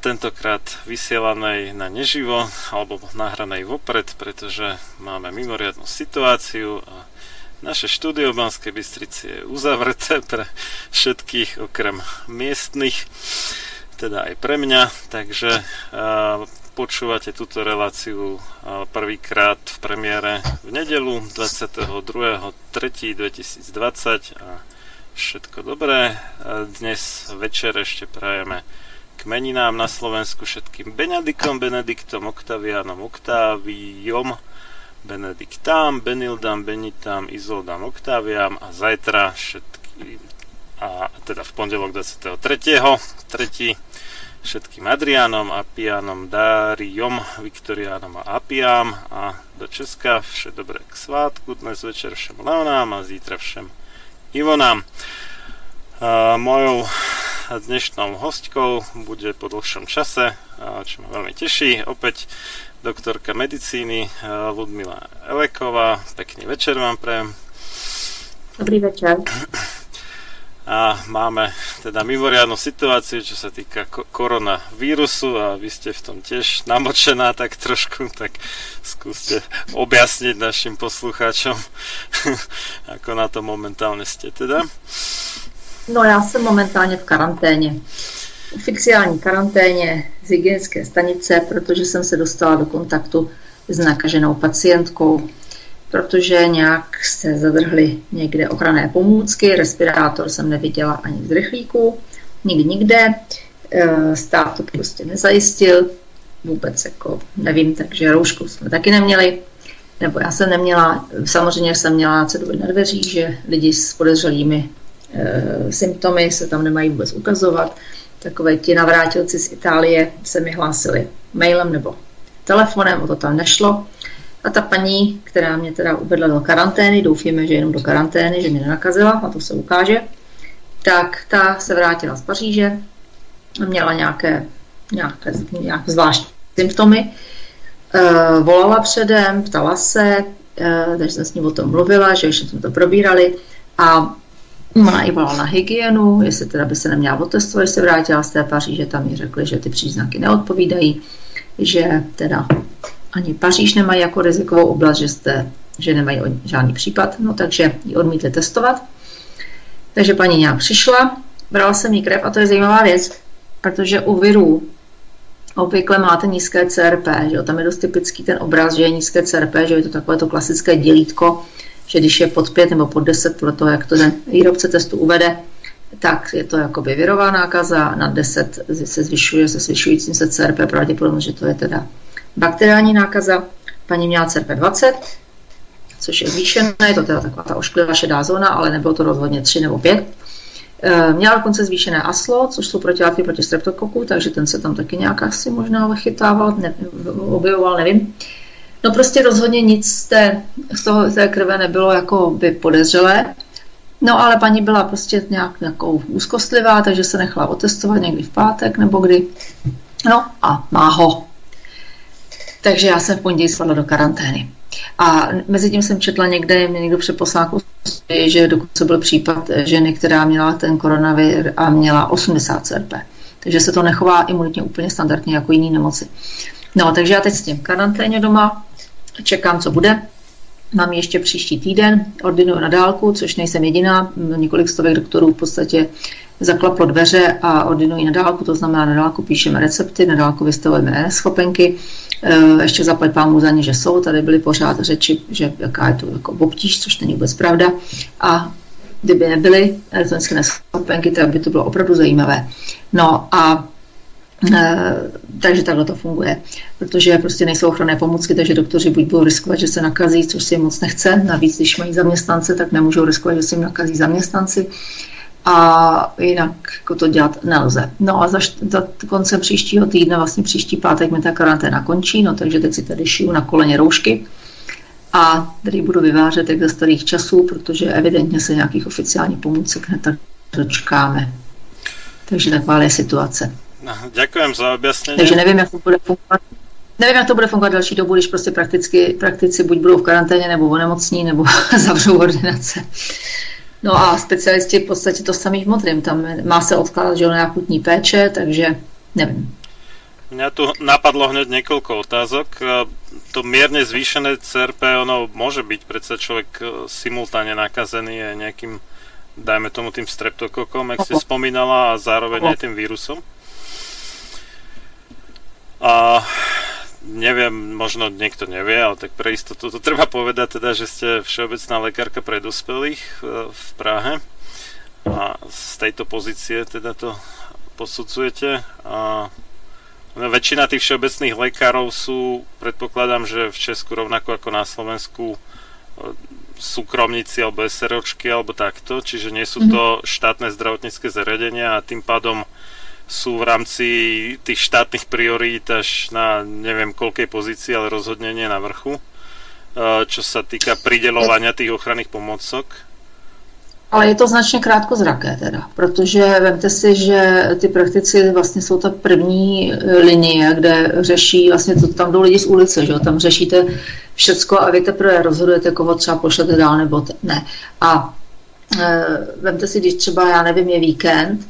Tentokrát vysielanej na neživo alebo nahranej vopred, pretože máme mimoriadnú situáciu a naše štúdio Banskej Bystrici je uzavreté pre všetkých okrem miestnych, teda aj pre mňa, takže Počúvate túto reláciu prvýkrát v premiére v nedelu 22.3.2020 a všetko dobré. Dnes večer ešte prajeme k meninám na Slovensku všetkým Benedikom, Benediktom, Oktavianom, Oktáviom, Benediktám, Benildám, Benitám, Izoldám, Oktáviám a zajtra všetky a teda v pondelok 23. 3 všetkým Adrianom, Apianom, Dáriom, Viktoriánom a Apiám a do Česka vše dobré k svátku, dnes večer všem Leonám a zítra všem Ivonám. Mojou dnešnou hostkou bude po dlhšom čase, čo ma veľmi teší, opäť doktorka medicíny Ludmila Eleková. Pekný večer vám prejem. Dobrý večer a máme teda mimoriadnu situáciu, čo sa týka ko- koronavírusu a vy ste v tom tiež namočená tak trošku, tak skúste objasniť našim poslucháčom, ako na to momentálne ste teda. No já jsem momentálně v karanténě. Oficiální karanténě z hygienické stanice, protože jsem se dostala do kontaktu s nakaženou pacientkou protože nějak se zadrhly někde ochranné pomůcky, respirátor jsem neviděla ani z rychlíku, nikdy nikde, eh, stát to prostě nezajistil, vůbec jako nevím, takže roušku jsme taky neměli, nebo já jsem neměla, samozřejmě jsem měla ceduli na dveřích, že lidi s podezřelými symptomy se tam nemají vůbec ukazovat. Takové ti navrátilci z Itálie se mi hlásili mailem nebo telefonem, o to tam nešlo. A ta paní, která mě teda uvedla do karantény, doufíme, že jenom do karantény, že mě nenakazila, a to se ukáže, tak ta se vrátila z Paříže, měla nějaké, nějaké, nějaké zvláštní symptomy, e, volala předem, ptala se, takže jsem s ním o tom mluvila, že ještě jsme to probírali a Ona i volala na hygienu, jestli teda by se neměla otestovat, když se vrátila z té Paříže, tam mi řekli, že ty příznaky neodpovídají, že teda ani Paříž nemají jako rizikovou oblast, že, jste, že nemají žádný případ, no takže ji odmítli testovat. Takže paní nějak přišla, brala jsem jí krev a to je zajímavá věc, protože u virů obvykle máte nízké CRP, že jo? tam je dost typický ten obraz, že je nízké CRP, že je to takové to klasické dělítko, že když je pod 5 nebo pod 10, podle toho, jak to ten výrobce testu uvede, tak je to jakoby virová nákaza, na 10 se zvyšuje se zvyšujícím se CRP, pravděpodobně, že to je teda bakteriální nákaza. Paní měla CRP 20, což je zvýšené, je to teda taková ta ošklivá šedá zóna, ale nebylo to rozhodně 3 nebo 5. Eh, měla dokonce zvýšené ASLO, což jsou protilátky proti streptokoku, takže ten se tam taky nějak asi možná chytával, ne, objevoval, nevím. No prostě rozhodně nic z té, z toho, z té krve nebylo jako by podezřelé. No ale paní byla prostě nějak nějakou úzkostlivá, takže se nechala otestovat někdy v pátek nebo kdy. No a má ho. Takže já jsem v pondělí spadla do karantény. A mezi tím jsem četla někde, mě někdo přeposlal že dokonce byl případ ženy, která měla ten koronavir a měla 80 CRP. Takže se to nechová imunitně úplně standardně jako jiný nemoci. No, takže já teď s tím karanténě doma, čekám, co bude. Mám ještě příští týden, ordinuju na dálku, což nejsem jediná. Několik stovek doktorů v podstatě zaklaplo dveře a ordinují na dálku, to znamená na dálku píšeme recepty, na dálku vystavujeme schopenky. Eh, ještě zaplať pámu za ně, že jsou, tady byly pořád řeči, že jaká je to jako obtíž, což není vůbec pravda. A kdyby nebyly elektronické neschopenky, tak by to bylo opravdu zajímavé. No a takže takhle to funguje. Protože prostě nejsou ochranné pomůcky, takže doktoři buď budou riskovat, že se nakazí, což si moc nechce. Navíc, když mají zaměstnance, tak nemůžou riskovat, že se jim nakazí zaměstnanci. A jinak jako to dělat nelze. No a za, za koncem příštího týdne, vlastně příští pátek mi ta karanténa končí, no takže teď si tady šiju na koleně roušky a tady budu vyvážet jak ze starých časů, protože evidentně se nějakých oficiálních pomůcek hned tak dočkáme. Takže taková je situace. No, děkujem za objasnění. Takže nevím, jak to bude fungovat. Nevím, jak to bude fungovat další dobu, když prostě prakticky, praktici buď budou v karanténě, nebo onemocní, nebo zavřou ordinace. No a specialisti v podstatě to samý v modrém. Tam má se odkládat, že na akutní péče, takže nevím. Mňa tu napadlo hned několik otázok. To mírně zvýšené CRP, ono může být přece člověk eh, simultánně nakazený je nějakým, dajme tomu tým streptokokom, jak si spomínala, a zároveň aj tým vírusom? A neviem, možno niekto nevie, ale tak pre istotu to treba povedať teda, že ste všeobecná lekárka pre dospelých e, v Prahe a z tejto pozície teda to posudzujete. A väčšina tých všeobecných lekárov sú, predpokladám, že v Česku rovnako ako na Slovensku e, súkromníci alebo SROčky alebo takto, čiže nie sú to mhm. štátne zdravotnícke zariadenia a tým pádom sú v rámci tých štátnych priorít až na neviem koľkej pozícii, ale rozhodne nie na vrchu, eh, čo sa týka pridelovania tých ochranných pomocok. Ale je to značně krátkozraké teda, protože vemte si, že ty praktici vlastně jsou ta první eh, linie, kde řeší, vlastně to, tam jdou lidi z ulice, že jo? tam řešíte všecko a vy teprve rozhodujete, koho třeba pošlete dál nebo ne. A e, vemte si, když třeba, já nevím, je víkend,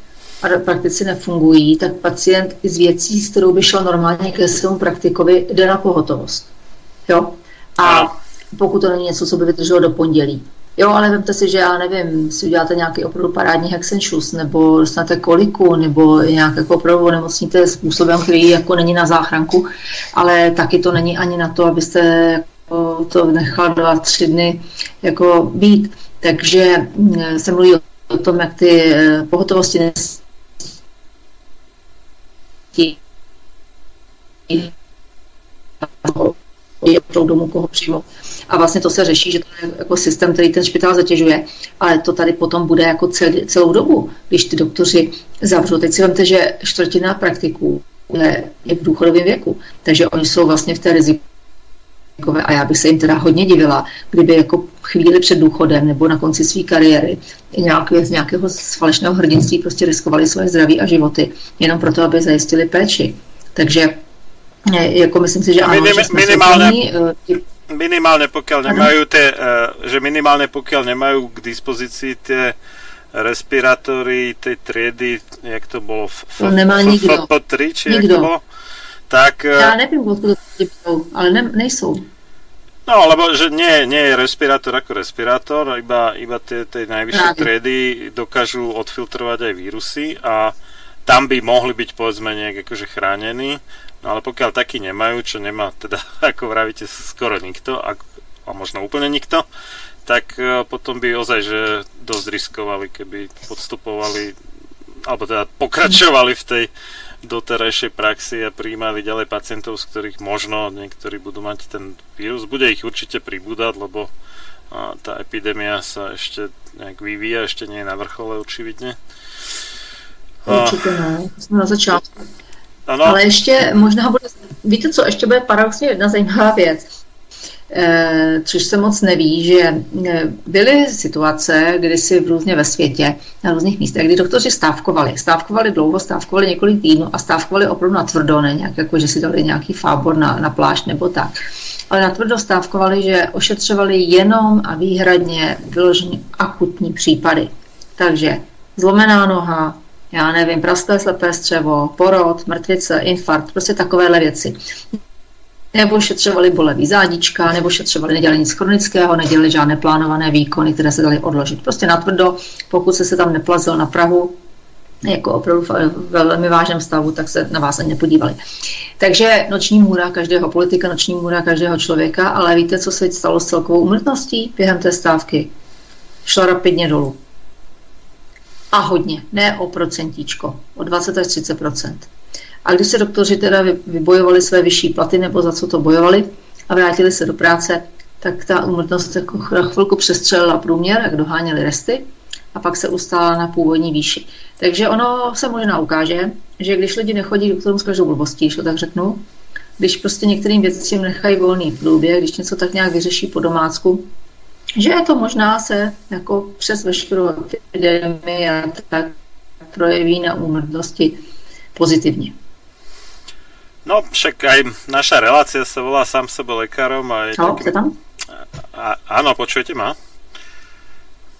a praktici nefungují, tak pacient z věcí, s kterou by šel normálně ke svému praktikovi, jde na pohotovost. Jo? A pokud to není něco, co by vydrželo do pondělí. Jo, ale vemte si, že já nevím, si uděláte nějaký opravdu parádní hexenšus, nebo dostanete koliku, nebo nějak jako opravdu onemocníte způsobem, který jako není na záchranku, ale taky to není ani na to, abyste jako to nechal dva, tři dny jako být. Takže mm, se mluví o tom, jak ty eh, pohotovosti jdou domů, koho přijmou. A vlastně to se řeší, že to je jako systém, který ten špitál zatěžuje, ale to tady potom bude jako celý, celou dobu, když ty doktoři zavřou. Teď si vemte, že čtvrtina praktiků je, je v důchodovém věku, takže oni jsou vlastně v té riziku a já bych se jim teda hodně divila, kdyby jako chvíli před důchodem nebo na konci své kariéry nějak, z nějakého falešného hrdinství prostě riskovali své zdraví a životy jenom proto, aby zajistili péči. Takže eh, jako myslím si, že ano, Minim, že minimálně, Minimálne pokiaľ nemajú tie, že minimálne pokiaľ nemajú k dispozícii tie respirátory tej triedy, jak to bolo? F- to nemá nikdo. FP3, či nikdo. jak to bolo? Tak, Já nevím, odkud to ale ne, nejsou. No, lebo že nie, nie je respirátor ako respirátor, iba, iba tie, tie najvyššie Rádi. triedy dokážu odfiltrovať aj vírusy a tam by mohli byť povedzme nejak akože chránení, no ale pokiaľ taký nemajú, čo nemá teda, ako vravíte, skoro nikto, a, a možno úplne nikto, tak e, potom by ozaj, že dosť riskovali, keby podstupovali alebo teda pokračovali v tej doterajšej praxi a prijímali ďalej pacientov, z ktorých možno niektorí budú mať ten vírus. Bude ich určite pribúdať, lebo tá epidémia sa ešte nejak vyvíja, ešte nie je na vrchole očividne. Určitě ne, jsme na začátku. Ano. Ale ještě možná bude, víte co, ještě bude paradoxně jedna zajímavá věc. Eh, což se moc neví, že eh, byly situace, kdy si v různě ve světě, na různých místech, kdy doktoři stávkovali. Stávkovali dlouho, stávkovali několik týdnů a stávkovali opravdu na tvrdo, ne nějak jako, že si dali nějaký fábor na, na plášť nebo tak. Ale na tvrdo stávkovali, že ošetřovali jenom a výhradně vyloženě akutní případy. Takže zlomená noha, já nevím, prasté slepé střevo, porod, mrtvice, infarkt, prostě takovéhle věci nebo šetřovali bolevý zádička, nebo šetřovali, nedělali nic chronického, nedělali žádné plánované výkony, které se daly odložit. Prostě natvrdo, pokud se se tam neplazil na Prahu, jako opravdu ve velmi vážném stavu, tak se na vás ani nepodívali. Takže noční můra každého politika, noční můra každého člověka, ale víte, co se stalo s celkovou umrtností během té stávky? Šlo rapidně dolů. A hodně, ne o procentíčko, o 20 až 30 a když se doktoři teda vybojovali své vyšší platy nebo za co to bojovali a vrátili se do práce, tak ta umrtnost jako chvilku přestřelila průměr, jak doháněli resty, a pak se ustála na původní výši. Takže ono se možná ukáže, že když lidi nechodí doktorům s každou blbostí, to tak řeknu, když prostě některým věcem nechají volný průběh, když něco tak nějak vyřeší po domácku, že to možná se jako přes veškerou epidemii a tak projeví na úmrtnosti pozitivně. No, však aj naša relácia sa volá sám sebe lekárom a je no, takým... tam? A, áno, počujete ma?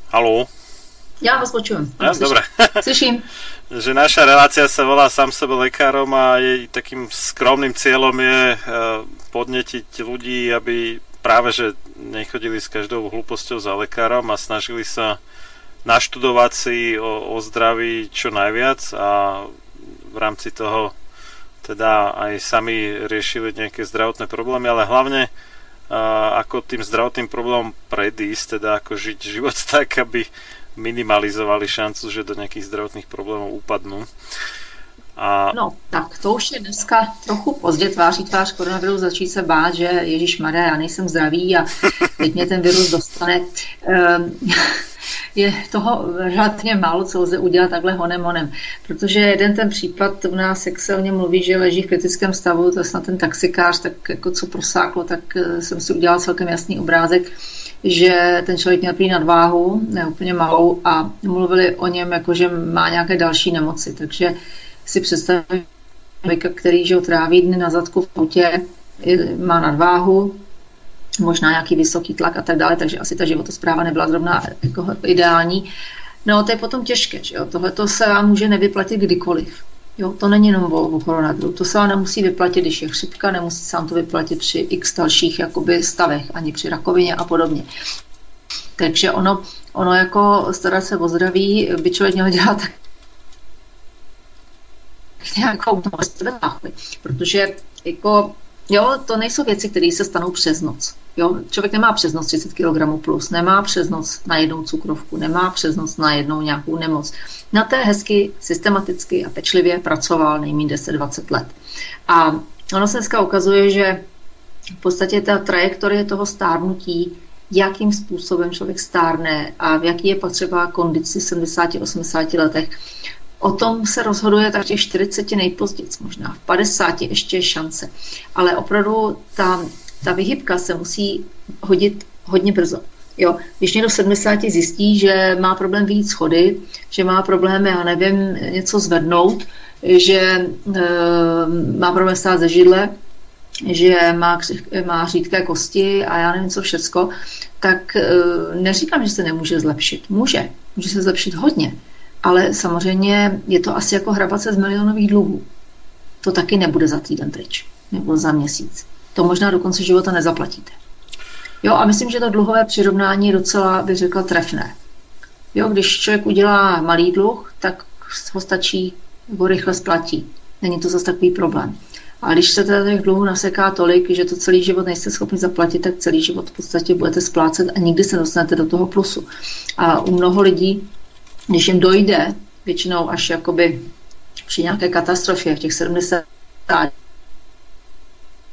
Haló? Ja vás počujem. Ja, dobre. Slyším. že naša relácia sa volá sám sebe lekárom a jej takým skromným cieľom je uh, podnetiť ľudí, aby práve že nechodili s každou hlúposťou za lekárom a snažili sa naštudovať si o, o zdraví čo najviac a v rámci toho teda aj sami riešili nejaké zdravotné problémy, ale hlavne ako tým zdravotným problémom predísť, teda ako žiť život tak, aby minimalizovali šancu, že do nejakých zdravotných problémov upadnú. A... No, tak to už je dneska trochu pozdě tváří tvář koronaviru začít se bát, že Ježíš Maria, já nejsem zdravý a teď mě ten virus dostane. Um, je toho relativně málo, co lze udělat takhle honem honem. Protože jeden ten případ u nás, jak se o něm mluví, že leží v kritickém stavu, to je snad ten taxikář, tak jako co prosáklo, tak eh, jsem si udělal celkem jasný obrázek, že ten člověk měl prý nadváhu, ne úplně malou, a mluvili o něm jako, že má nějaké další nemoci. Takže si představím, který že tráví dny na zadku v autě, má nadváhu, možná nějaký vysoký tlak a tak dále, takže asi ta životospráva nebyla zrovna jako ideální. No to je potom těžké, že jo? Tohle to se vám může nevyplatit kdykoliv. Jo, to není jenom o, o koronaviru. To se vám nemusí vyplatit, když je chřipka, nemusí se vám to vyplatit při x dalších jakoby stavech, ani při rakovině a podobně. Takže ono, ono jako starat se o zdraví by člověk měl dělat tak nějakou protože jako Jo, to nejsou věci, které se stanou přes noc. Jo, člověk nemá přes noc 30 kg plus, nemá přes noc na jednou cukrovku, nemá přes noc na jednou nějakou nemoc. Na té hezky systematicky a pečlivě pracoval nejméně 10-20 let. A ono se dneska ukazuje, že v podstatě ta trajektorie toho stárnutí, jakým způsobem člověk stárne a v jaký je potřeba kondici 70-80 letech, O tom se rozhoduje tak těch 40 nejpozději, možná v 50 ještě je šance. Ale opravdu ta, ta vyhybka se musí hodit hodně brzo. Jo, když někdo v 70 zjistí, že má problém vyjít schody, že má problém, já nevím, něco zvednout, že e, má problém stát ze židle, že má, má řídké kosti a já nevím co všecko, tak e, neříkám, že se nemůže zlepšit. Může. Může se zlepšit hodně. Ale samozřejmě je to asi jako hrabat se z milionových dluhů. To taky nebude za týden pryč. Nebo za měsíc. To možná do konce života nezaplatíte. Jo, a myslím, že to dluhové přirovnání je docela, bych řekla, trefné. Jo, když člověk udělá malý dluh, tak ho stačí, ho rychle splatí. Není to zase takový problém. A když se teda těch dluhů naseká tolik, že to celý život nejste schopni zaplatit, tak celý život v podstatě budete splácet a nikdy se dostanete do toho plusu. A u mnoho lidí, když jim dojde, většinou až jakoby při nějaké katastrofě v těch 70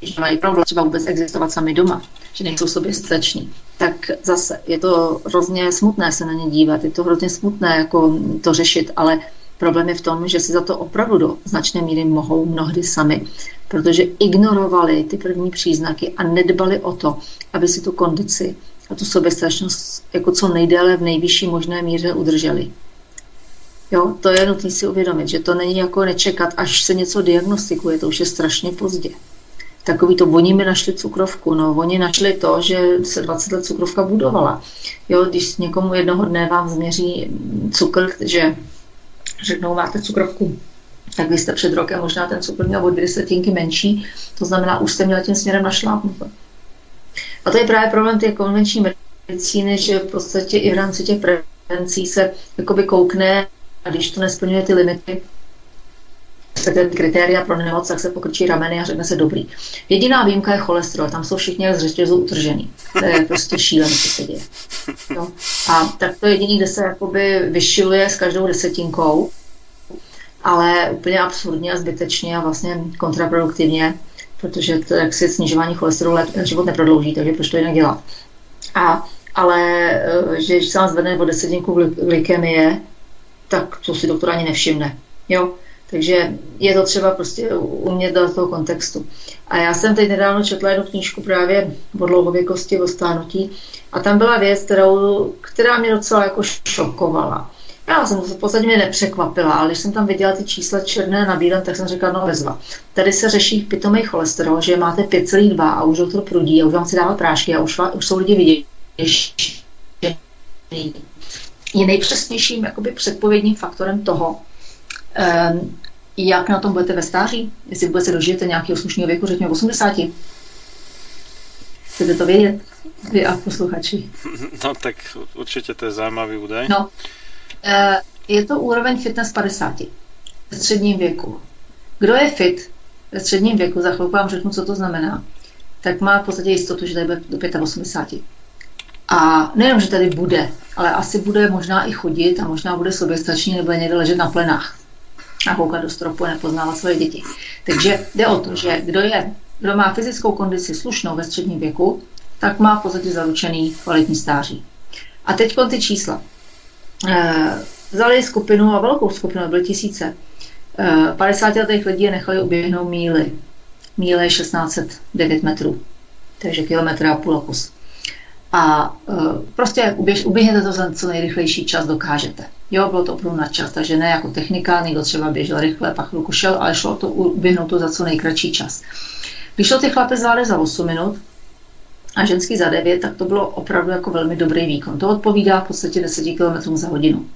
že mají problém třeba vůbec existovat sami doma, že nejsou sobě stační, tak zase je to hrozně smutné se na ně dívat, je to hrozně smutné jako to řešit, ale problém je v tom, že si za to opravdu do značné míry mohou mnohdy sami, protože ignorovali ty první příznaky a nedbali o to, aby si tu kondici a tu soběstačnost jako co nejdéle v nejvyšší možné míře udrželi. Jo, to je nutné si uvědomit, že to není jako nečekat, až se něco diagnostikuje, to už je strašně pozdě takový to, oni mi našli cukrovku, no oni našli to, že se 20 let cukrovka budovala. Jo, když někomu jednoho dne vám změří cukr, že řeknou, máte cukrovku, tak vy jste před rokem možná ten cukr měl o dvě desetinky menší, to znamená, už jste měl tím směrem našlápnuto. A to je právě problém té konvenční medicíny, že v podstatě i v rámci těch prevencí se jakoby koukne a když to nesplňuje ty limity, ty kritéria pro nemoc, tak se pokrčí rameny a řekne se dobrý. Jediná výjimka je cholesterol, tam jsou všichni z řetězu utržený. To je prostě šílené, co se děje. No. A tak to je jediný, kde se jakoby vyšiluje s každou desetinkou, ale úplně absurdně a zbytečně a vlastně kontraproduktivně, protože to jak si snižování cholesterolu život neprodlouží, takže proč to jinak dělat. A, ale eh, že se vám zvedne o desetinku glykemie, tak to si doktor ani nevšimne. Jo? Takže je to třeba prostě umět dát toho kontextu. A já jsem teď nedávno četla jednu knížku právě o dlouhověkosti, o stánutí a tam byla věc, kterou, která mě docela jako šokovala. Já jsem to v podstatě mě nepřekvapila, ale když jsem tam viděla ty čísla černé na bílém, tak jsem řekla, no vezva. Tady se řeší pitomý cholesterol, že máte 5,2 a už to prudí a už vám si dávat prášky a už, už jsou lidi vidět, je nejpřesnějším jakoby předpovědním faktorem toho, jak na tom budete ve stáří? Jestli vůbec se dožijete nějakého slušného věku, řekněme 80? Chcete to vědět? Vy a posluchači. No tak určitě to je zajímavý údaj. No, uh, je to úroveň fitness 50 ve středním věku. Kdo je fit ve středním věku, za chvilku vám řeknu, co to znamená, tak má v podstatě jistotu, že tady bude do 85. A nejenom, že tady bude, ale asi bude možná i chodit a možná bude soběstačný nebo někde ležet na plenách a koukat do stropu a nepoznávat svoje děti. Takže jde o to, že kdo, je, kdo má fyzickou kondici slušnou ve středním věku, tak má v podstatě zaručený kvalitní stáří. A teď ty čísla. E, vzali skupinu a velkou skupinu, byly tisíce. E, 50 letých lidí je nechali uběhnout míly. Míle je 1609 metrů, takže kilometr a půl kus. A e, prostě uběž, uběhněte to za co nejrychlejší čas dokážete. Jo, bylo to opravdu na čas, takže ne jako technika, někdo třeba běžel rychle, pak chvilku šel, ale šlo to uběhnout to za co nejkratší čas. Když to ty chlapy zvládli za 8 minut a ženský za 9, tak to bylo opravdu jako velmi dobrý výkon. To odpovídá v podstatě 10 km za hodinu.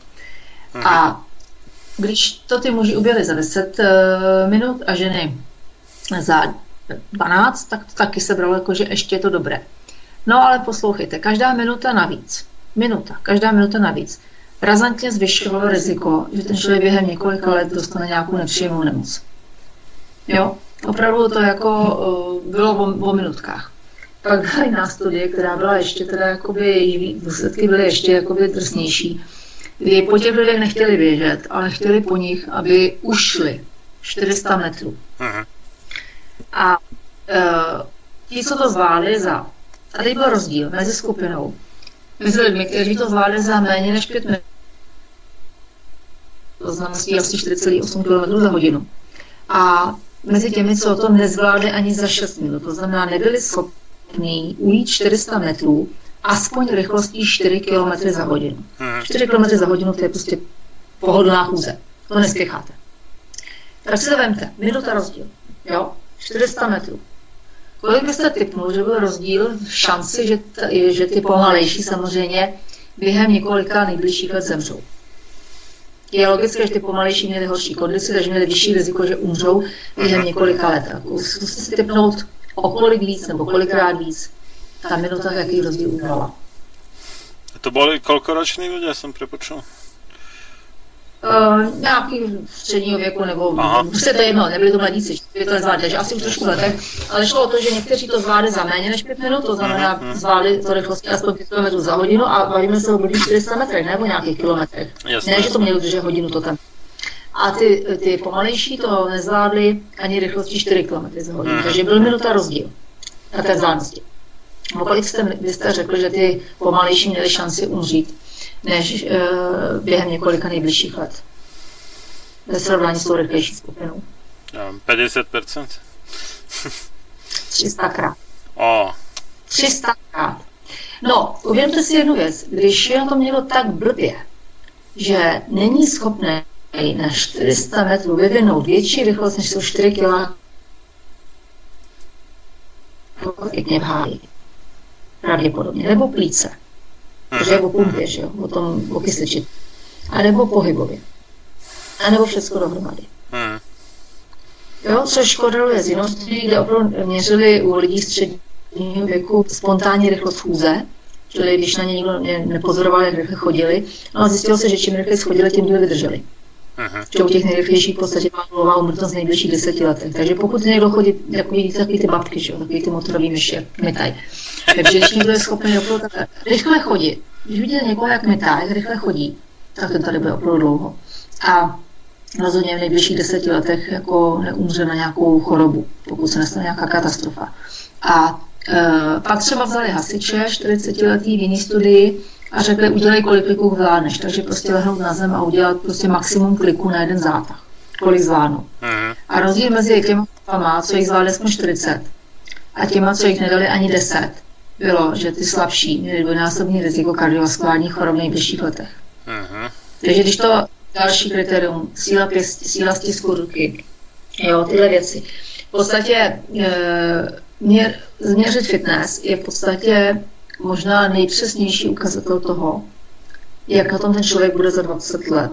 Aha. A když to ty muži uběhli za 10 uh, eh, minut a ženy za 12, tak to taky se bralo jako, že ještě je to dobré. No ale poslouchejte, každá minuta navíc, minuta, každá minuta navíc razantně zvyšovalo riziko, že ten člověk během několika let dostane nějakou nepříjemnou nemoc. Jo, opravdu to jako uh, bylo o, o minutkách. Pak byla jiná studie, která byla ještě teda jakoby, její důsledky byly ještě jakoby drsnější, kdy po těch lidech nechtěli běžet, ale chtěli po nich, aby ušli 400 metrů. A uh, ti, co to zvládli za... Tady byl rozdíl mezi skupinou, mezi lidmi, kteří to zvládli za méně než 5 minut, to znamená asi 4,8 km za hodinu. A mezi těmi, co to nezvládli ani za 6 minut, to znamená, nebyli schopni ujít 400 metrů, aspoň rychlostí 4 km za hodinu. 4 km za hodinu to je prostě pohodlná chůze. To nespěcháte. Tak si to vemte. Minuta rozdíl. Jo? 400 metrů. Kolik byste typnul, že byl rozdíl v šanci, že, t- že ty pomalejší samozřejmě během několika nejbližších let zemřou? Je logické, že ty pomalejší měly horší kondici, takže měly vyšší riziko, že umřou během několika let. Zkuste si typnout, o kolik víc nebo kolikrát víc ta minuta, jaký rozdíl udělala. To byli kolkoroční lidé, jsem prepočul. Uh, nějaký středního věku, nebo Aha. prostě to je jedno, nebyli to mladíci, že to nezvládli, takže asi už trošku letech, ale šlo o to, že někteří to zvládli za méně než 5 minut, to znamená, mm-hmm. zvládli to rychlosti aspoň 5 km za hodinu a bavíme se o blíž 400 metrech nebo nějakých kilometrech. Jasně, ne, že to mělo držet hodinu to tam. A ty, ty pomalejší to nezvládli ani rychlostí 4 km za hodinu, mm-hmm. takže byl minuta rozdíl na té vzdálenosti. No kolik jste, byste řekli, že ty pomalejší měli šanci umřít? Než uh, během několika nejbližších let. Ve srovnání s tou rychlejší skupinou. 50%? 300 krát. Oh. 300 krát. No, uvědomte si jednu věc. Když je na to mělo tak blbě, že není schopné na 400 metrů vyvinout větší rychlost, než jsou 4 kg pěkně v háji. Pravděpodobně. Nebo plíce protože je o pumpě, že jo, o tom o kysličit. A nebo pohybově. A nebo všechno dohromady. Hmm. Jo, což koreluje s jinou studií, kde opravdu měřili u lidí středního věku spontánní rychlost chůze, čili když na ně nikdo nepozoroval, jak rychle chodili, no a zjistilo se, že čím rychleji chodili, tím díl vydrželi. Že u těch nejrychlejších v podstatě má nulová umrtnost v nejbližších deseti letech. Takže pokud někdo chodí, jako vidíte, takový ty babky, že jo, takový ty motorový myši, mytaj. Takže když někdo je schopný opravdu rychle chodit, když vidíte někoho, jak mytá, jak rychle chodí, tak ten tady bude opravdu dlouho. A rozhodně v nejbližších deseti letech jako neumře na nějakou chorobu, pokud se nestane nějaká katastrofa. A e, pak třeba vzali hasiče, 40 letý v jiný studii, a řekli, udělej kolik kliků vládneš, takže prostě lehnout na zem a udělat prostě maximum kliků na jeden zátah, kolik zvládnu. Mm. A rozdíl mezi těma má, co jich zvládli aspoň 40, a těma, co jich nedali ani 10, bylo, že ty slabší měli dvojnásobný riziko kardiovaskulárních chorob v nejbližších letech. Mm. Takže když to další kritérium, síla, pěst, síla stisku ruky, jo, tyhle věci. V podstatě e, měr, změřit fitness je v podstatě možná nejpřesnější ukazatel toho, jak na tom ten člověk bude za 20 let.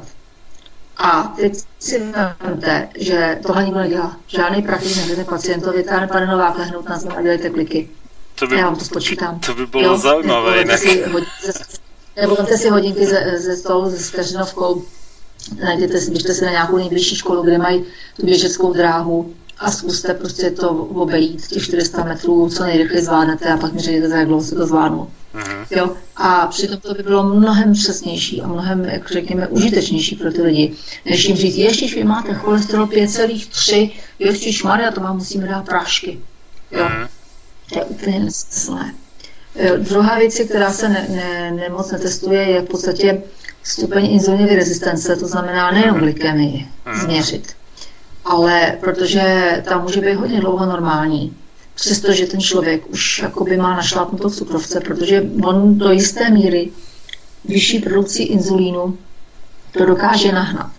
A teď si vezmete, že tohle nikdo nedělá. Žádný praktik neřekne pacientovi, tady pane Novák, lehnout na zem a dělejte kliky. To by, Já vám to spočítám. To by bylo jo? zajímavé. Nebo vemte si hodinky ze, ze stolu, se vteřinovkou, najděte si, běžte si na nějakou nejbližší školu, kde mají tu běžeckou dráhu a zkuste prostě to obejít, těch 400 metrů, co nejrychleji zvládnete a pak mi řekněte, jak dlouho se to zvládnu. Uh-huh. Jo? A přitom to by bylo mnohem přesnější a mnohem, jak řekněme, užitečnější pro ty lidi, než jim říct, ještě vy máte cholesterol 5,3, ještě šmarja, to vám musíme dát prášky. Jo? Uh-huh. To je úplně nesmyslné. E, druhá věc, která se ne, ne, ne moc netestuje, je v podstatě stupeň inzulinové rezistence, to znamená nejenom glykemii změřit, ale protože tam může být hodně dlouho normální, přestože ten člověk už jakoby má našlápnutou cukrovce, protože on do jisté míry vyšší produkcí inzulínu to dokáže nahnat.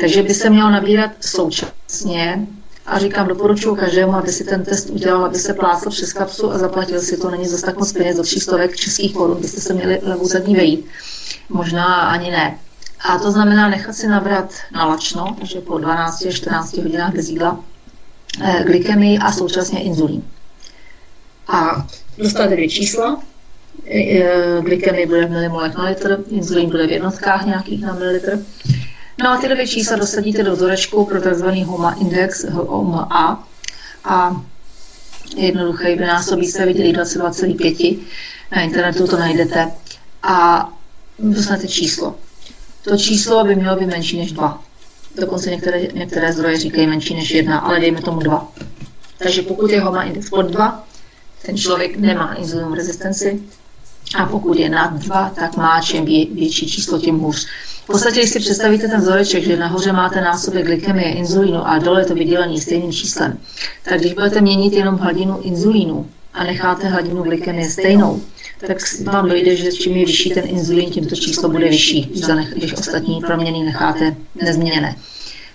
Takže by se měl nabírat současně a říkám, doporučuji každému, aby si ten test udělal, aby se plácel přes kapsu a zaplatil si to. Není zase tak moc peněz, do třístovek českých korun, byste se měli levou zadní vejít. Možná ani ne. A to znamená nechat si nabrat na lačno, takže po 12-14 hodinách bez jídla, eh, glykemii a současně inzulín. A dostat dvě čísla, eh, glykemie bude v milimolech na litr, inzulín bude v jednotkách nějakých na mililitr. No a tyhle dvě čísla dosadíte do vzorečku pro tzv. HOMA index, HOMA, a jednoduché vynásobí se, viděli 22,5, na internetu to najdete a dostanete číslo. To číslo by mělo být menší než 2. Dokonce některé, některé zdroje říkají menší než 1, ale dejme tomu 2. Takže pokud je HOMA index pod 2, ten člověk nemá inzulinovou rezistenci a pokud je nad 2, tak má čím větší číslo, tím hůř. V podstatě, když si představíte ten vzoreček, že nahoře máte násobek glykemie, inzulínu a dole to vydělení stejným číslem, tak když budete měnit jenom hladinu inzulínu a necháte hladinu glykemie stejnou, tak vám dojde, že čím je vyšší ten inzulín, tím to číslo bude vyšší, když, ostatní proměny necháte nezměněné.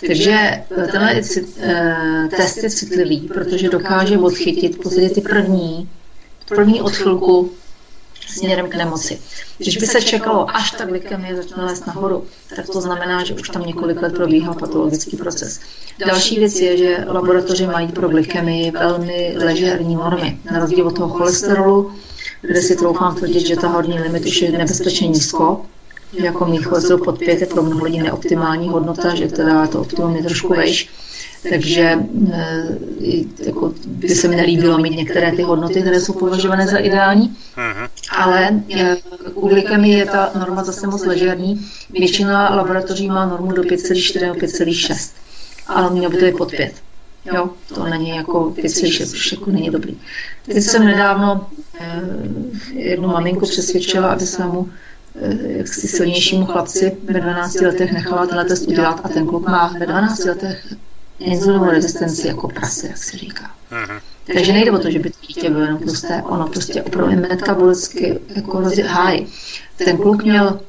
Takže eh, tenhle eh, test je citlivý, protože dokáže odchytit v podstatě ty první, první odchylku směrem k nemoci. Když by se čekalo, až ta glykemie začne lézt nahoru, tak to znamená, že už tam několik let probíhá patologický proces. Další věc je, že laboratoře mají pro glykemii velmi ležerní normy. Na rozdíl od toho cholesterolu, kde si troufám tvrdit, že ta horní limit už je nebezpečně nízko, jako mých cholesterol pod 5 je pro mnoho lidí neoptimální hodnota, že teda to optimum je trošku vejš. Takže eh, jako by se mi nelíbilo mít některé ty hodnoty, které jsou považované za ideální, mhm. ale eh, u glykemie je ta norma zase moc ležerní. Většina laboratoří má normu do 5,4 nebo 5,6, ale mělo by to je pod 5. Jo, to není jako 5,6, už jako není dobrý. Teď jsem nedávno eh, jednu maminku přesvědčila, aby se mu jaksi silnějšímu chlapci ve 12 letech nechala tenhle test udělat a ten kluk má ve 12 letech inzulinovou rezistenci jako prase, jak se říká. Uh-huh. Takže nejde o to, že by to dítě bylo jenom tlusté, ono prostě opravdu metabolicky jako háj. Ten kluk měl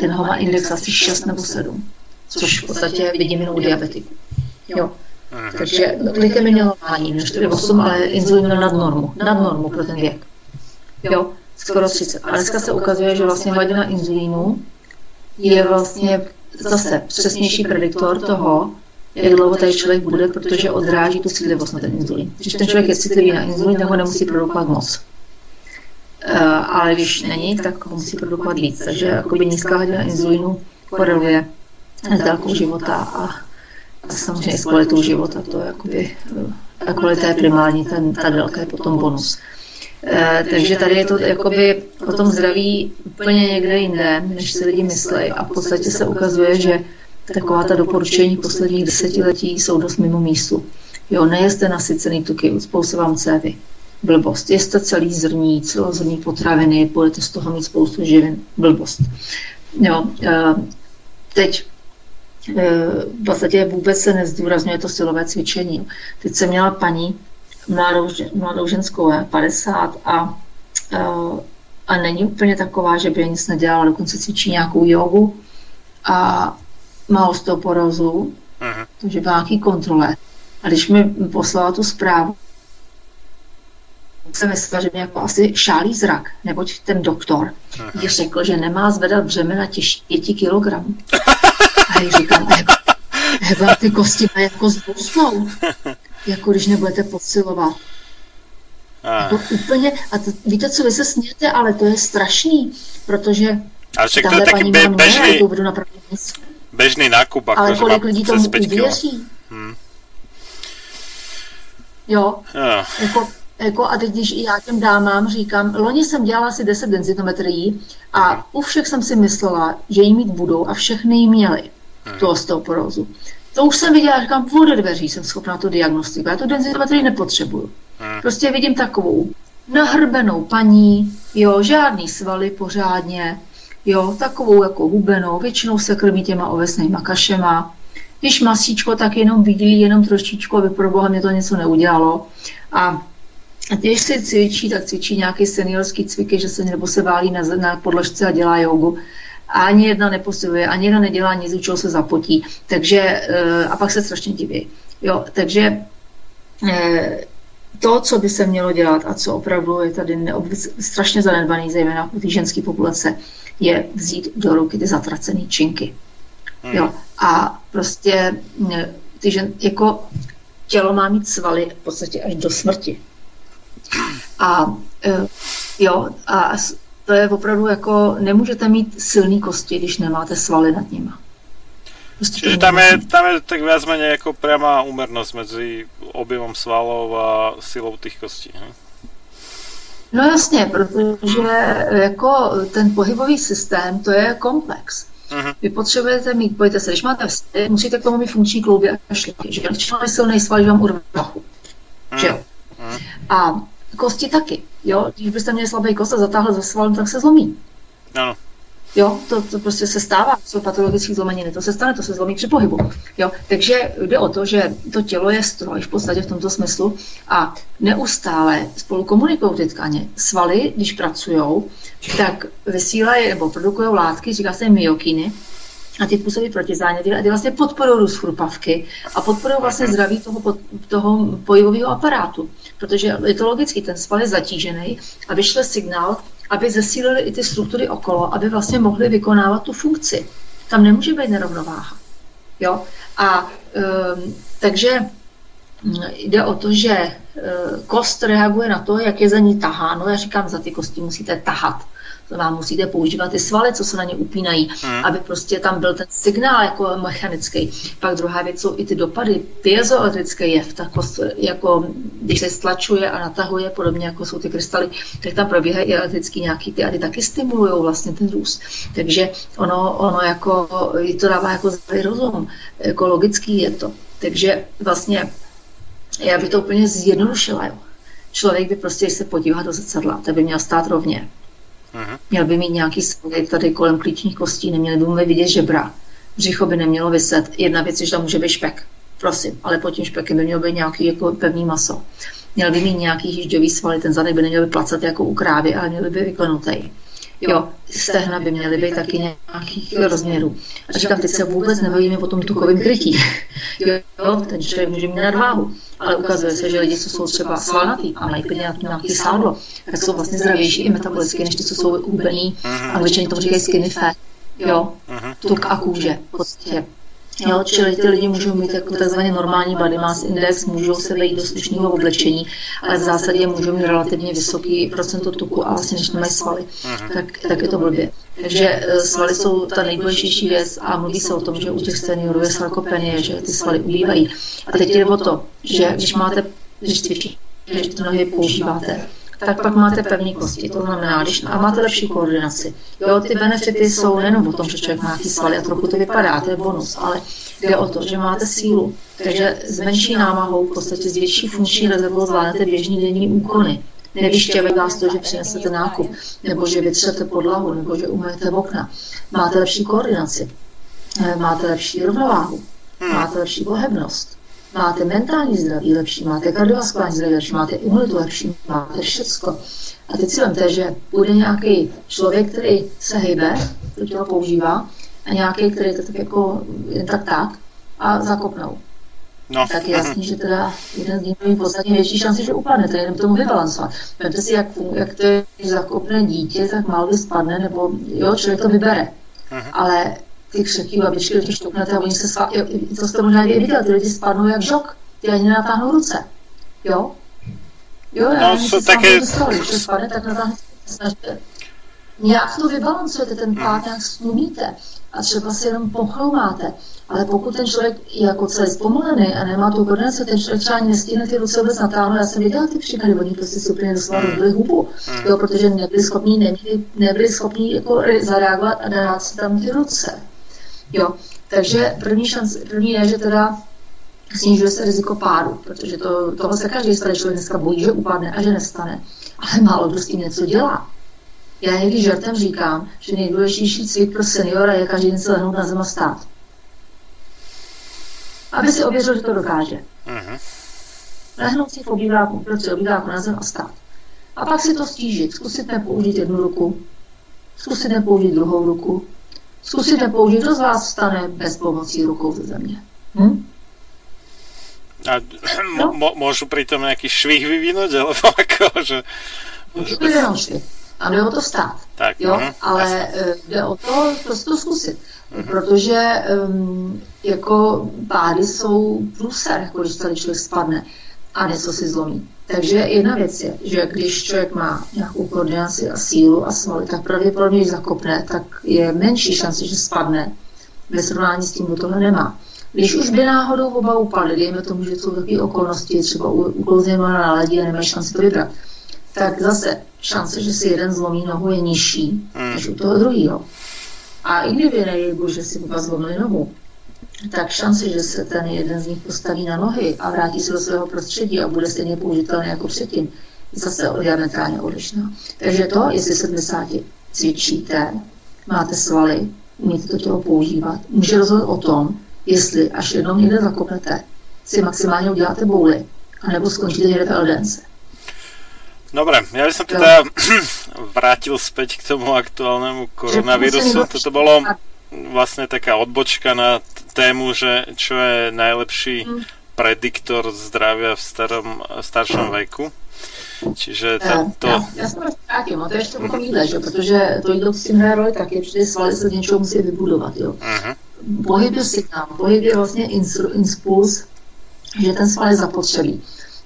ten HOMA index asi 6 nebo 7, což v podstatě vidím jenom u diabetiku. Jo. Uh-huh. Takže glikemy měl normální, než 4,8, ale inzulin měl nad normu, nad normu pro ten věk. Jo, skoro 30. A dneska se ukazuje, že vlastně hladina inzulínu je vlastně zase přesnější prediktor toho, jak dlouho tady člověk bude, protože odráží tu citlivost na ten inzulín. Když ten člověk je citlivý na inzulín, tak ho nemusí produkovat moc. Uh, ale když není, tak ho musí produkovat víc. Takže jakoby nízká hladina inzulínu koreluje s délkou života a, samozřejmě s kvalitou života. To je jakoby, ta kvalita je primární, ten, ta délka je potom bonus. Uh, takže tady je to jakoby o tom zdraví úplně někde jinde, než si lidi myslí. A v podstatě se ukazuje, že taková ta doporučení posledních desetiletí jsou dost mimo místu. Jo, nejeste nasycený tuky, spoustu vám cévy. Blbost. Jeste celý zrní, celozrní potraviny, budete z toho mít spoustu živin. Blbost. Jo, eh, teď eh, v podstatě vůbec se nezdůrazňuje to silové cvičení. Teď jsem měla paní, mladou, mladou ženskou, 50 a, eh, a není úplně taková, že by nic nedělala, dokonce cvičí nějakou jogu a má osteoporózu, uh-huh. takže v nějaký kontrole. A když mi poslala tu zprávu, jsem myslela, že mě jako asi šálí zrak, neboť ten doktor uh-huh. jí řekl, že nemá zvedat břemena těžší 5 kg. A já říkám, jak vám ty kosti mají jako zbousnout, jako když nebudete posilovat. Uh. Jako úplně, a to, víte, co vy se smějete, ale to je strašný, protože ale však to je taky be, bežný, bežný nákup. Jako Ale kolik lidí tomu uvěří? Hmm. Jo, jo. Jako, jako, a teď, když já těm dámám říkám, loni jsem dělala asi 10 denzitometrií a hmm. u všech jsem si myslela, že jí mít budou a všechny jí měly hmm. tu osteoporózu. To už jsem viděla, říkám, ode dveří jsem schopná tu diagnostiku. Já tu denzitometrii nepotřebuju. Hmm. Prostě vidím takovou nahrbenou paní, jo, žádný svaly pořádně, jo, takovou jako hubenou, většinou se krmí těma ovesnýma kašema. Když masíčko, tak jenom bílý, jenom trošičku, aby pro boha mě to něco neudělalo. A když si cvičí, tak cvičí nějaký seniorský cviky, že se nebo se válí na, na podložce a dělá jogu. A ani jedna neposiluje, ani jedna nedělá nic, u čeho se zapotí. Takže, eh, a pak se strašně diví. Jo, takže eh, to, co by se mělo dělat a co opravdu je tady neobvys, strašně zanedbaný, zejména u té ženské populace, je vzít do ruky ty zatracené činky. Hmm. Jo. A prostě ty žen, jako tělo má mít svaly v podstatě až do smrti. A jo, a to je opravdu jako, nemůžete mít silný kosti, když nemáte svaly nad nimi. Prostě Čiže tam je, tam je tak viac menej jako priama úmernosť medzi objemom svalov a silou těch kostí. Ne? No jasně, protože jako ten pohybový systém, to je komplex. Uh-huh. Vy potřebujete mít, pojďte se, když máte vztah, musíte k tomu mít funkční klouby a šlíky, že když máte silný sval, že vám urve uh-huh. že jo. Uh-huh. A kosti taky, jo, když byste měli slabý kost a zatáhl za sval, tak se zlomí. Ano. Jo, to, to prostě se stává, jsou patologické zlomeniny, to se stane, to se zlomí při pohybu. Jo, takže jde o to, že to tělo je stroj v podstatě v tomto smyslu a neustále spolu komunikují ty tkaně. Svaly, když pracují, tak vysílají nebo produkují látky, říká se myokiny, a ty působí protizáněty a ty vlastně podporují růst chrupavky a podporují vlastně zdraví toho, toho pojivového aparátu. Protože je to logicky, ten sval je zatížený a vyšle signál, aby zesílili i ty struktury okolo, aby vlastně mohly vykonávat tu funkci. Tam nemůže být nerovnováha. Jo? A um, takže mm, jde o to, že uh, kost reaguje na to, jak je za ní taháno. Já říkám, za ty kosti musíte tahat vám musíte používat ty svaly, co se na ně upínají, hmm. aby prostě tam byl ten signál jako mechanický. Pak druhá věc jsou i ty dopady, piezoelektrický jev, tak jako když se stlačuje a natahuje, podobně jako jsou ty krystaly, tak tam probíhají i elektrický nějaký ty a ty taky stimulují vlastně ten růst. Takže ono, ono jako, to dává jako zdravý rozum, jako logický je to. Takže vlastně já bych to úplně zjednodušila. Jo. Člověk by prostě, když se podívá do zrcadla, tak by měl stát rovně Aha. Měl by mít nějaký svaly tady kolem klíčních kostí, neměli by vidět žebra. Břicho by nemělo vyset. Jedna věc je, že tam může být špek. Prosím, ale pod tím špekem by mělo být nějaký jako pevný maso. Měl by mít nějaký hýžďový svaly, ten zadek by neměl být placat jako u krávy, ale měl by být vyklenutý. Jo, stehna by měly být taky nějakých rozměrů. A říkám, teď se vůbec nebavíme o tom tukovém krytí. Jo, ten člověk může mít nadváhu, ale ukazuje se, že lidi, co jsou třeba svalnatý a mají nějaký, nějaký sádlo, tak jsou vlastně zdravější i metabolicky, než ty, co jsou hubený. Angličani to říkají skinny fat. Jo, tuk a kůže. V podstatě Jo, čili ty lidi můžou mít jako takzvaný normální body mass index, můžou se vejít do slušného oblečení, ale v zásadě můžou mít relativně vysoký procento tuku a vlastně, když nemají svaly, tak, tak je to blbě. Takže eh, svaly jsou ta nejdůležitější věc a mluví se o tom, že u těch seniorů je sarkopenie, že ty svaly ubývají. A teď jde o to, že když máte, když cvičíte, že ty nohy používáte, tak pak máte pevné kosti. To znamená, když a máte lepší koordinaci. Jo, ty benefity jsou nejenom o tom, že člověk má svaly a trochu to vypadá, to je bonus, ale jde o to, že máte sílu. Takže s menší námahou, v podstatě s větší funkční rezervou zvládnete běžný denní úkony. Nevyštěve vás to, že přinesete nákup, nebo že vytřete podlahu, nebo že umyjete okna. Máte lepší koordinaci, eh, máte lepší rovnováhu, máte lepší pohebnost máte mentální zdraví lepší, máte kardiovaskulární zdraví lepší, máte imunitu lepší, máte všecko. A teď si vemte, že bude nějaký člověk, který se hejbe, to tělo používá, a nějaký, který to tak jako jen tak tak a zakopnou. No. Tak je jasný, že teda jeden z nich má podstatně větší šanci, že upadne, to jenom tomu vybalancovat. Vemte si, jak, jak to je, zakopne dítě, tak málo spadne, nebo jo, člověk to vybere. Uh-huh. Ale ty křehký babičky do těch štouknete a oni se sva, to jste možná i viděl, ty lidi spadnou jak žok, ty ani nenatáhnou ruce, jo? Jo, já no, nevím, také... Dostali, že spadne, tak natáhne snažte. Nějak to vybalancujete, ten pád nějak snumíte a třeba si jenom pochloumáte. Ale pokud ten člověk je jako celý zpomalený a nemá tu koordinaci, ten člověk třeba ani nestihne ty ruce vůbec natáhnout. Já jsem viděla ty příklady, oni prostě si úplně doslova rozbili hubu, jo, protože nebyli schopni, nebyli, nebyli schopni jako zareagovat a dát si tam ty ruce. Jo, takže první, šance, první je, že teda snižuje se riziko pádu, protože to, toho se každý starý člověk dneska bojí, že upadne a že nestane. Ale málo kdo s tím něco dělá. Já někdy žartem říkám, že nejdůležitější cvik pro seniora je každý den se lehnout na zem a stát. Aby si ověřil, že to dokáže. Uh-huh. Lehnout si v obýváku, prostě obýváku na zem a stát. A pak si to stížit, zkusit nepoužít jednu ruku, zkusit nepoužít druhou ruku, Zkusit nepoužít, kdo z vás stane bez pomocí rukou ze země. Hm? A no? mo- můžu přitom nějaký švih vyvinout, alebo jako, že... Můžu jenom švih. A jde o to stát. Tak, jo? Uh-huh, ale jasný. Eh, jde o to prostě to zkusit. Uh-huh. Protože um, jako pády jsou průser, jako když tady člověk spadne a něco si zlomí. Takže jedna věc je, že když člověk má nějakou koordinaci a sílu a svaly, tak pravděpodobně, když zakopne, tak je menší šance, že spadne. Ve srovnání s tím, kdo tohle nemá. Když už by náhodou oba upadly, dejme tomu, že jsou takové okolnosti, třeba uklouzněno na ledě a nemají šanci to vybrat, tak zase šance, že si jeden zlomí nohu, je nižší hmm. než u toho druhého. A i kdyby nejde, že si oba zlomili nohu, tak šance, že se ten jeden z nich postaví na nohy a vrátí se do svého prostředí a bude stejně použitelný jako předtím, zase diametrálně odlišná. Takže to, jestli 70 cvičíte, máte svaly, umíte to tělo používat, může rozhodnout o tom, jestli až jednou někde zakopnete, si maximálně uděláte bouly, anebo skončíte někde v eldence. Dobre, ja by som teda vrátil späť k tomu aktuálnemu koronavírusu. Toto bolo vlastne taká odbočka na tému, že čo je najlepší mm. prediktor zdravia v starom, staršom veku. Čiže ta, to... Já, já se vrátím, no to ještě o tom jídle, že? protože to jídlo si hraje roli taky, protože svaly se z něčeho musí vybudovat. Jo? Uh-huh. Pohyb je signál, pohyb je vlastně impuls, že ten sval je zapotřebí.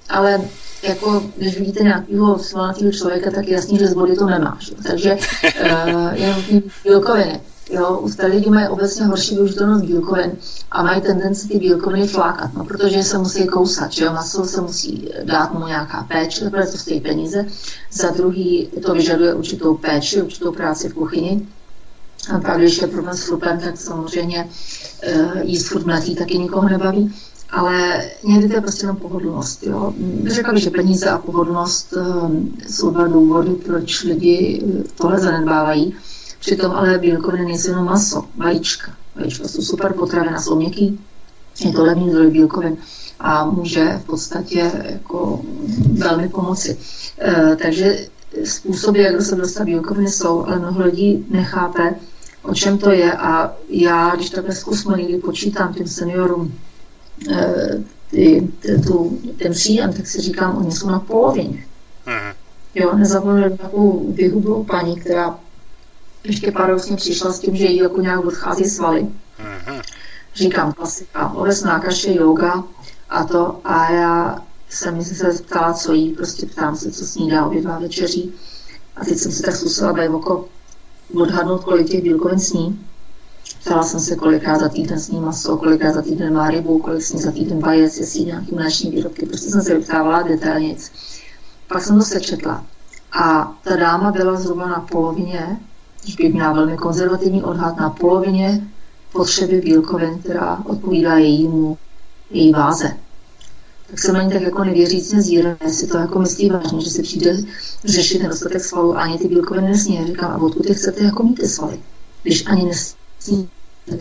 Ale jako, když vidíte nějakého svalnatého člověka, tak je jasný, že z vody to nemáš. Takže uh, jenom bílkoviny. Jo, tady lidi mají obecně horší využitelnost bílkovin a mají tendenci ty bílkoviny flákat, no, protože se musí kousat, že jo, maso se musí dát mu nějaká péče, protože to stojí peníze. Za druhý to vyžaduje určitou péči, určitou práci v kuchyni. A pak, když je problém s chlupem, tak samozřejmě e, jíst furt mletý taky nikoho nebaví. Ale někdy to je prostě jenom pohodlnost. Jo. Řekla bych, že peníze a pohodlnost e, jsou dva důvody, proč lidi tohle zanedbávají. Přitom ale bílkoviny nejsou jenom maso, vajíčka. Vajíčka jsou super potravina, jsou měkký, je to levný zdroj bílkovin a může v podstatě jako velmi pomoci. E, takže způsoby, jak se dostat bílkoviny jsou, ale mnoho lidí nechápe, o čem to je a já, když takhle zkusme někdy počítám těm seniorům e, ty, ty, tu, ten příjem, tak si říkám, oni jsou na polovině. Mhm. Jo, nezapomněl takovou vyhublou paní, která ještě paradoxně přišla s tím, že jí jako nějak odchází svaly. Aha. Říkám klasika, ovesná kaše, yoga a to a já jsem se zeptala, co jí, prostě ptám se, co snídá, obědvá, večeří. A teď jsem se tak zkusila být oko odhadnout, kolik těch bílkovin sní. Ptala jsem se, kolikrát za týden sní maso, kolikrát za týden má rybu, kolik sní za týden vajec, jestli nějaký mléční výrobky. Prostě jsem se vyptávala detailně. Pak jsem to sečetla. A ta dáma byla zhruba na polovině když bych měla velmi konzervativní odhad na polovině potřeby bílkovin, která odpovídá jejímu, její váze. Tak se na ní tak jako nevěřícně zírá, jestli to jako myslí vážně, že se přijde řešit nedostatek svalů a ani ty bílkoviny nesní. Říkám, a odkud ty chcete jako mít ty svaly, když ani nesní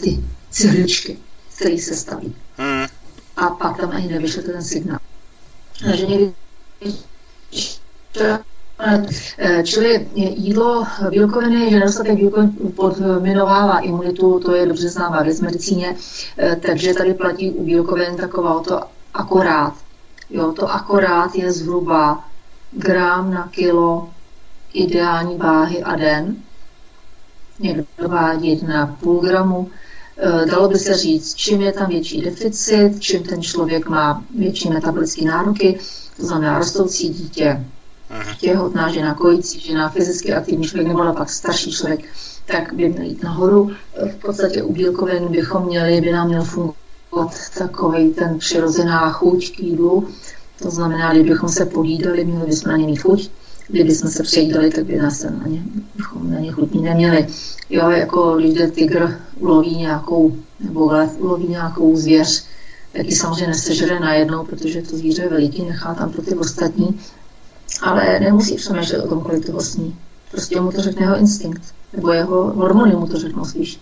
ty cihličky, které se staví. Hmm. A pak tam ani nevyšlete ten signál. Takže někdy čili jídlo, bílkoviny, že nedostatek bílkovin podminovává imunitu, to je dobře známá věc medicíně, eh, takže tady platí u bílkovin taková to akorát. Jo, to akorát je zhruba gram na kilo ideální váhy a den. Někdo vádí 1,5 gramu. Eh, dalo by se říct, čím je tam větší deficit, čím ten člověk má větší metabolické nároky, to znamená rostoucí dítě, těhotná žena, kojící žena, fyzicky aktivní člověk nebo naopak starší člověk, tak by měl jít nahoru. V podstatě u bílkovin bychom měli, by nám měl fungovat takový ten přirozená chuť k jídlu. To znamená, kdybychom se pojídali, měli bychom na ně mít chuť. Kdybychom se přejídali, tak by nás na ně, bychom na ně chutní neměli. Jo, jako když tygr uloví nějakou, nebo lev uloví nějakou zvěř, tak ji samozřejmě nesežere najednou, protože to zvíře je veliký, nechá tam pro ty ostatní ale nemusí přemýšlet o tom, kolik toho sní. Prostě mu to řekne jeho instinkt, nebo jeho hormony mu to řeknou spíš.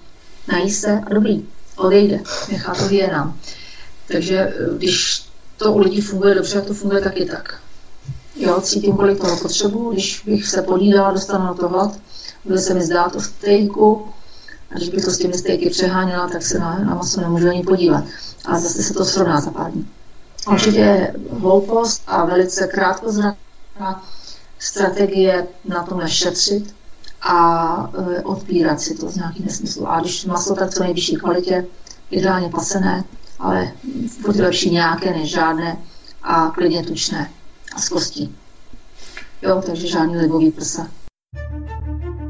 Nají se a dobrý, odejde, nechá to nám. Takže eh, když to u lidí funguje dobře, to funguje taky tak. Jo, cítím, kolik toho potřebuji, když bych se podídala, dostanu na to hlad, bude se mi zdát o stejku, a když bych to s těmi stejky přeháněla, tak se na, na maso nemůžu ani podívat. A zase se to srovná za pár dní. Určitě hloupost a velice krátkozraká strategie na tom nešetřit a e, odpírat si to z nějakých nesmyslů. A když maso, tak co nejvyšší kvalitě, ideálně pasené, ale furt lepší nějaké než žádné a klidně tučné a z kostí. Jo, takže žádný libový prsa.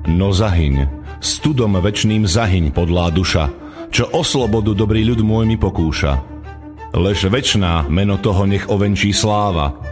No zahyň, studom večným zahyň podlá duša, čo o slobodu dobrý ľud môj mi pokúša. Lež večná meno toho nech ovenčí sláva,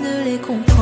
Ne les comprends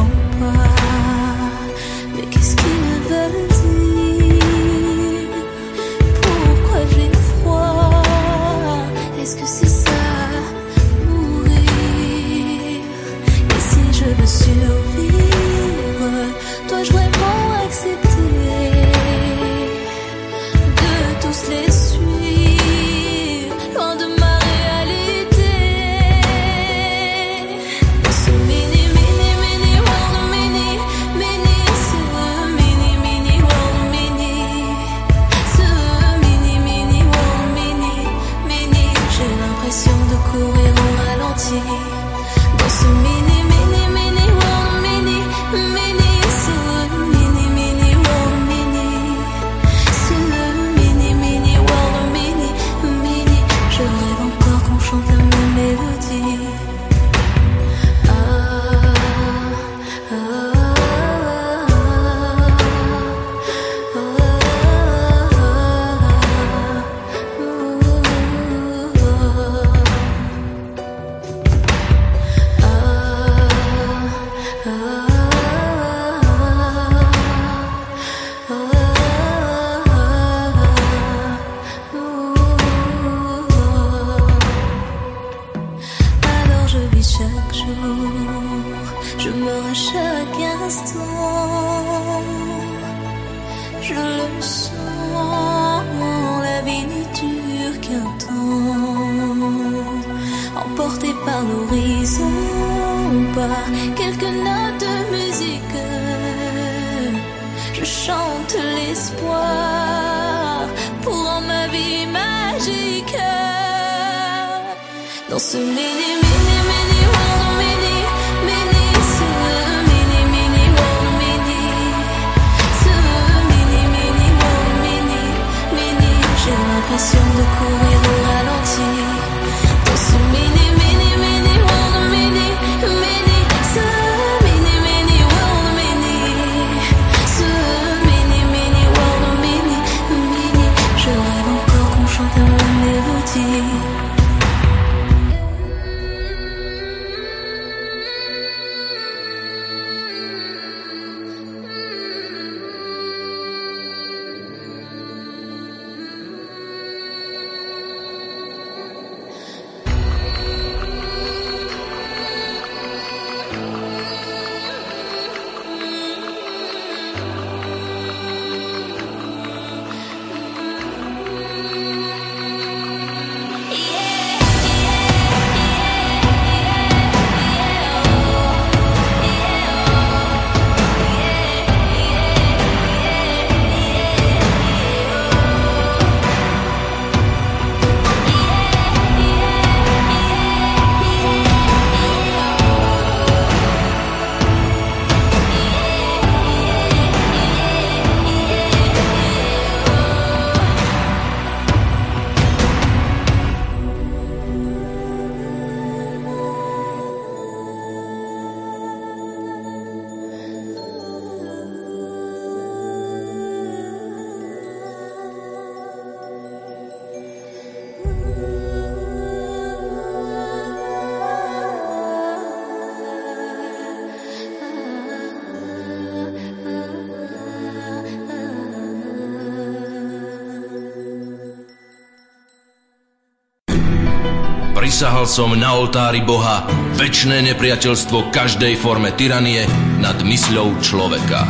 Prisahal som na oltári Boha väčšné nepriateľstvo každej forme tyranie nad mysľou človeka.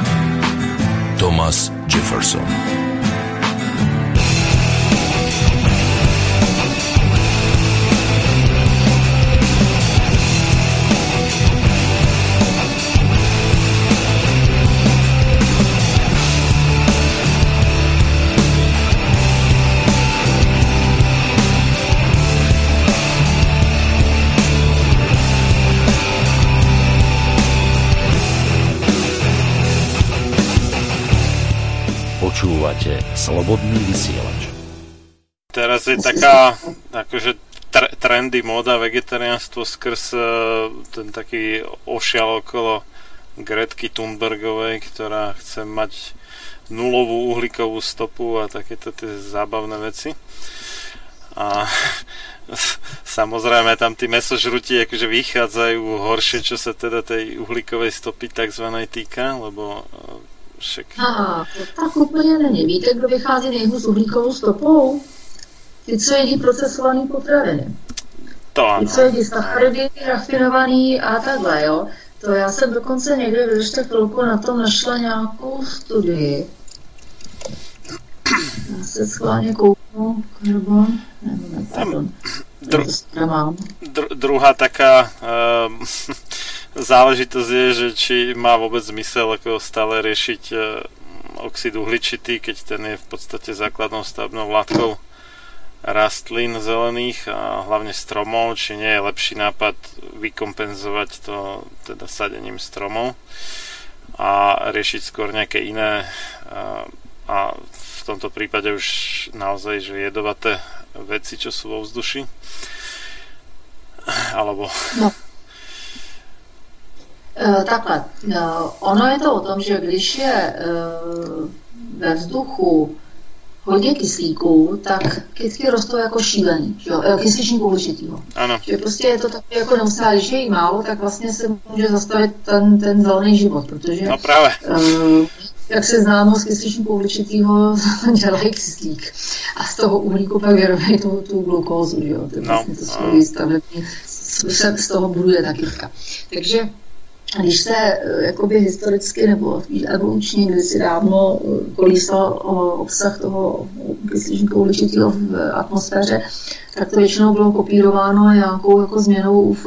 Thomas Jefferson Počúvate Slobodný vysielač. Teraz je taká akože tr- trendy móda vegetariánstvo skrz uh, ten taký ošial okolo Gretky Thunbergovej, ktorá chce mať nulovú uhlíkovú stopu a takéto tie zábavné veci. A samozrejme tam tí mesožrutí akože vychádzajú horšie, čo sa teda tej uhlíkovej stopy takzvanej týka, lebo však... A, to tak úplně není. Víte, kdo vychází nejhůř s uhlíkovou stopou? Ty, co jedí procesovaný potraviny. To ano. Ty, co jedí sacharidy, rafinovaný a takhle, jo. To já jsem dokonce někde, vydržte chvilku, na tom našla nějakou studii. Já se schválně kouknu, karbon, ne, ne, pardon. Dru-. Dru- druhá taká um, záležitosť je, že či má vôbec zmysel ako stále riešiť uh, oxid uhličitý, keď ten je v podstate základnou stavebnou látkou rastlín zelených a hlavne stromov, či nie je lepší nápad vykompenzovať to teda sadením stromov a riešiť skôr nejaké iné uh, a v tomto prípade už naozaj, že jedovaté veci, čo sú vo vzduši. Alebo... No. E, takhle, e, ono je to o tom, že když je e, ve vzduchu hodně kyslíků, tak kytky rostou jako šílený, že jo, kysličníku určitýho. Áno, Že prostě je to takové jako neustále, když je jí málo, tak vlastně se může zastavit ten, ten zelený život, protože no práve. Eh, jak se známo z kysličníku uhličitýho dělají kyslík a z toho uhlíku pak vyrobají tu, tu glukózu, že jo? To je No, vlastně to no. svojí stavební, se z toho buduje ta kytka. Takže když se eh, jakoby historicky nebo evolučně kdysi dávno eh, kolísal o obsah toho kysličníku uhličitého v atmosféře, tak to většinou bylo kopírováno nějakou jako změnou v,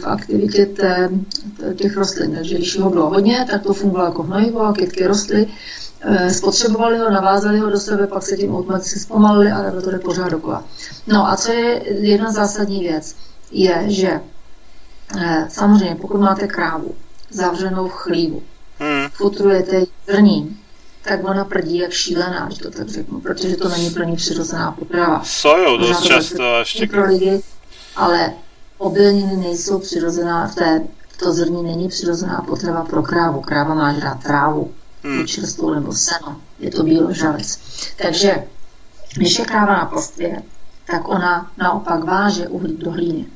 v aktivitě té, těch rostlin. Takže když ho bylo hodně, tak to fungovalo jako hnojivo a kytky rostly, eh, spotřebovali ho, navázali ho do sebe, pak se tím automaticky zpomalili a to jde pořád dokola. No a co je jedna zásadní věc, je, že eh, samozřejmě pokud máte krávu zavřenou v chlívu, Hm, futrujete jí zrním, tak ona prdí jak šílená, když to tak řeknu, protože to není pro ní přirozená potrava. sojou dosť to často ešte... pro lidi, ale obilniny nejsou přirozená, v té, to zrní není přirozená potrava pro krávu. Kráva má žrát trávu, Hm, buď čerstvou nebo seno. Je to bíložravec. Takže, když je kráva na pastvě, tak ona naopak váže uhlík do hlíny.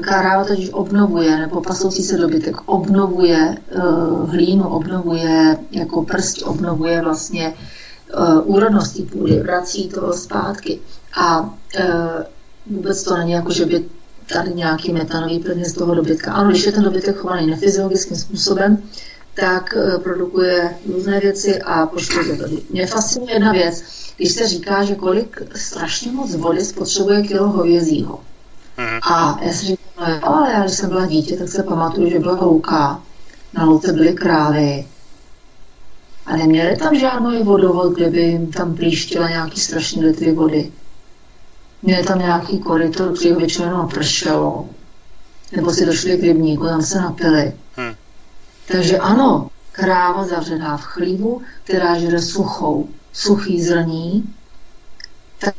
Kráva totiž obnovuje, nebo pasoucí se dobytek obnovuje uh, hlínu, obnovuje jako prst, obnovuje vlastně uh, úrodnost té půdy, vrací to zpátky. A uh, vůbec to není jako, že by tady nějaký metanový plyn z toho dobytka. Ano, když je ten dobytek chovaný nefyziologickým způsobem, tak produkuje různé věci a poškozuje to. Mě fascinuje jedna věc, když se říká, že kolik strašně moc vody spotřebuje kilo hovězího. A já si říkám, no ale já když jsem byla dítě, tak se pamatuju, že byla louka, na louce byly krávy a neměli tam žádný vodovod, kde by jim tam plíštila nějaký strašný litry vody. Měli tam nějaký koryto, který většinou pršelo. Nebo si došli k rybníku, tam se napili. hm. Takže ano, kráva zavřená v chlívu, která žere suchou, suchý zrní, tak,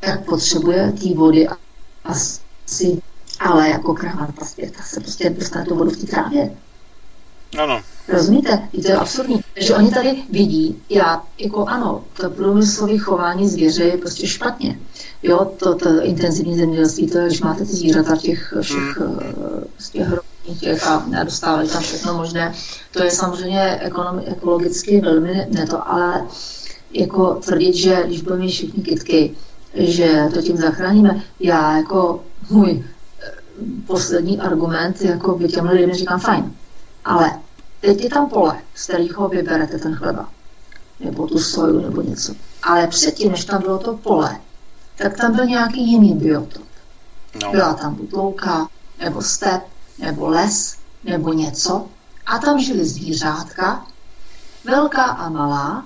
tak potřebuje té vody a- asi, ale jako kráva na pastvě, tak se prostě dostane tu vodu v té trávě. Áno, Rozumíte? I to je absurdní. Takže oni tady vidí, já, jako ano, to průmyslové chování zvěře je prostě špatně. Jo, to, to intenzivní zemědělství, to je, když máte ty zvířata v těch všech eh, z těch hrobních těch a a dostávají tam všechno možné, to je samozřejmě ekonomi, ekologicky velmi ne to, ale jako tvrdit, že když budeme mít všichni kytky, že to tím zachráníme. Já jako můj poslední argument, jako by těm lidem říkám fajn. Ale teď je tam pole, z kterého vyberete ten chleba. Nebo tu soju, nebo něco. Ale předtím, než tam bylo to pole, tak tam byl nějaký jiný biotop. No. Byla tam buď louka, nebo step, nebo les, nebo něco. A tam žili zvířátka, velká a malá.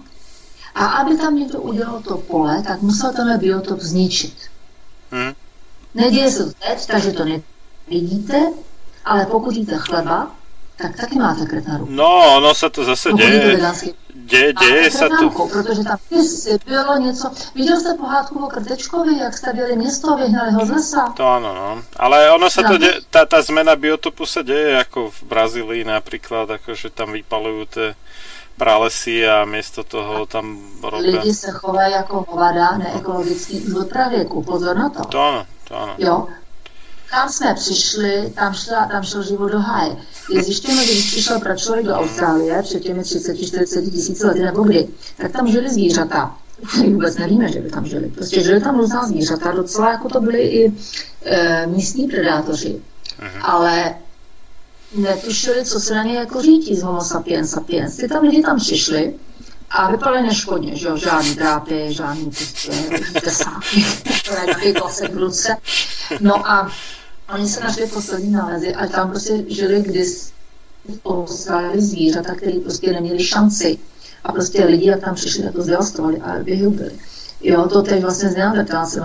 A aby tam někdo udělal to pole, tak musel tenhle biotop zničit. Hm. Neděje se to teď, takže to nevidíte, ale pokud jíte chleba, tak taky máte krev na ruku. No, ono sa to zase Pokud Máte sa krev na to. protože tam bylo něco. Viděl jste pohádku o Krtečkovi, jak stavěli město, vyhnali ho z lesa? To áno, no. Ale ono sa to de, tá, tá zmena biotopu sa deje ako v Brazílii napríklad, akože tam vypalujú tie pralesy a miesto toho tam robia... Lidi se chovají jako hovada neekologický už od pravěku. Pozor na to. To áno, to áno. Jo. Kam jsme přišli, tam, šla, tam šel život do háje. Je zjištěno, že když přišel pračlověk do Austrálie před těmi 30-40 tisíci lety nebo kdy, tak tam žili zvířata. Vůbec nevíme, že by tam žili. Prostě žili tam různá zvířata, docela jako to byli i e, místní predátoři. Ale netušili, co se na ně jako řítí z homo sapiens sapiens. Ty tam lidi tam přišli a vypadaly neškodně, že jo, žádný drápy, žádný prostě tesáky, nějaký klasek v ruce. No a oni se našli poslední nálezy a tam prostě žili kdysi Austrálii zvířata, které prostě neměli šanci. A prostě lidi, jak tam přišli, tak to zdevastovali a vyhubili. Jo, to teď vlastně z neandertálce,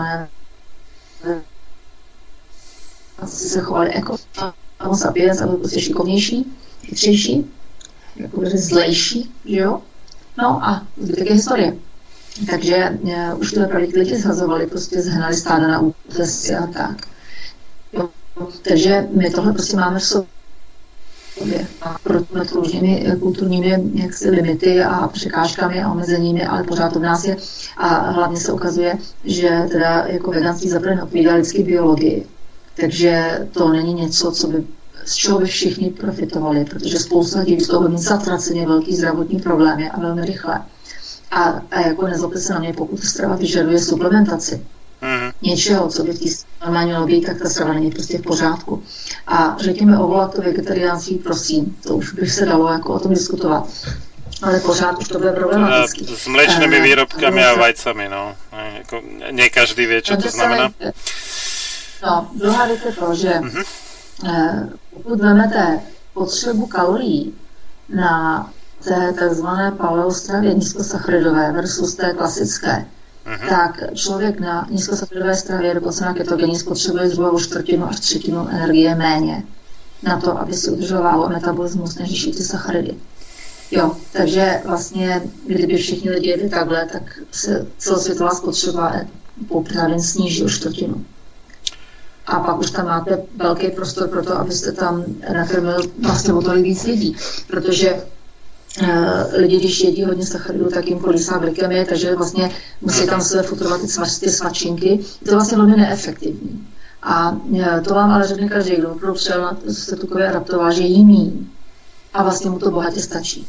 se chovali jako homo sapiens, ale prostě šikovnější, chytřejší, jako zlejší, že jo? No a zbytek je historie. Takže e, už tyhle praví lidi zhazovali, prostě zhnali stáda na útesy a tak. Jo. Takže my tohle prostě máme v sobě. A proto to různými e, kulturními jaksi limity a překážkami a omezeními, ale pořád to v nás je. A hlavně se ukazuje, že teda jako veganství zaprvé neodpovídá lidské biologii. Takže to není něco, co by z čeho by všichni profitovali, protože spousta lidí z toho bude mít zatraceně velký zdravotní problémy a velmi rychle. A, a jako nezlobte se na mě, pokud strava vyžaduje suplementaci Mhm. něčeho, co by v té normálně mělo být, tak ta strava není prostě v pořádku. A řekněme o volatu vegetariánství, prosím, to už by se dalo jako o tom diskutovat. Ale pořád už to bude problematický. S mlečnými Eh, výrobkami a se- vajcami, no. Ne, Jako, nie každý vie, čo to znamená. nejde. No, druhá věc je to, že Mhm. eh, pokud vezmete potřebu kalorií na té takzvané paleostravě nízkosacharidové versus té klasické, Mhm. tak člověk na nízkosacharidové stravě, dokonce na ketogenní, spotřebuje zhruba o čtvrtinu až třetinu energie méně na to, aby si udržoval metabolismus, než ty sacharidy. Jo, takže vlastně, kdyby všichni lidi jedli takhle, tak se celosvětová spotřeba potravin sníží o čtvrtinu. A pak už tam máte velký prostor pro to, abyste tam nakrmil vlastně o tolik víc lidí, protože eh, lidi, když jedí hodně sacharidů, tak jim kolísá glykemie, takže vlastně musí tam své futrovat ty, svač, ty svačinky. Je to vlastně velmi neefektivní. A eh, to vám ale řekne každý, kdo na se tukové adaptoval, že míň. A vlastně mu to bohatě stačí.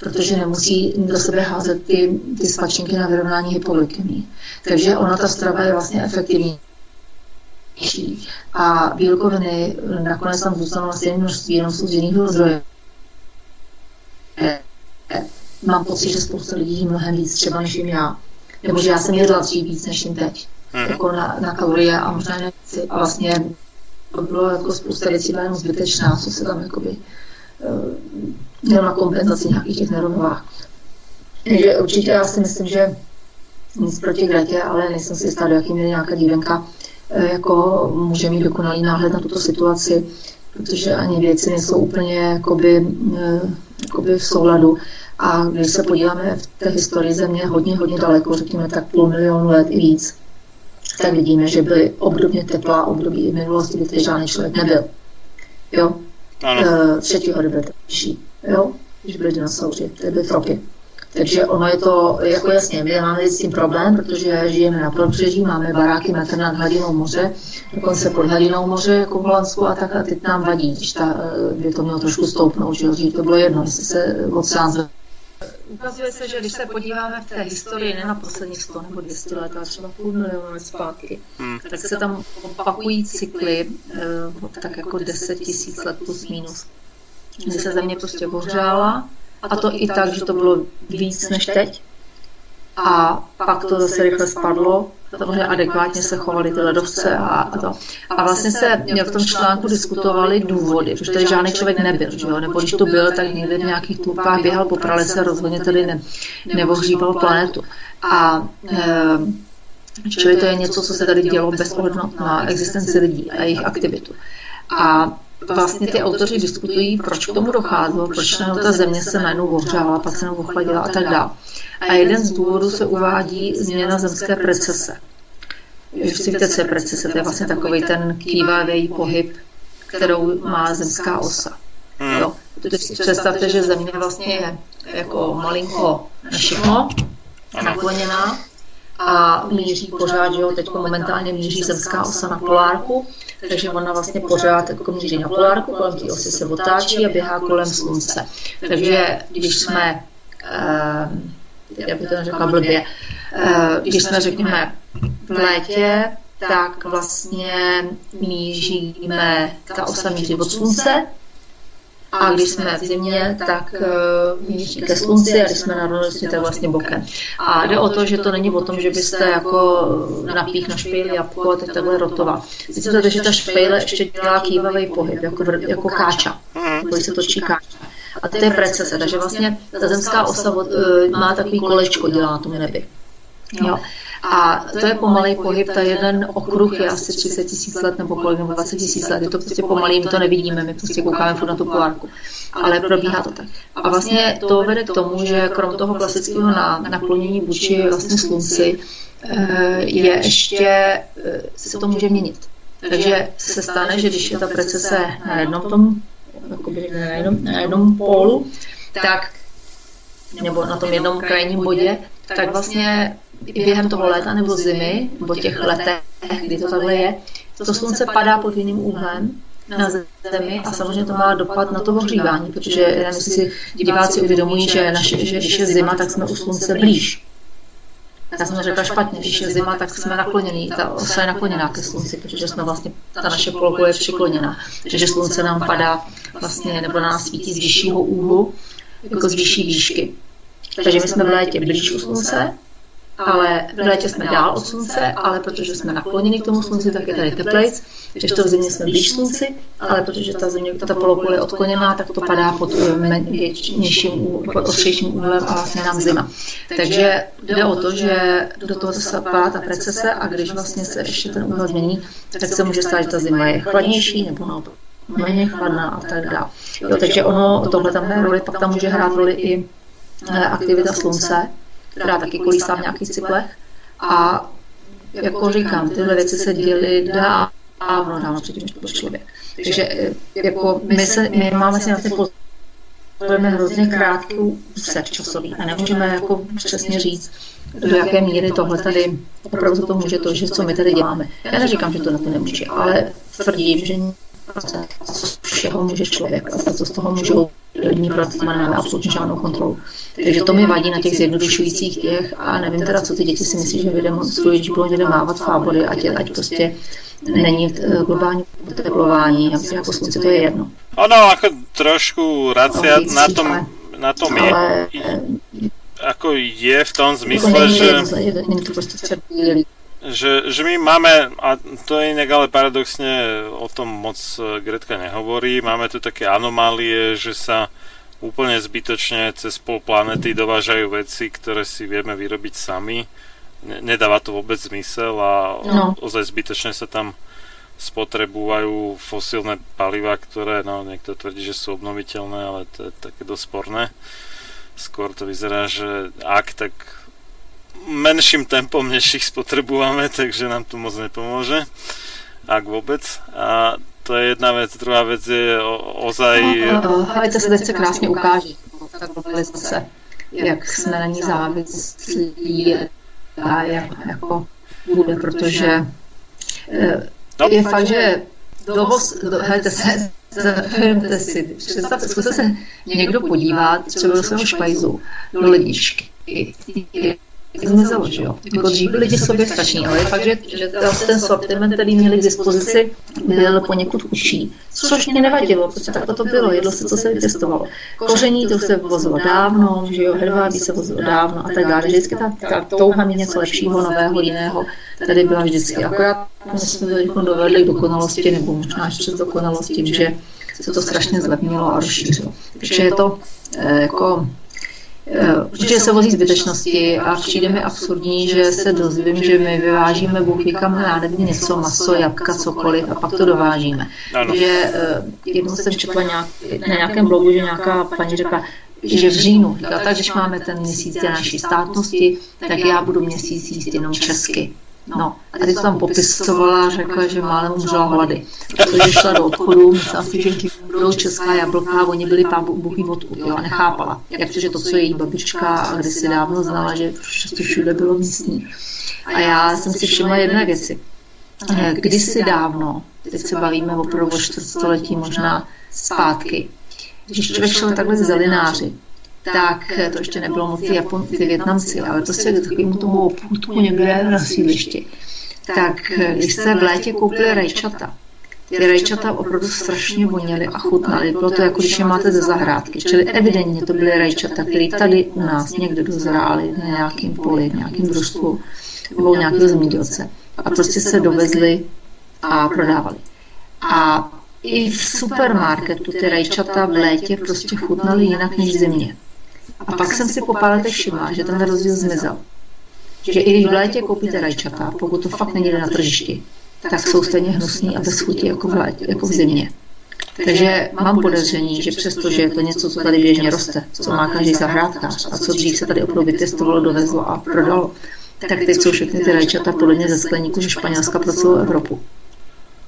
Protože nemusí do sebe házet ty, ty svačinky na vyrovnání hypoglykemie. Takže ona, ta strava je vlastně efektivní a bílkoviny nakonec tam zůstanou na stejné množství, jenom jsou z jiného zdroje. Mám pocit, že spousta lidí jí mnohem víc třeba než jim já. Nebo že já jsem jedla dřív víc než jim teď. Mhm. Jako na, na kalorie a možná jiné věci. A vlastně to bylo jako spousta věcí byla jenom zbytečná, co se tam jakoby uh, jenom na kompenzaci nějakých těch nerovnovách. Takže určitě já si myslím, že nic proti Gretě, ale nejsem si jistá, do jaký míry nějaká dívenka eh, jako může mít dokonalý náhled na tuto situaci, protože ani věci nejsou úplně jakoby, eh, jakoby v souladu. A když se podíváme v té historii země hodně, hodně daleko, řekněme tak půl milionu let i víc, tak vidíme, že byly obdobně teplá období i v minulosti, kdy tady žádný člověk nebyl. Jo? Áno. Eh, třetího doby. Jo? Když byly dinosauři, to byly tropy. Takže ono je to, jako jasně, my máme s tím problém, protože žijeme na pobřeží, máme baráky metr nad hladinou moře, dokonce pod hladinou moře, jako v Holandsku a tak, a teď nám vadí, když ta, eh, by to mělo trošku stoupnout, že dřív to bylo jedno, jestli se oceán zve- ukazuje se, že když se podíváme v té historii ne na posledních 100 nebo 200 let, ale třeba půl milionu let zpátky, Hmm. tak se tam opakují cykly eh, tak jako 10 tisíc let plus minus. Kdy se země prostě ohřála a to i tak, že to bylo víc než teď. A pak to zase rychle spadlo, protože adekvátně se chovaly ty ledovce a, a to. A vlastně se v tom článku diskutovali důvody, protože tady žádný člověk nebyl, že jo? nebo když tu byl, tak někde v nějakých tupách běhal po pralese rozhodně tady ne, neohříval planetu. A e, čili to je něco, co se tady dělo bez ohledu na existenci lidí a jejich aktivitu. A vlastně ty autoři diskutují, proč k tomu docházelo, proč ta země se najednou ohřála, pak se ochladila a tak dále. A jeden z důvodů se uvádí změna zemské precese. Když si víte, co je precese, to je vlastně takový ten kývavý pohyb, kterou má zemská osa. Jo. Teď si představte, že země vlastně je jako malinko našihlo, nakloněná a míří pořád, že jo, teď momentálně míří zemská osa na polárku, takže ona vlastně pořád jako míří na polárku, kolem té osy se otáčí a běhá kolem slunce. Takže když jsme, eh, já bych to řekla blbě, eh, když jsme, řekněme, v létě, tak vlastně míříme, ta osa míří od slunce, a když jsme v zimě, tak uh, míří ke slunci a když jsme na rovnosti, tak vlastně bokem. A jde o to, že to není o tom, že byste jako napích na špejli jabko a teď takhle rotovat. Myslíte, že ta špejle ještě dělá kývavý pohyb, jako, jako káča, když se točí káča. A to je precese, takže vlastně ta zemská osa uh, má takový kolečko, dělá na tom nebi. Jo. A to je pomalý pohyb, ta jeden okruh je asi 30 tisíc let nebo kolik, nebo 20 tisíc let, je to prostě pomalý, my to nevidíme, my prostě koukáme furt na tu polárku, ale probíhá to tak. A vlastně to vede k tomu, že krom toho klasického naklonění vůči vlastně slunci, je ještě, se to může měnit. Takže se stane, že když je ta precese na jednom tom, na jednom, na jednom pólu, tak nebo na tom jednom krajním bodě, tak vlastně i během toho léta nebo zimy, nebo těch letech, kdy to takhle je, to slunce padá pod jiným úhlem na zemi a samozřejmě to má dopad na to ohřívání, protože nevím, si diváci uvědomují, že, naše, že když je zima, tak jsme u slunce blíž. Já jsem řekla špatně, když je zima, tak jsme naklonění, ta osa je nakloněná ke slunci, protože jsme vlastně, ta naše polko je přikloněná, takže slunce nám padá vlastně, nebo na nás svítí z vyššího úhlu, jako z vyšší výšky. Takže my jsme v létě blíž u slunce, ale v létě jsme dál od slunce, ale protože jsme nakloněni k tomu slunci, tak je tady teplejc, když to v zimě jsme blíž slunci, ale protože ta země, ta polokoule je odkloněná, tak to padá pod nižším, pod ostřejším úhlem a vlastně nám zima. Takže jde o to, že do toho se padá ta precese a když vlastně se ještě ten úhel změní, tak se může stát, že ta zima je chladnější nebo naopak méně chladná a tak dále. Jo, takže ono, tohle tam hraje roli, pak tam může hrát roli i aktivita slunce, která taky kolísá v nějakých cyklech. A jako říkám, tyhle věci se děly dávno, dávno předtím, než to byl člověk. Takže jako my, se, my máme si na ty pozorujeme hrozně krátký úsek časový a nemůžeme jako přesně říct, do jaké míry tohle tady opravdu to může to, že co my tady děláme. Já neříkám, že to na to nemůže, ale tvrdím, že z všeho může člověk a co z toho můžou lidní pracovat, nemáme absolutně žádnou kontrolu. Takže to mi vadí na těch zjednodušujících těch a nevím teda, co ty děti si myslí, že vydemonstrují, když budou někde mávat fábory, ať, ať prostě není globální oteplování, jako slunce, to je jedno. Ono ako trošku racia na tom, na tom je, Ale ako je v tom to zmysle, že... není to prostě že, že my máme, a to je inak ale paradoxne o tom moc e, Gretka nehovorí, máme tu také anomálie, že sa úplne zbytočne cez pol planety dovážajú veci, ktoré si vieme vyrobiť sami. Ne- Nedáva to vôbec zmysel a No. ozaj zbytočne sa tam spotrebujú fosílne paliva, ktoré, no niekto tvrdí, že sú obnoviteľné, ale to je také dosť sporné. Skôr to vyzerá, že ak, tak menším tempom, než ich spotrebujeme, takže nám to moc nepomôže. Ak vôbec. A to je jedna vec. Druhá vec je o, ozaj... Ale to se teď se krásně ukáže. Ta globalizace, jak jsme na ní závislí a jak jako bude, protože eh, No. je fakt, že dovoz, do, hejte se, Vemte si, představte, zkuste se někdo podívat třeba do svého špajzu, do ledničky. Že jo? Jako dřív byli lidi sobě stační, ale je fakt, že, že ten sortiment, který měli k dispozici, byl poněkud užší. Což mě nevadilo, protože takto to bylo, jedlo se, co se vytestovalo. Koření to se vozilo dávno, že jo, hedvábí se vozilo dávno a tak dále. Vždycky ta, ta touha mít něco lepšího, nového, jiného, tady byla vždycky. Akorát jsme to dovedli k dokonalosti, nebo možná ještě přes dokonalosti, že se to strašně zlepnilo a rozšířilo. Takže je to eh, jako Určitě se vozí zbytečnosti a přijde mi absurdní, že se dozvím, že my vyvážíme Bůh kam já nevím, něco, maso, jabka, cokoliv a pak to dovážíme. Ano. Že jednou jsem četla nějak, na nějakém blogu, že nějaká paní řekla, že v říjnu, říká, tak, když máme ten měsíc naší státnosti, tak já budu měsíc jíst jenom česky. No, a teď tam popisovala řekla, že málem umřela hlady. Protože šla do obchodu, myslela si, že budou česká jablka oni byli pán bohý vodku, jo, a nechápala. Jak to, že to, co její babička kdysi dávno znala, že to všude bylo místní. A já jsem si všimla jedné věci. Kdysi dávno, teď se bavíme opravdu o čtvrtstoletí možná zpátky, když člověk šel takhle z zelináři, tak to ještě nebylo moc ty, Japon, ty Větnamci, ale prostě k takovému tomu opůdku někde na sídlišti. Tak když se v létě koupili rajčata, ty rajčata opravdu strašně voněly a chutnaly. Bylo to jako když je máte ze zahrádky. Čili evidentně to byly rajčata, které tady u nás někde dozrály na nějakém poli, v nějakém družstvu nebo nějakého zemědělce. A prostě se dovezly a prodávali. A i v supermarketu ty rajčata v létě prostě chutnaly jinak než v zimě. A pak jsem si po pár letech všimla, že ten rozdíl zmizel. Že i když v létě koupíte rajčata, pokud to fakt není na tržišti, tak jsou stejně hnusný a bez chutí jako v, létě, jako v zimě. Takže mám podezření, že přesto, že je to něco, co tady běžně roste, co má každý zahrádkář a co dřív se tady opravdu vytestovalo, dovezlo a prodalo, tak teď jsou všechny ty rajčata podle mě ze skleníku ze Španělska pro celou Evropu.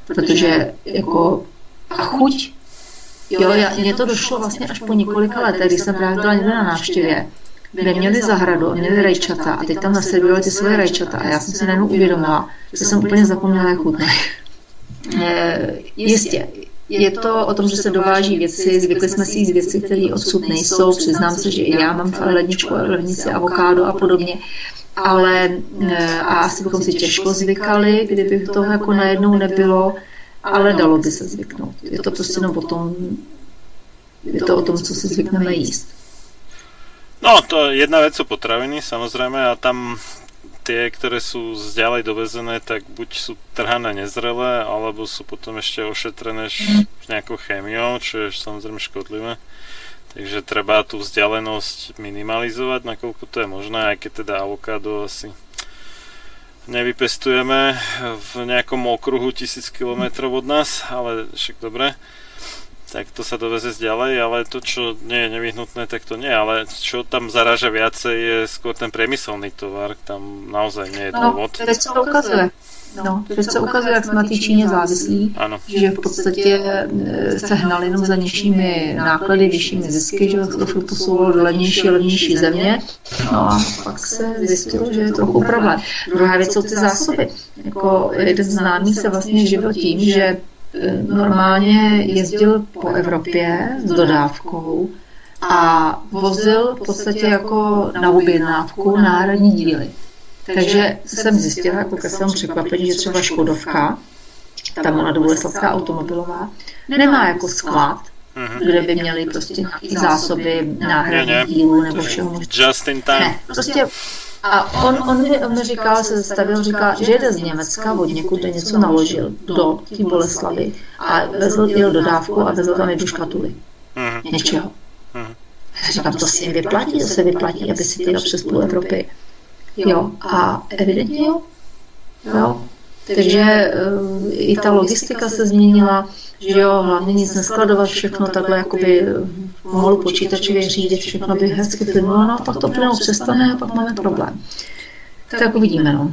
Protože jako a chuť Jo, já, mně to došlo vlastně až po několika letech, když jsem právě byla někde na návštěvě, kde měli zahradu měli rajčata a teď tam naservirovali ty svoje rajčata a já jsem si najednou uvědomila, že jsem úplně zapomněla, jak chutnají. E, jistě, je to o tom, že se dováží věci, zvykli jsme si jít věci, které odsud nejsou, přiznám se, že i já mám v ledničku a lednici avokádo a podobně, ale e, a asi bychom si těžko zvykali, kdyby toho jako najednou nebylo, ale dalo by se zvyknout. Je to prostě jenom o tom, je to o tom, co si zvykneme jíst. No, to jedna vec sú potraviny, samozrejme, a tam tie, ktoré sú zďalej dovezené, tak buď sú trhané nezrelé, alebo sú potom ešte ošetrené š- nejakou chémiou, čo je samozrejme škodlivé. Takže treba tú vzdialenosť minimalizovať, nakoľko to je možné, aj keď teda avokádo asi nevypestujeme v nejakom okruhu tisíc kilometrov od nás, ale však dobre tak to sa doveze ďalej, ale to, čo nie je nevyhnutné, tak to nie. Ale čo tam zaráža viacej, je skôr ten priemyselný tovar. Tam naozaj nie je no, dôvod. Teď se ukazuje. No, teď se ukazuje, jak jsme na té Číně závislí, ano. že v podstatě e, se hnali jenom za nižšími náklady, vyššími zisky, že to furt posouvalo do levnější levnější země. No a pak se zjistilo, že je trochu problém. Druhá věc jsou ty zásoby. Jako jeden známý se vlastně živil tím, že normálně jezdil po Evropě s dodávkou a vozil v podstatě jako na objednávku náhradní díly. Takže jsem zjistila, jako ke svému překvapení, že třeba Škodovka, ta mladá Boleslavská automobilová, nemá jako sklad, mm-hmm. kde by měli prostě nějaké zásoby náhradních dílů nebo všeho. Just in time. Ne, prostě a on, on, mi, on mi říkal, se zastavil, říká, že jede z Německa od někud, kde něco naložil do té Boleslavy a vezl, jel dodávku a vezl tam jednu škatuli. Mm-hmm. Něčeho. Mm-hmm. Říkám, to si vyplatí, to se vyplatí, aby si ty přes půl Evropy. Jo, a evidentně jo. jo. Takže uh, i ta logistika se změnila, že jo, hlavně nic neskladovat, všechno takhle jakoby pomalu počítačově řídit, všechno by hezky plynulo, no a pak to plynout přestane a pak máme problém. Tak uvidíme, no.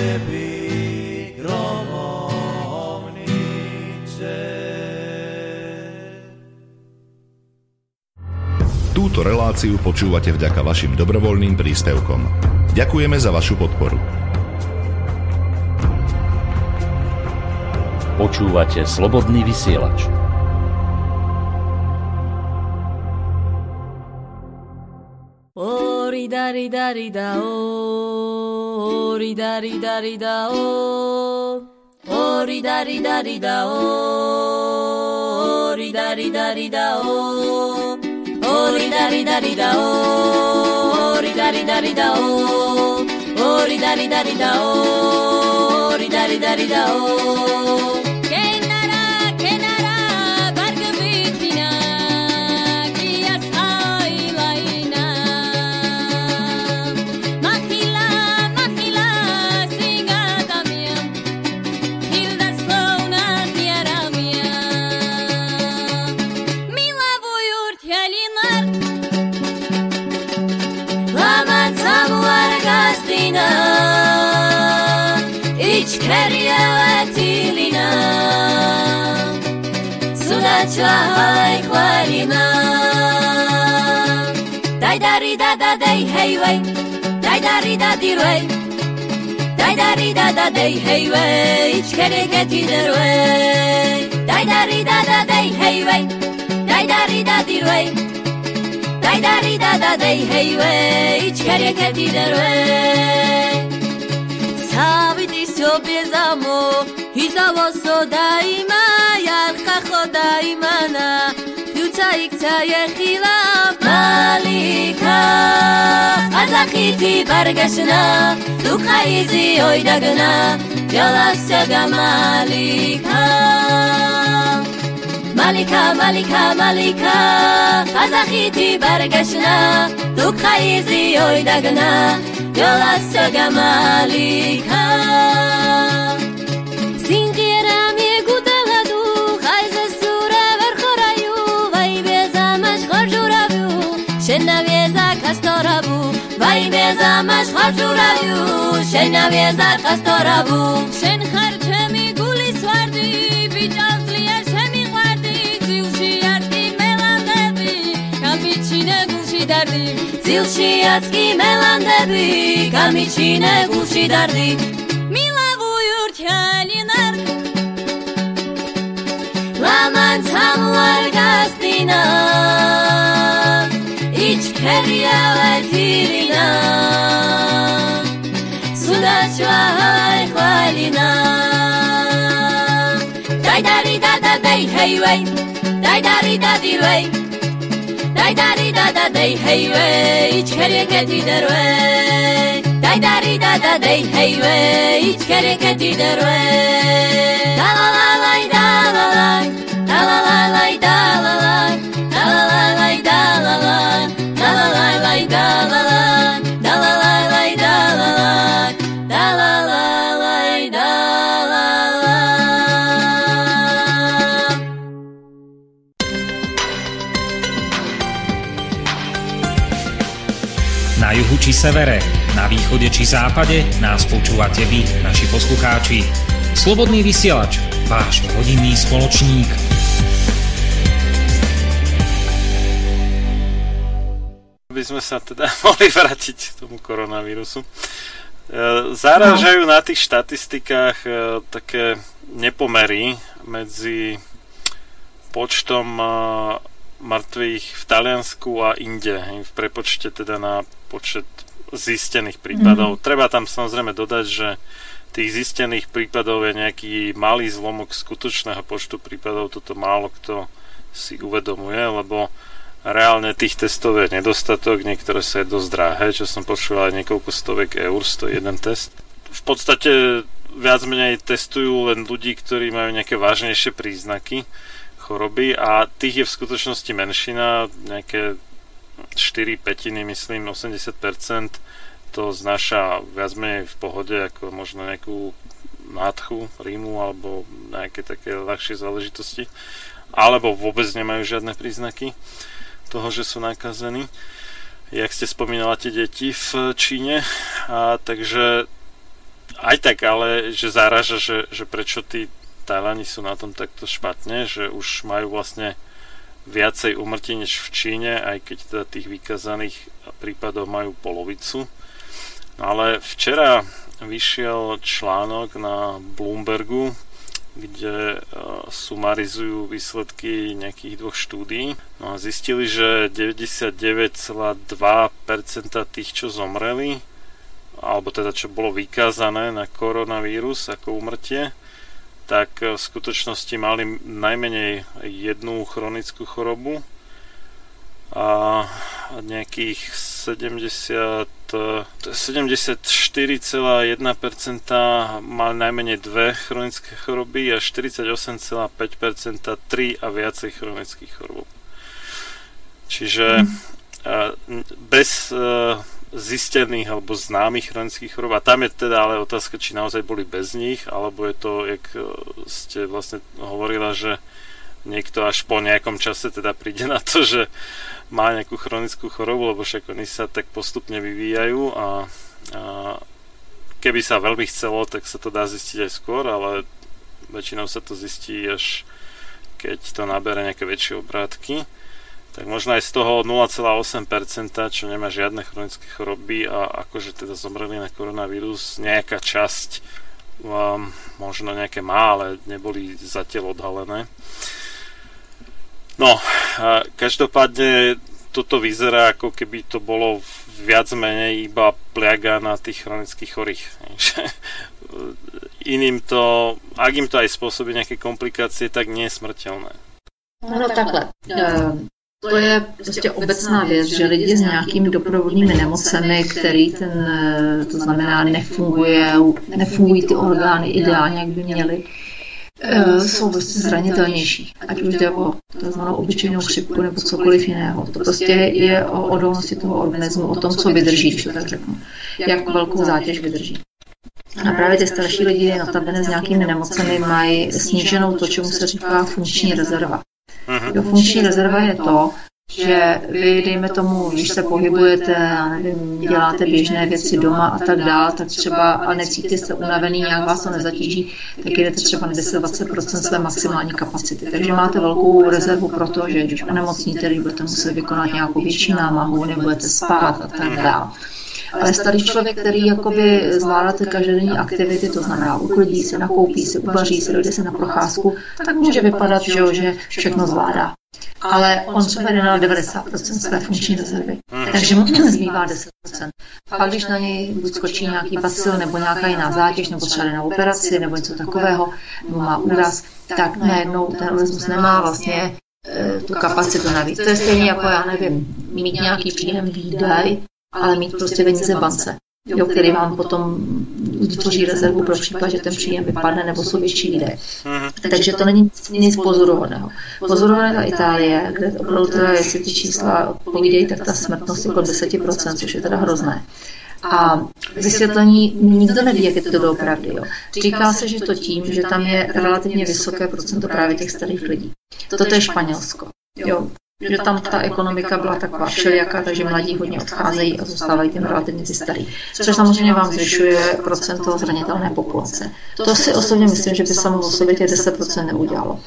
Tebi gromovniče. Túto reláciu počúvate vďaka vašim dobrovoľným príspevkom. Ďakujeme za vašu podporu. Počúvate Slobodný vysielač. Ori dari dari da o, ori dari dari da o, ori rida rida rida oh rida rida rida oh oh rida rida rida oh rida rida rida oh oh rida rida rida oh rida rida rida oh kenara فەریاوەتی لینا سودا چوهای خوارینا دایداری دادا دەی هەیوەی دایداری دادیڕوەی دایداری دادا دەی هەیوەی چکەرێکەتی دەروەی دایداری دادا دەی هەیوەی دایداری دادیڕوەی دایداری دادا دەی هەیوەی چکەرێکەتی دەروێ ჯობიეზამო იზავოსო დაიმა იარხახო დაიმანა თუცა იქცა ეხილა მალიკა აზახითი ბარგაშნა ლუყაიზი ოიდაგნა ჯალასა გამალიკა მალიკა მალიკა მალიკა ყაზახითი ბარგაშნა ლუქაიზი ოიდაგნა გოლასა გამალიკა სინღიერა მიგუდალადუ ხაიზე სურა ვერ ხორაიუ ვაიბე ზამაშ ხორჯურავიუ შენავიეზა კასტორაბუ ვაიბე ზამაშ ხორჯურავიუ შენავიეზა კასტორაბუ შე გულშიაც კი მელანდები გამიჩინე გულში დარდი. მილავუიურ ჩალინარ ლამან სამუარ გასტინა. იჩქერია ვეთირინა. სუდაჩვა ხვალინა. დაიდარი და და დაი ჰეივეი დაიდარი და დირვეი Dai dari da da dei hey way, ich kere keti der we Dai dari da da dei hey we ich kere keti der we Da la la la da la la. Da la la la da la la. La la la la la. La la la la la. Či severe, na východe či západe nás počúvate vy, naši poslucháči. Slobodný vysielač, váš rodinný spoločník. Aby sme sa teda mohli vrátiť k tomu koronavírusu. E, Zarážajú na tých štatistikách e, také nepomery medzi počtom e, mŕtvych v Taliansku a inde, v prepočte teda na počet zistených prípadov. Mm. Treba tam samozrejme dodať, že tých zistených prípadov je nejaký malý zlomok skutočného počtu prípadov, toto málo kto si uvedomuje, lebo reálne tých testov je nedostatok, niektoré sa je dosť drahé, čo som počul aj niekoľko stovek eur, stojí jeden test. V podstate viac menej testujú len ľudí, ktorí majú nejaké vážnejšie príznaky choroby a tých je v skutočnosti menšina, nejaké 4 petiny, myslím, 80% to znáša viac menej v pohode, ako možno nejakú nádchu, rímu alebo nejaké také ľahšie záležitosti. Alebo vôbec nemajú žiadne príznaky toho, že sú nakazení. Jak ste spomínala tie deti v Číne. A, takže aj tak, ale že záraža, že, že prečo tí Tajlani sú na tom takto špatne, že už majú vlastne viacej umrtí než v Číne, aj keď teda tých vykazaných prípadov majú polovicu. No ale včera vyšiel článok na Bloombergu, kde uh, sumarizujú výsledky nejakých dvoch štúdí. No a zistili, že 99,2% tých, čo zomreli, alebo teda čo bolo vykázané na koronavírus ako umrtie, tak v skutočnosti mali najmenej jednu chronickú chorobu a nejakých 70, to je 74,1% mali najmenej dve chronické choroby a 48,5% tri a viacej chronických chorôb. Čiže a, n- bez e, zistených alebo známych chronických chorób. A tam je teda ale otázka, či naozaj boli bez nich, alebo je to, jak e, ste vlastne hovorila, že niekto až po nejakom čase teda príde na to, že má nejakú chronickú chorobu, lebo však oni sa tak postupne vyvíjajú a, a keby sa veľmi chcelo, tak sa to dá zistiť aj skôr, ale väčšinou sa to zistí až keď to nabere nejaké väčšie obrátky tak možno aj z toho 0,8%, čo nemá žiadne chronické choroby a akože teda zomreli na koronavírus, nejaká časť um, možno nejaké má, ale neboli zatiaľ odhalené. No, a každopádne toto vyzerá ako keby to bolo viac menej iba pliaga na tých chronických chorých. Iným to, ak im to aj spôsobí nejaké komplikácie, tak nie je smrteľné. No takhle. To je prostě obecná věc, že lidi s nějakými doprovodnými nemocemi, který ten, to znamená, nefunguje, nefungují ty orgány ideálně, jak by měly, eh, jsou prostě zranitelnější. Ať už jde o tzv. obyčejnou chřipku nebo cokoliv jiného. To prostě je o odolnosti toho organismu, o tom, co vydrží, když tak řeknu. Jak velkou zátěž vydrží. A právě ty starší lidi notabene s nějakými nemocemi mají sníženou to, čemu se říká funkční rezerva. Jo, funkční rezerva je to, že vy, dejme tomu, když se pohybujete, a nevím, děláte běžné věci doma a tak dál, tak třeba a necítíte se unavený, nějak vás to nezatíží, tak jdete třeba na 10-20% své maximální kapacity. Takže máte velkou rezervu pro to, že když onemocníte, když budete muset vykonat nějakou větší námahu, nebudete spát a tak dále. Ale starý člověk, který jakoby zvládá ty každodenní aktivity, to znamená uklidí se, nakoupí se, uvaří se, dojde se na procházku, tak může vypadat, že, jo, že všechno zvládá. Ale on jde na 90% své funkční rezervy. Takže mu zbývá 10%. Pak když na něj buď skočí nějaký bacil nebo nějaká jiná zátěž, nebo třeba na operaci, nebo něco takového, nebo má úraz, tak najednou ten organismus nemá vlastně eh, tu kapacitu navíc. To je stejně jako, já nevím, mít nějaký příjem výdaj, ale mít prostě peníze v bance, jo, který vám potom vytvoří rezervu pro případ, že ten příjem vypadne nebo jsou větší výdaje. Takže to není nic. Pozoruhodné ta Itálie, kde opravdu teda, jestli ty čísla odpovídají, tak ta smrtnost je kolem 10%, což je teda hrozné. A vysvětlení nikdo neví, jak je to doopravdy. Jo. Říká se, že to tím, že tam je relativně vysoké procento právě těch starých lidí. Toto je Španělsko. Jo že tam ta ekonomika byla taková všelijaká, takže mladí hodně odcházejí a zůstávají tím relativně ty starý. Což samozřejmě vám zvyšuje procento zranitelné populace. To si osobně myslím, že by samo o sobě těch 10% neudělalo.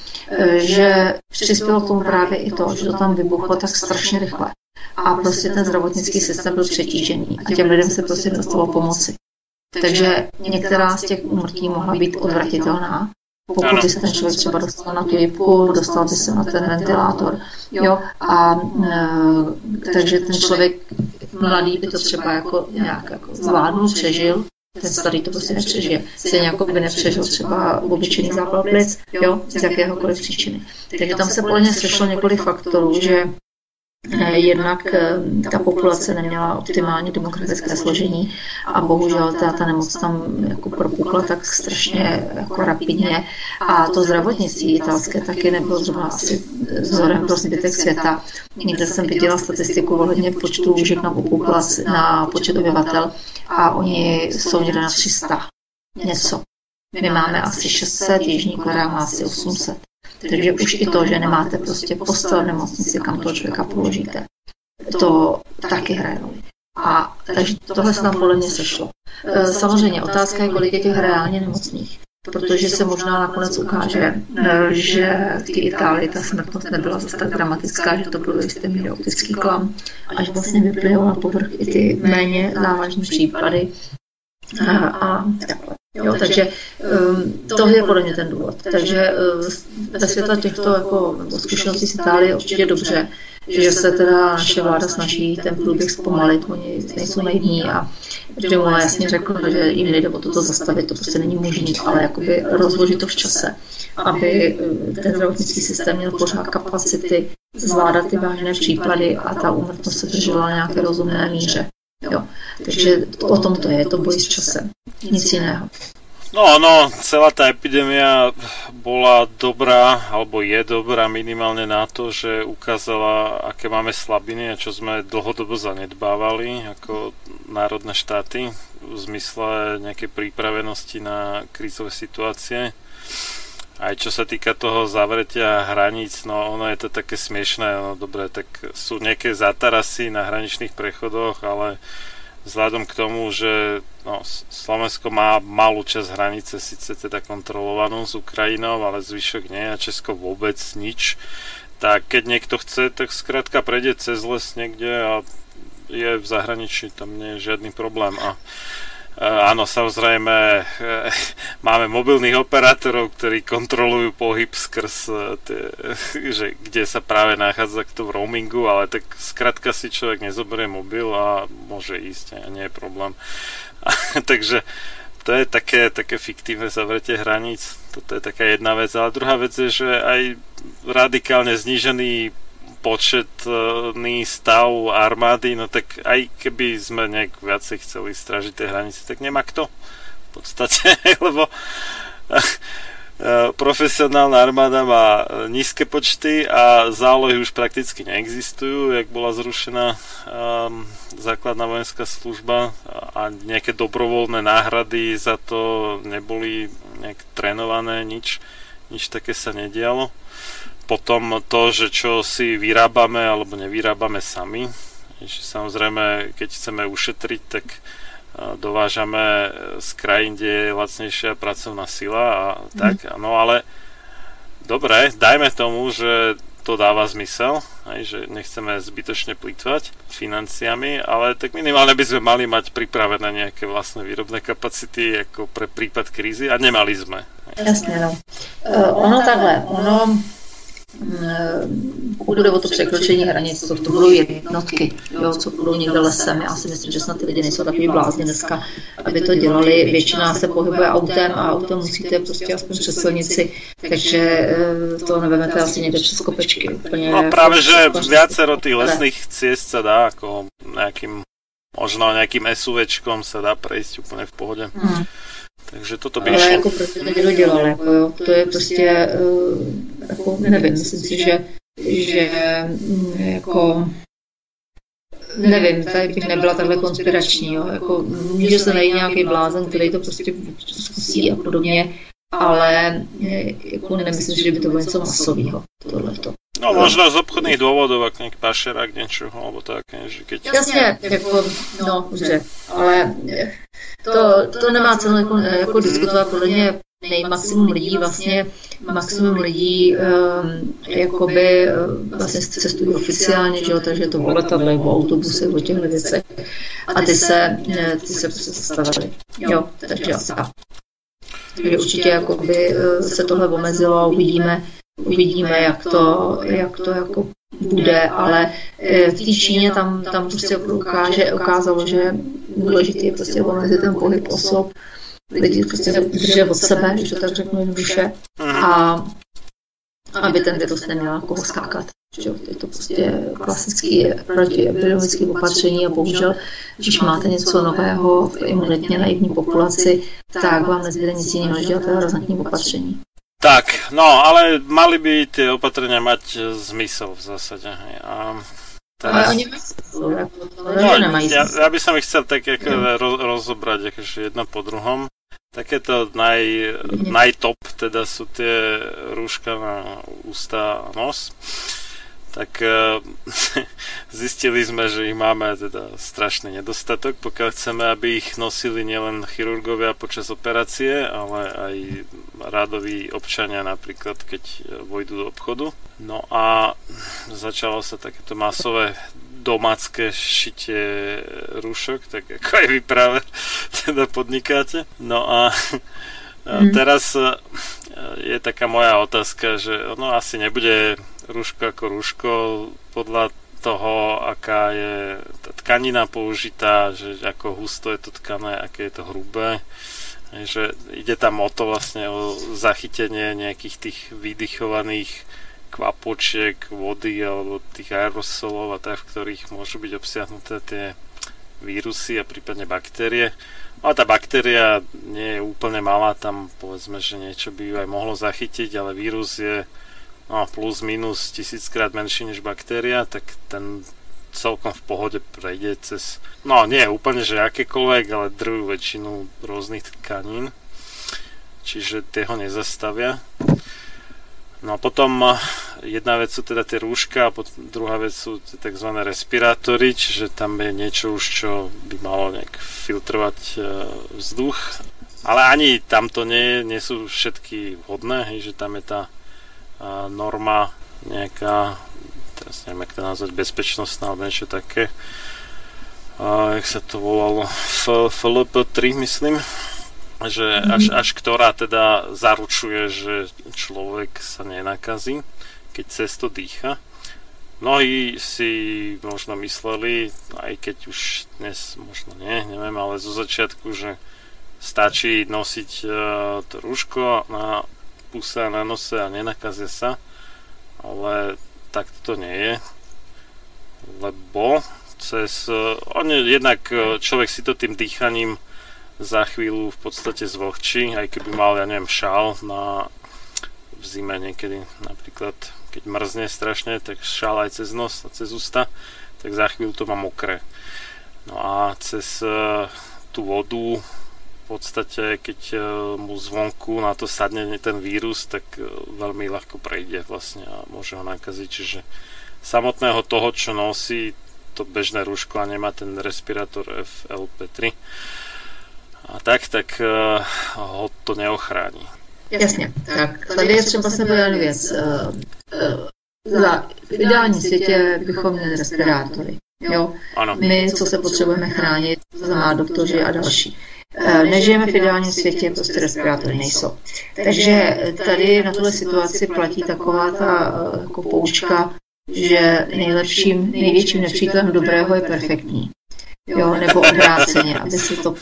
Že přispělo k tomu právě i to, že to tam vybuchlo tak strašně rychle. A prostě ten zdravotnický systém byl přetížený a těm lidem se prostě dostalo pomoci. Takže některá z těch úmrtí mohla být odvratitelná, pokud by se ten člověk třeba dostal na tu jipku, dostal by se na ten ventilátor, jo, a e, takže ten člověk mladý by to třeba jako nějak jako zvládnul, přežil, ten starý to prostě nepřežije. Stejně jako by nepřežil třeba obyčejný zápal plic, jo, z jakéhokoliv příčiny. Takže tam se podle mě sešlo několik faktorů, že Jednak eh, ta populace neměla optimální demokratické složení a bohužel ta, ta nemoc tam jako propukla tak strašně jako rapidně a to zdravotnictví italské taky nebylo zrovna asi vzorem pro zbytek světa. Někde jsem viděla statistiku ohledně počtu lůžek na populaci, na počet obyvatel a oni jsou někde na 300 něco. My máme asi 600, Jižní Korea má asi 800. Takže už i to, že nemáte prostě postel v nemocnici, kam toho člověka položíte, to taky hraje roli. A takže tohle se tam podle mě sešlo. E, Samozřejmě otázka je, kolik je těch reálně nemocných. Protože se možná nakonec ukáže, e, že v té Itálii ta smrtnost nebyla zase tak dramatická, že to byl jistý míry optický klam. Až vlastně vyplynou na povrch i ty méně závažné případy, A, a takhle. Jo, takže um, to je podle mě ten důvod. Takže uh, ve světle těchto jako, zkušeností z Itálie určitě dobře, že se teda naše vláda snaží ten průběh zpomalit, oni nejsou naivní a že mu jasně řekl, že jim nejde o toto zastavit, to prostě není možné, ale jakoby rozložit to v čase, aby uh, ten zdravotnický systém měl pořád kapacity zvládat ty vážné případy a ta úmrtnost se držela na nějaké rozumné míře. Jo. Takže o tom to je, to boj s časem. Nic jiného. No, no, celá tá epidémia bola dobrá, alebo je dobrá minimálne na to, že ukázala, aké máme slabiny a čo sme dlhodobo zanedbávali ako národné štáty v zmysle nejakej prípravenosti na krízové situácie. Aj čo sa týka toho zavretia hraníc, no ono je to také smiešné, no dobre, tak sú nejaké zatarasy na hraničných prechodoch, ale vzhľadom k tomu, že no, Slovensko má malú časť hranice, síce teda kontrolovanú s Ukrajinou, ale zvyšok nie a Česko vôbec nič, tak keď niekto chce, tak skrátka prejde cez les niekde a je v zahraničí, tam nie je žiadny problém. A Áno, samozrejme, máme mobilných operátorov, ktorí kontrolujú pohyb skrz e, tie, že kde sa práve nachádza kto v roamingu, ale tak skrátka si človek nezoberie mobil a môže ísť a nie je problém. Takže to je také, také fiktívne zavretie hraníc. Toto je taká jedna vec. Ale druhá vec je, že aj radikálne znížený početný stav armády, no tak aj keby sme nejak viacej chceli stražiť tie hranice, tak nemá kto v podstate, lebo eh, profesionálna armáda má nízke počty a zálohy už prakticky neexistujú, jak bola zrušená um, základná vojenská služba a nejaké dobrovoľné náhrady za to neboli nejak trénované, nič, nič také sa nedialo potom to, že čo si vyrábame alebo nevyrábame sami. Že samozrejme, keď chceme ušetriť, tak dovážame z krajín, kde je lacnejšia pracovná sila a mm. tak, no ale dobre, dajme tomu, že to dáva zmysel, aj, že nechceme zbytočne plýtvať financiami, ale tak minimálne by sme mali mať pripravené nejaké vlastné výrobné kapacity ako pre prípad krízy a nemali sme. Jasne, no. Uh, ono takhle, ono pokud jde o to překročení hranic, to, to budou jednotky, jo, co budou někde lesem. Já si myslím, že snad ty lidi nejsou takový blázni dneska, aby to dělali. Většina se pohybuje autem a autem musíte prostě aspoň přes silnici, takže eh, to nevemete asi někde přes kopečky. Úplně no právě, že viacero tých lesných ciest sa dá ako nejakým možno nejakým SUVčkom sa dá prejsť úplne v pohode. Hmm. Takže toto by Ale jako proč to někdo dělal, jako jo, to je prostě, uh, jako nevím, myslím si, že, že mm, jako nevím, tady bych nebyla takhle konspirační, jo, jako může se najít nějaký blázen, který to prostě zkusí a podobně, ale jako nemyslím, že by to bylo něco masového, tohleto. No možno z obchodných dôvodov, ak nejaký pašerák niečoho, alebo tak, že keď... Jasně, jako, no, dobře, ale to, to nemá cenu jako, jako diskutovat, podle mě nej maximum lidí vlastně, maximum lidí um, jakoby vlastně cestují oficiálně, že jo, takže to o letadlech, o autobusech, o těchto věcech a ty se, ty se zastavili, jo, takže asi tak. Takže určitě jakoby se tohle omezilo a uvidíme, uvidíme, jak to, jak to jako bude, ale v té Číně tam, tam prostě ukáže, ukázalo, že důležitý je prostě omezit ten pohyb osob, lidi prostě držet od sebe, když to tak řeknu jednoduše, a aby ten virus neměl koho skákat. Že je to prostě klasický protiepidemický opatření a bohužel, když máte něco nového v imunitně naivní populaci, tak vám nezbyde nic jiného, než dělat razantní opatření. Tak, no, ale mali by tie opatrenia mať zmysel v zásade. A teraz... Ale oni no, ja, ja by som ich chcel tak ako no. roz, rozobrať akože jedno po druhom. Takéto naj, najtop teda sú tie rúška na ústa a nos tak uh, zistili sme, že ich máme teda strašný nedostatok, pokiaľ chceme, aby ich nosili nielen chirurgovia počas operácie, ale aj rádoví občania napríklad, keď vojdu do obchodu. No a začalo sa takéto masové domácké šitie rúšok, tak ako aj vy práve teda podnikáte. No a mm. teraz e, je taká moja otázka, že ono asi nebude rúško ako rúško podľa toho, aká je tkanina použitá, že ako husto je to tkané, aké je to hrubé. Že ide tam o to vlastne o zachytenie nejakých tých vydychovaných kvapočiek, vody alebo tých aerosolov a tak, v ktorých môžu byť obsiahnuté tie vírusy a prípadne baktérie. No a tá baktéria nie je úplne malá, tam povedzme, že niečo by ju aj mohlo zachytiť, ale vírus je no, plus minus tisíckrát menší než baktéria, tak ten celkom v pohode prejde cez, no nie úplne, že akékoľvek, ale druhú väčšinu rôznych tkanín, čiže tie ho nezastavia. No a potom jedna vec sú teda tie rúška a druhá vec sú tzv. respirátory, čiže tam je niečo už, čo by malo nejak filtrovať e, vzduch. Ale ani tamto nie, nie sú všetky vhodné, hej, že tam je tá norma nejaká, teraz neviem, jak to nazvať, bezpečnostná alebo niečo také. A, jak sa to volalo? F, FLP3, myslím. Že až, až ktorá teda zaručuje, že človek sa nenakazí, keď cez to dýcha. Mnohí si možno mysleli, aj keď už dnes možno nie, neviem, ale zo začiatku, že stačí nosiť uh, to rúško na puse na nose a nenakazia sa, ale tak to nie je, lebo cez, on je, jednak e, človek si to tým dýchaním za chvíľu v podstate zvlhčí, aj keby mal, ja neviem, šál na v zime niekedy napríklad, keď mrzne strašne, tak šál aj cez nos a cez ústa, tak za chvíľu to má mokré. No a cez uh, tú vodu podstate, keď e, mu zvonku na to sadne ten vírus, tak e, veľmi ľahko prejde vlastne a môže ho nakaziť. Čiže samotného toho, čo nosí to bežné rúško a nemá ten respirátor FLP3 a tak, tak uh, ho to neochrání. Jasně, tak tady je třeba se jedna věc. Za, v ideálním světě bychom měli respirátory. Jo? Ano. My, co se potřebujeme chránit, to znamená doktoři a další. Eh, nežijeme v ideálním světě, prostě respirátory nejsou. Takže tady na tuhle situaci platí taková ta eh, jako poučka, že nejlepším, největším nepřítelem dobrého je perfektní jo, nebo obráceně, aby se to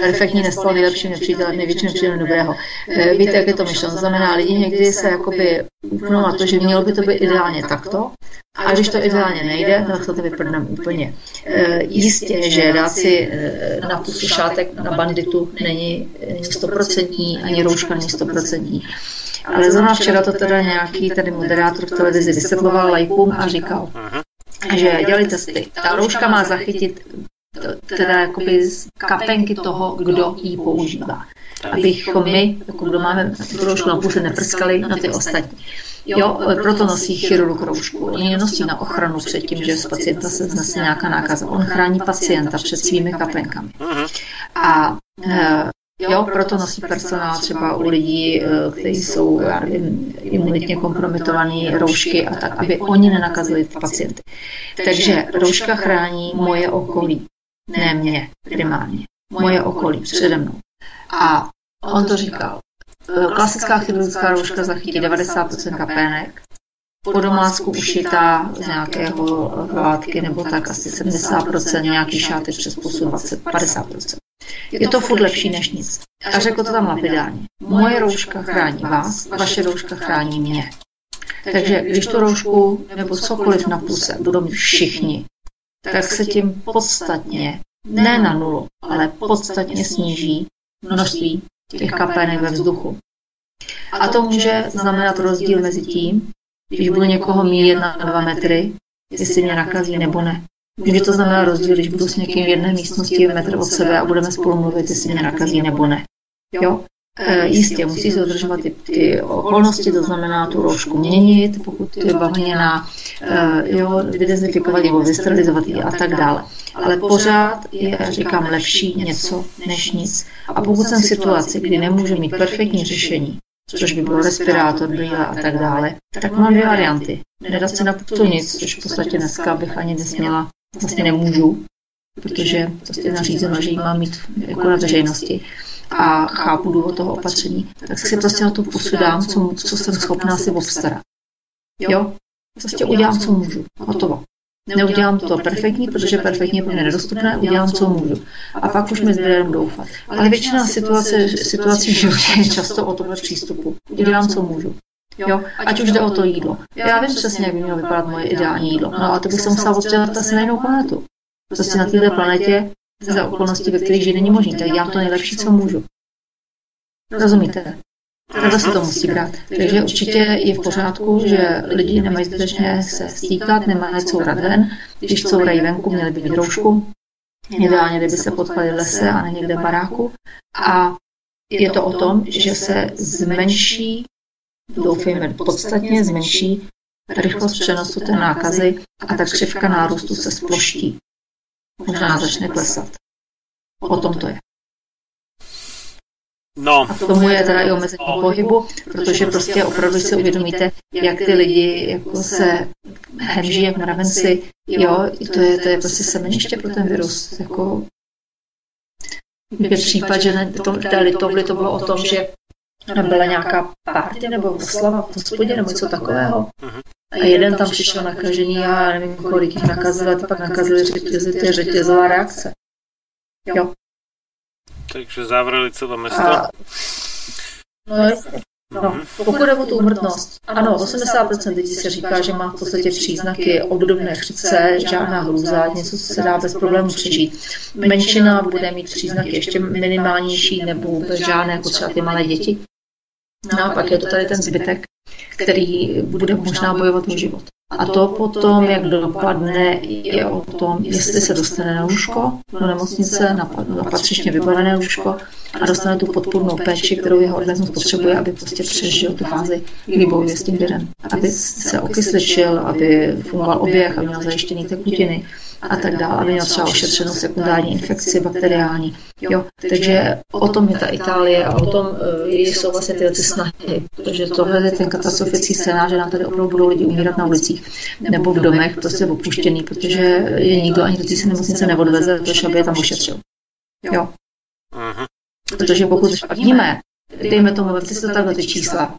perfektní nestalo nejlepším nepřítelem, největším nepřítelem dobrého. E, víte, jak je to myšleno? To znamená, lidi někdy se jakoby upnou na to, že mělo by to být ideálně takto, a když to ideálně nejde, tak to vyprdneme úplně. E, jistě, že dát si e, na tu šátek na banditu není stoprocentní, ani rouška není stoprocentní. Ale zrovna včera to teda nějaký tady moderátor v televizi vysvětloval lajkům a říkal, že dělali testy. Ta rouška má zachytit teda jakoby z kapenky toho, kdo ji používá. Abychom my, jako kdo máme tu roušku na puse, neprskali na ty ostatní. Jo, proto nosí chirurg roušku. On ji nosí na ochranu před tím, že z pacienta se znese nějaká nákaza. On chrání pacienta před svými kapenkami. A e, Jo, proto nosí personál třeba u lidí, eh, kteří jsou já nevím, imunitně kompromitovaný, roušky a tak, aby oni nenakazili pacienty. Takže rouška chrání moje okolí, ne mě primárně. Moje okolí přede mnou. A on to říkal. Eh, klasická chirurgická rouška zachytí 90% kapének, po domácku ušitá z nějakého látky nebo tak asi 70%, nějaký šáty přes pusu 20, 50%. Je to furt lepší než nic. A řekl to tam lapidárně. Moje rouška chrání vás, vaše rouška chrání mě. Takže když tu roušku nebo cokoliv na puse budou mít všichni, tak se tím podstatně, ne na nulu, ale podstatně sníží množství těch kapének ve vzduchu. A to může znamenat rozdíl mezi tím, když budu někoho míjet na dva metry, jestli mě nakazí nebo ne. Může to znamená rozdíl, když budu s někým v jedné místnosti metr od sebe a budeme spolu mluvit, jestli mě nakazí nebo ne. Jo? E, jistě, musí se dodržovat ty, ty okolnosti, to znamená tu roušku měnit, pokud je bavlněná, e, jo, vydezinfikovat nebo vysterilizovat a tak dále. Ale pořád je, říkám, lepší něco než nic. A pokud jsem v situaci, kdy nemůžu mít perfektní řešení, což by bylo respirátor, brýle a tak dále, tak mám dvě varianty. Nedat si na to nic, což v podstatě dneska bych ani nesměla, vlastně nemůžu, protože prostě nařízeno, že ji mám mít jako na veřejnosti a chápu důvod toho opatření, tak si prostě na to posudám, co, co jsem schopná si obstarat. Jo? Prostě udělám, co můžu. Hotovo. Neudělám to perfektní, protože perfektně je pro mě nedostupné, udělám, co můžu. A pak už mi zbyde jenom doufat. Ale většina situace, situací v životě je často o tomhle přístupu. Udělám, co můžu. Jo, ať už jde o to jídlo. Já vím přesně, jak by mělo vypadat moje ideální jídlo. No a to bych se musela odstřelat asi na jinou planetu. Prostě na této planetě za okolnosti, ve kterých žít není možný, tak dělám to nejlepší, co můžu. Rozumíte? Takhle se to musí brát. Takže určitě je v pořádku, že lidi nemají zbytečně se stýkat, nemají courat ven. Když courají venku, měli by mít roušku. Ideálně, kdyby se potkali v lese a ne někde v baráku. A je to o tom, že se zmenší, doufejme podstatně zmenší rychlost přenosu té nákazy a ta křivka nárůstu se sploští. Možná začne klesat. O tom to je. No, A k tomu je teda i omezení pohybu, protože prostě opravdu si uvědomíte, jak ty lidi jako se hemží, jak mravenci, jo, to je, to je prostě semeniště pro ten virus, jako je případ, že na tom, té Litovli to bylo o tom, že byla nějaká party nebo oslava v hospodě nebo něco takového. A jeden tam přišel nakažený a já nevím, kolik jich nakazil, a pak nakazili řetězy, to je řetězová reakce. Jo. takže zavreli celé mesto. A, no, jasně. No, pokud jde o tu umrtnost, ano, 80% lidí se říká, že má v podstatě příznaky obdobné chřice, žádná hrůza, něco, co se dá bez problémů přežít. Menšina bude mít příznaky ještě minimálnější nebo vůbec žádné, jako třeba ty malé děti. No a pak je to tady ten zbytek, který bude možná bojovat o život. A to potom, jak dopadne, je o tom, jestli se dostane na lůžko do nemocnice, na, na patřičně vybavené lůžko a dostane tu podpůrnou péči, kterou jeho organismus potřebuje, aby prostě přežil tu fázi, kdy bojuje s tím virem. Aby se okysličil, aby fungoval oběh, aby měl zajištěný tekutiny a tak dále, aby měl třeba ošetřenou sekundární infekci bakteriální. Jo, takže o tom je ta Itálie a o tom uh, jsou vlastně tyhle ty snahy, protože tohle je ten katastrofický scénář, že nám tady opravdu budou lidi umírat na ulicích nebo v domech, prostě opuštěný, protože je nikdo ani do té nemocnice neodveze, protože aby je tam ošetřil. Jo. Protože pokud víme, dejme tomu, vemte si takhle ty čísla,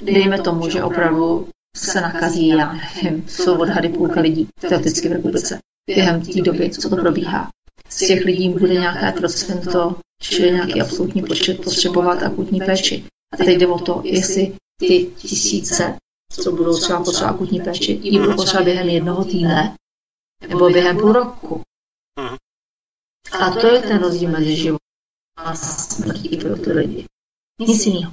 dejme tomu, že opravdu se nakazí, já nevím, jsou odhady půlka lidí teoreticky v republice během té doby, co to probíhá. Z těch lidí bude nějaké procento, čili nějaký absolutní počet potřebovat akutní péči. A teď jde o to, jestli ty tisíce, co budou třeba potřeba akutní péči, ji budou potřeba během jednoho týdne nebo během půl roku. A to je ten rozdíl mezi životem a smrtí pro ty lidi. Nic jiného.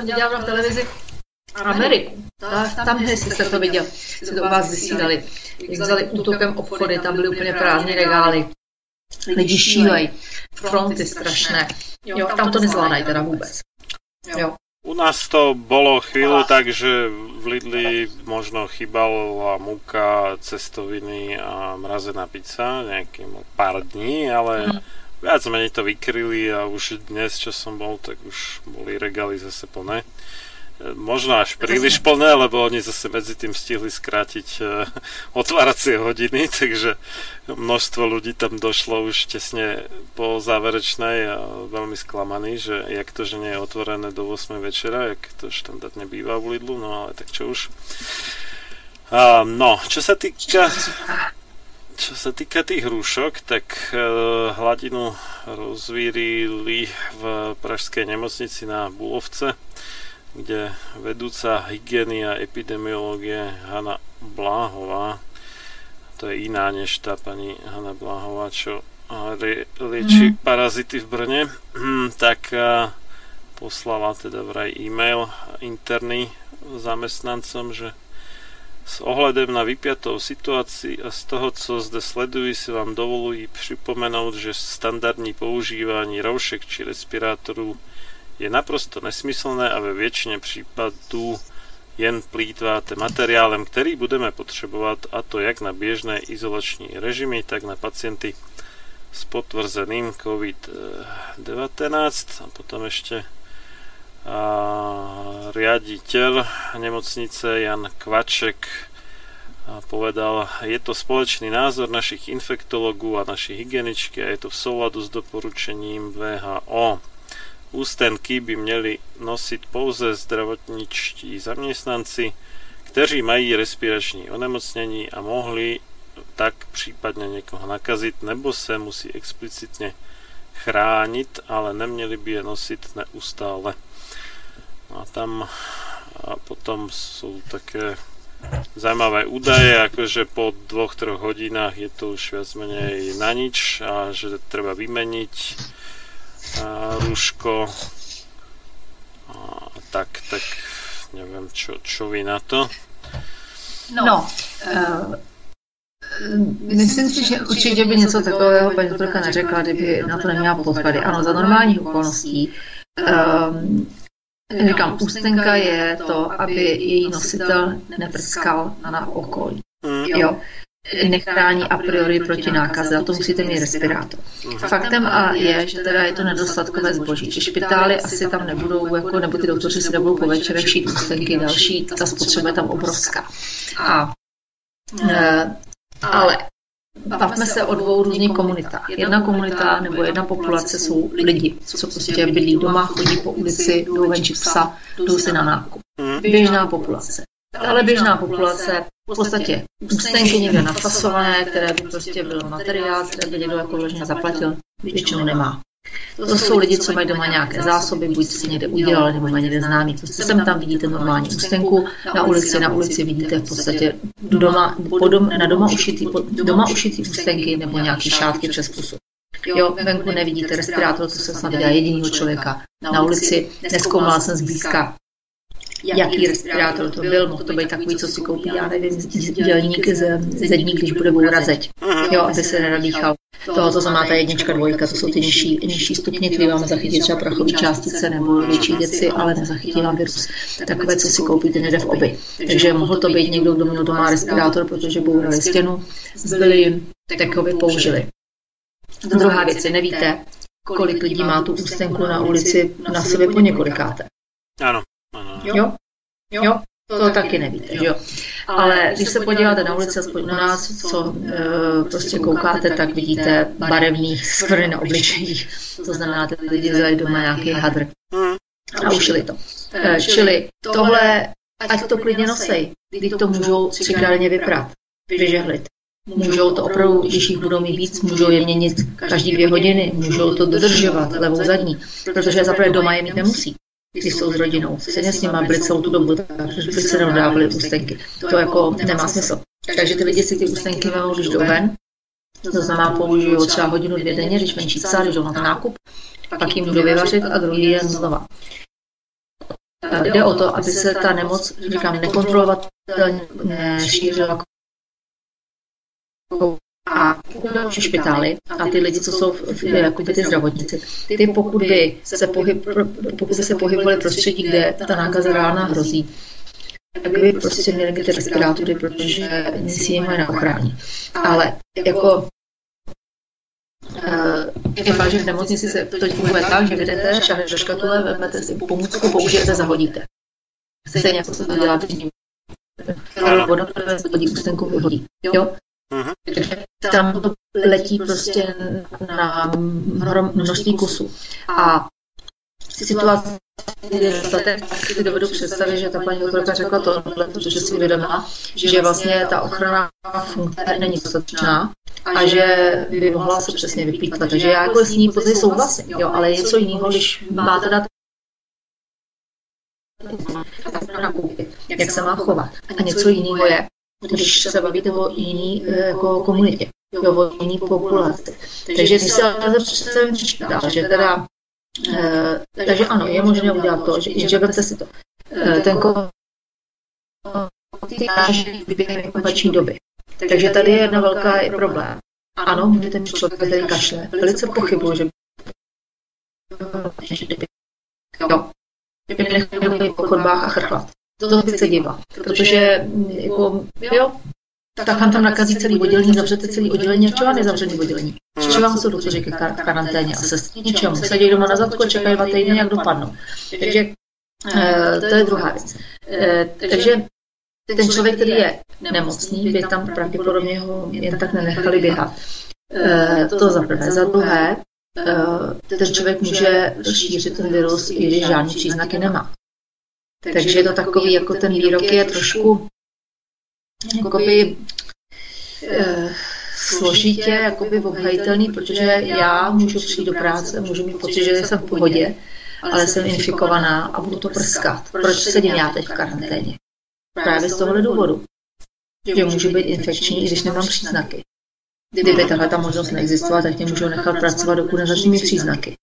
Jsem dělala v televizi Ameriku. Ta- Tam jestli jste to viděl, si to u vás vysílali. Jak vzali útokem obchody, tam byly úplně prázdné regály. Lidi šílej, fronty strašné. Jo, tam to nezvládají teda vůbec. Jo. U nás to bolo chvíľu tak, že v Lidli možno chýbala múka, cestoviny a mrazená pizza nejakým pár dní, ale viac menej to vykryli a už dnes, čo som bol, tak už boli regály zase plné. E, Možno až príliš plné, lebo oni zase medzi tým stihli skrátiť e, otváracie hodiny, takže množstvo ľudí tam došlo už tesne po záverečnej a veľmi sklamaní, že jak to, že nie je otvorené do 8 večera, jak to štandardne býva v Lidlu, no ale tak čo už. A, no, čo sa týka čo sa týka tých hrušok, tak e, hladinu rozvírili v pražskej nemocnici na Bulovce, kde vedúca hygieny a epidemiológie Hanna Bláhová, to je iná než tá pani Hanna Bláhová, čo lieči parazity v Brne, tak a, poslala teda vraj e-mail interný zamestnancom, že s ohledem na vypiatou situaci a z toho, co zde sledují, si vám dovolují připomenout, že standardní používání roušek či respirátorů je naprosto nesmyslné a ve většině případů jen plítváte materiálem, který budeme potřebovat, a to jak na běžné izolační režimy, tak na pacienty s potvrzeným COVID-19 a potom ještě riaditeľ nemocnice Jan Kvaček povedal, je to společný názor našich infektologů a našich hygieničky a je to v souladu s doporučením VHO. Ústenky by měli nosit pouze zdravotničtí zaměstnanci, kteří mají respirační onemocnění a mohli tak případně někoho nakazit, nebo se musí explicitně chránit, ale neměli by je nosit neustále. No a tam a potom sú také zaujímavé údaje, akože po dvoch, troch hodinách je to už viac menej na nič a že treba vymeniť a, rúško a tak, tak neviem, čo, čo vy na to. No, uh, myslím si, že určitě by něco takového paní doktorka neřekla, kdyby na to neměla podklady. Ano, za normálních okolností um, Říkám, ústenka je to, aby její nositel neprskal na okolí. Jo. Nechrání a priori proti nákaze, a to musíte mít respirátor. Faktem a je, že teda je to nedostatkové zboží, že špitály asi tam nebudou, jako, nebo ty doktoři si nebudou po večerech šít ústenky další, ta spotřeba je tam obrovská. A, e, ale Bavme se o dvou různých komunitách. Jedna komunita nebo jedna populace jsou lidi, co prostě bydlí doma, chodí po ulici, jdou venčit psa, jdou si na nákup. Běžná populace. Ale běžná populace v podstatě ústenky někde nafasované, které by prostě byl materiál, který by někdo jako vložně zaplatil, většinou nemá. To jsou lidi, co mají doma nějaké zásoby, buď si někde udělali, nebo mají někde známý. Prostě sem tam vidíte normální ústenku, na ulici, na ulici vidíte v podstatě doma, podom, na doma ušitý, doma ušitý ústenky nebo nějaký šátky přes pusu. Jo, venku nevidíte respirátor, to se snad dělá jedinýho člověka. Na ulici neskoumala jsem zblízka, jaký respirátor to byl, mohl to být takový, co si koupí, já nevím, dělník ze zedník, když bude bourat zeď, jo, aby se nenadýchal. Toho, to znamená ta jednička, dvojka, to jsou ty nižší, nižší stupně, které máme zachytit třeba prachové částice nebo větší věci, ale nezachytí nám virus. Takové, co si koupíte někde v oby. Takže mohl to být někdo, kdo měl doma respirátor, protože bourali stěnu, zbyli jim, takový použili. Druhá věc je, nevíte, kolik lidí má tu ústenku na ulici na sobě po několikáté. Ano. Ano. Jo? Jo? To taky nevíte, že jo. Ale když se podíváte na ulici, aspoň u nás, co e, prostě koukáte, tak vidíte barevný skvrny na obličejích. To znamená, ty lidi vzali doma nějaký hadr a ušili to. E, čili tohle, ať to klidně nosej, když to můžou třikrát denně vyprat, vyžehlit. Můžou to opravdu, když jich budou mít víc, můžou je měnit každý dvě hodiny, můžou to dodržovat levou zadní, protože zaprvé doma je mít nemusí když jsou s rodinou. Stejně s nima byli celou tu dobu, takže by se nedávali ústenky. To jako nemá smysl. Takže ty lidi si ty ústenky vemou, když jdou ven, to znamená použiju třeba hodinu, dvě denně, když venčí psa, když jdou na nákup, pak jim budu vyvařit a druhý den znova. Jde o to, aby se ta nemoc, říkám, nekontrolovatelně nešířila a pokud jde špitály a ty lidi, co jsou v, jako ty zdravotníci, ty pokud by se, pohyb, pokud by se pohybovali prostředí, kde ta nákaza reálná hrozí, tak by prostě měli ty respirátory, protože si jim na ochrání. Ale jako Uh, je fakt, že v nemocnici se to funguje tak, že jdete, šahnete do škatule, vezmete si pomůcku, použijete, zahodíte. Stejně jako se to dělá dřív. Voda, se hodí ústenku, vyhodí. Jo? Mhm. Takže tam to letí prostě na množství kusů. A situace tak si dovedu představit, že ta paní doktorka řekla tohle, protože si uvědomila, že vlastně ta ochrana funkce není dostatečná a že by mohla se přesně vyplýtvat. Takže já jako s ní později souhlasím, jo, ale je něco jiného, když máte dát jak se má chovat. A něco jiného je, když se bavíte o jiný jako komunitě, jo, o jiný populaci. Takže když se představím dál, že teda, e, takže ano, je možné udělat to, že, že si to. E, ten že během inkubační doby. Takže tady je jedna velká i problém. Ano, může ten člověk, který kašle, velice pochybuji, že by, jo, že by nechal po chodbách a chrchlat. To se dívat, protože mm, jako, jo, tak vám tam nakazí celý oddělení, zavřete celý oddělení, a čeho nezavřený oddělení? Čeho vám jsou doktoři ke kar- karanténě a sestry? Ničemu. Sedí doma na zadku a čekají dva týdny, jak dopadnou. Takže eh, to je druhá věc. Eh, takže ten člověk, který je nemocný, by tam pravděpodobně ho jen tak nenechali běhat. Eh, To za prvé. Za druhé, ten člověk může šířit ten virus, i když žádný příznaky nemá. Takže je to takový, jako ten výrok je trošku jakoby eh, složitě jakoby obhajitelný, protože já můžu přijít do práce, můžu mít pocit, že jsem v pohodě, ale jsem infikovaná a budu to prskat. Proč sedím já teď v karanténě? Právě z tohohle důvodu. Že můžu být infekční, i když nemám příznaky. Kdyby tahle ta možnost neexistovala, tak mě můžou nechat pracovat, dokud nezačnu mít příznaky.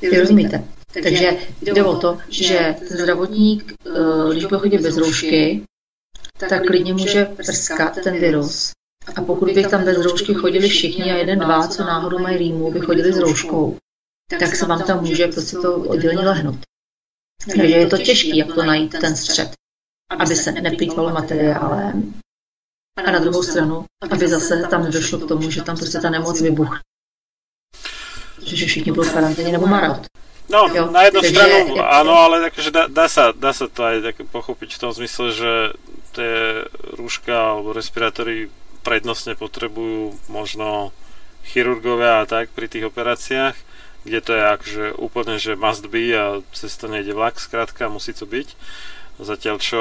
Vy rozumíte? Takže jde o to, že zdravotník, eh, když bude chodit bez roušky, tak klidně může prskat ten virus. A pokud by tam bez roušky chodili všichni a jeden, dva, co náhodou mají rýmu, by chodili s rouškou, tak se vám tam může prostě to oddělení lehnout. Takže je to těžké, jak to najít ten střed, aby se neplýtvalo materiálem. A na druhou stranu, aby zase tam nedošlo k tomu, že tam prostě ta nemoc vybuchne. Že všichni budou v karanténě nebo marot. No, Jo, na jednu takže stranu jako- áno, ale akože dá, dá, sa, dá sa to aj tak pochopiť v tom zmysle, že tie rúška alebo respirátory prednostne potrebujú možno chirurgovia a tak pri tých operáciách, kde to je akože úplne, že must be a cez to nejde vlak, skrátka musí to byť. Zatiaľ čo,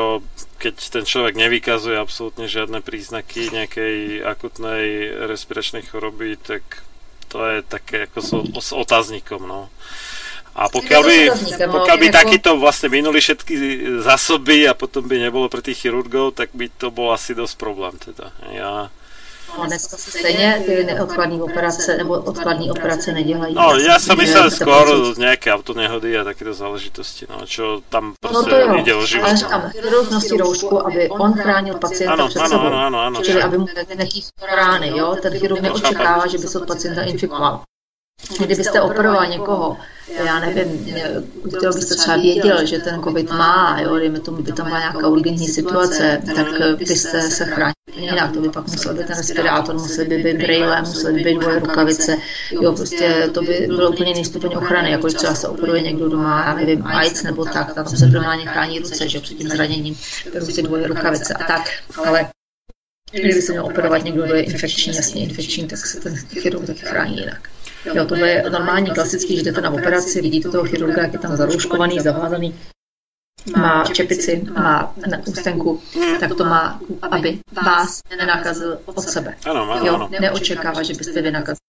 keď ten človek nevykazuje absolútne žiadne príznaky nejakej akutnej respiračnej choroby, tak to je také ako so, s otáznikom, no. A pokiaľ by, to no, pokiaľ by takýto vlastne minuli všetky zásoby a potom by nebolo pre tých chirurgov, tak by to bol asi dosť problém teda. Ja, A dneska stejně ty neodkladní operace nebo odkladní operace nedělají. no, som Že myslel to skôr prostě- nejaké autonehody a takéto záležitosti, no, čo tam No proste to jo, ide o život. ale říkám, chirurg nosí roušku, aby on chránil pacienta Ano, před ano, sebou. ano, ano, ano. Čili aby mu nekýs rány, jo? Ten chirurg neočekává, že by se od pacienta infikoval. Kdybyste operoval někoho, já nevím, u kterého byste třeba věděl, že ten covid má, jo, dejme tomu, by tam byla nějaká urgentní situace, tak byste se chránili. Jinak, to by pak musel být ten respirátor, musel by být brýle, musel by být dvoje rukavice, jo, prostě to by bylo úplně jiný stupeň ochrany, jako když třeba se operuje někdo doma, já nevím, AIDS nebo tak, tam se primárně chrání ruce, že před tím zraněním, prostě dvoje rukavice. A tak, ale Kdyby se měl operovat někdo, kdo je infekční, jasně infekční, tak se ten chirurg taky chrání jinak. Jo, tohle je normální, klasický, že jdete na operaci, vidíte toho chirurga, jak je tam zarouškovaný, zavázaný, má čepici, má na ústenku, tak to má, aby vás nenakazil od sebe. Ano, ano, Jo, neočekává, že byste vy nakazili.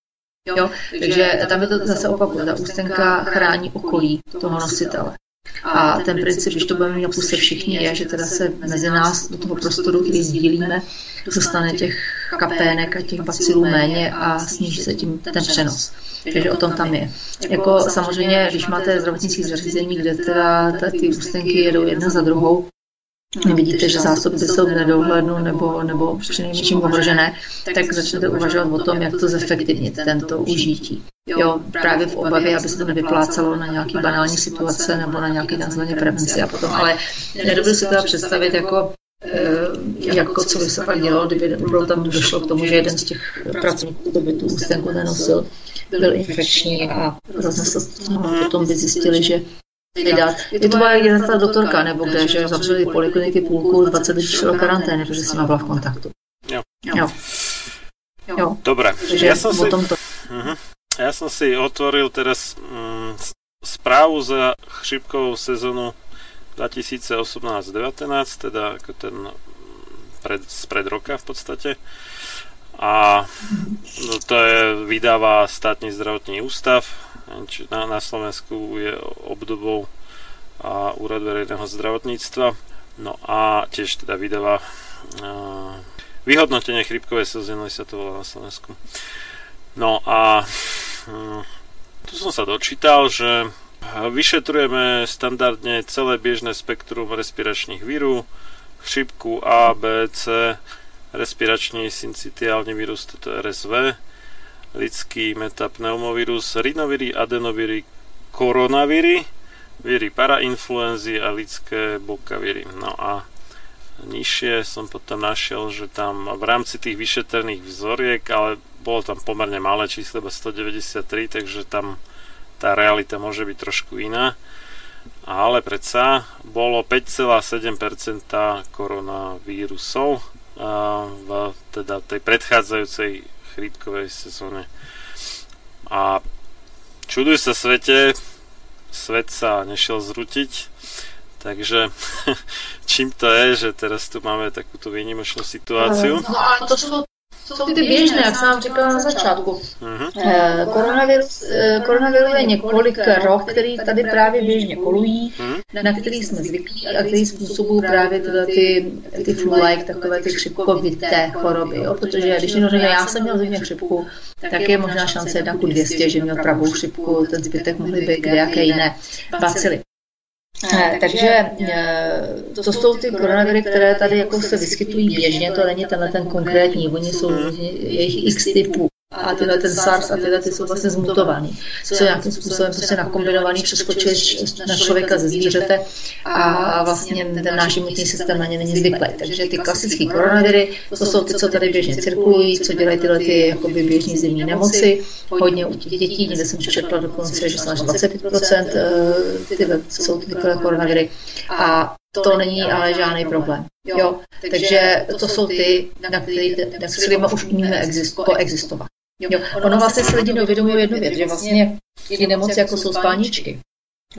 Jo, takže tam je to zase opakuje, ta ústenka chrání okolí toho nositele. A ten princip, když to budeme mít na puse všichni, je, že teda se mezi nás do toho prostoru, který sdílíme, dostane těch kapének a těch bacilů méně a sníží se tím ten přenos. Takže o tom tam je. Jako samozřejmě, když máte zdravotnické zařízení, kde teda ty ústenky jedou jedna za druhou, vidíte, že zásoby jsou v nedohlednu nebo, nebo přinejmenším ohrožené, tak začnete uvažovat o tom, jak to zefektivnit, tento užití. Jo, právě v obavě, aby se to nevyplácalo na nějaký banální situace nebo na nějaký nazvaně prevenci a potom, ale nedovedu si teda představit jako eh, jako co by se pak dělalo, kdyby opravdu tam došlo k tomu, že jeden z těch pracovníků, kdo by tu ústenku nenosil, byl infekční a roznesl to. A potom by zjistili, že vydat. Je to byla jedna ta doktorka, nebo kde, že zavřeli polikliniky půlku, 20 lidí šlo do karantény, protože s nima byla v kontaktu. Jo. Jo. jo. Dobre, Takže ja som si... to... Mhm. Ja som si otvoril teraz mm, správu za chřipkovú sezónu 2018-19, teda ako ten pred, spred roka v podstate. A no, to je, vydáva státny zdravotný ústav, na, na Slovensku je obdobou a úrad verejného zdravotníctva. No a tiež teda vydáva a, vyhodnotenie chrypkovej sezóny sa to volá na Slovensku. No a hm, tu som sa dočítal, že vyšetrujeme standardne celé biežné spektrum respiračných víru, chřipku A, B, C, respiračný syncytiálny vírus, toto RSV, lidský metapneumovírus, rinoviry, adenoviry, koronaviry, víry parainfluenzy a lidské bokaviry. No a nižšie som potom našiel, že tam v rámci tých vyšetrených vzoriek, ale bolo tam pomerne malé číslo, iba 193, takže tam tá realita môže byť trošku iná. Ale predsa bolo 5,7% koronavírusov v teda tej predchádzajúcej chrípkovej sezóne. A čuduj sa svete, svet sa nešiel zrutiť, takže čím to je, že teraz tu máme takúto výnimočnú situáciu? No a to to jsou ty běžné, jak jsem vám říkala na začátku. Mhm. Eh, Koronavirus, eh, je několik roh, který tady právě běžně kolují, Mhm. na který jsme zvyklí a který způsobují právě tyhle ty, ty flu-like, takové ty chřipkovité choroby. Jo? Protože když někdo řekne, já jsem měl zimě chřipku, tak je možná šance jedna ku 200, že měl pravou chřipku, ten zbytek mohly být kdejaké jiné bacily. Eh, Takže eh, to jsou ty koronaviry, které tady jako se vyskytují běžně, to není tenhle ten konkrétní, oni jsou je jich x typů. A tyhle ten SARS a tyhle ty jsou vlastně zmutovaný. Jsou nějakým způsobem prostě nakombinovaný, přeskočili č- na člověka ze zvířete a vlastně ten náš imunitní systém na ně není zvyklý. Takže ty klasické koronaviry, to jsou ty, co tady běžně cirkulují, co dělají tyhle ty jakoby běžní zimní nemoci. Hodně u těch dětí, někde jsem četla dokonce, že jsou až 25% eh, tyhle jsou ty koronaviry. A to není ale žádný problém. Jo, takže to jsou ty, na kterýma už umíme exist, koexistovat. Jo, ono vlastně se lidi neuvědomují jednu věc, že vlastně ty nemoci, jako jsou spalničky,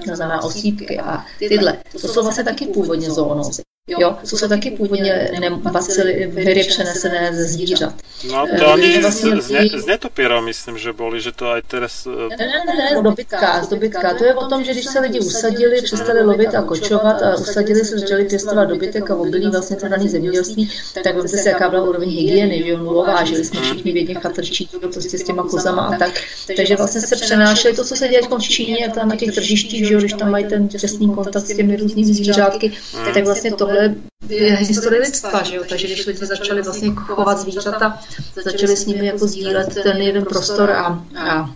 to znamená osípky a tyhle, to jsou vlastně taky původně zoonózy. Jo, to jsou taky původně bacily, viry přenesené ze zvířat. No Eh, to ani vlastně z, z, z netopierov myslím, že boli, že to aj teraz... eh, Ne, ne, ne, z dobytka, z dobytka. To je o tom, že když se lidi usadili, přestali lovit a kočovat a usadili se, začali pěstovat dobytek a obilí vlastně to daný zemědělství, tak vemte si, jaká byla úroveň hygieny, že jo, nulová, žili jsme všichni v jedných chatrčích, prostě s těma kozama a tak. Takže vlastně se přenášeli to, co se děje v Číně, tam na těch tržištích, že jo, když tam mají ten těsný kontakt s těmi různými zvířátky, tak vlastně tohle je historie lidstva, že jo, takže když lidi začali vlastně chovat zvířata, začali s nimi jako sdílet ten jeden prostor a, a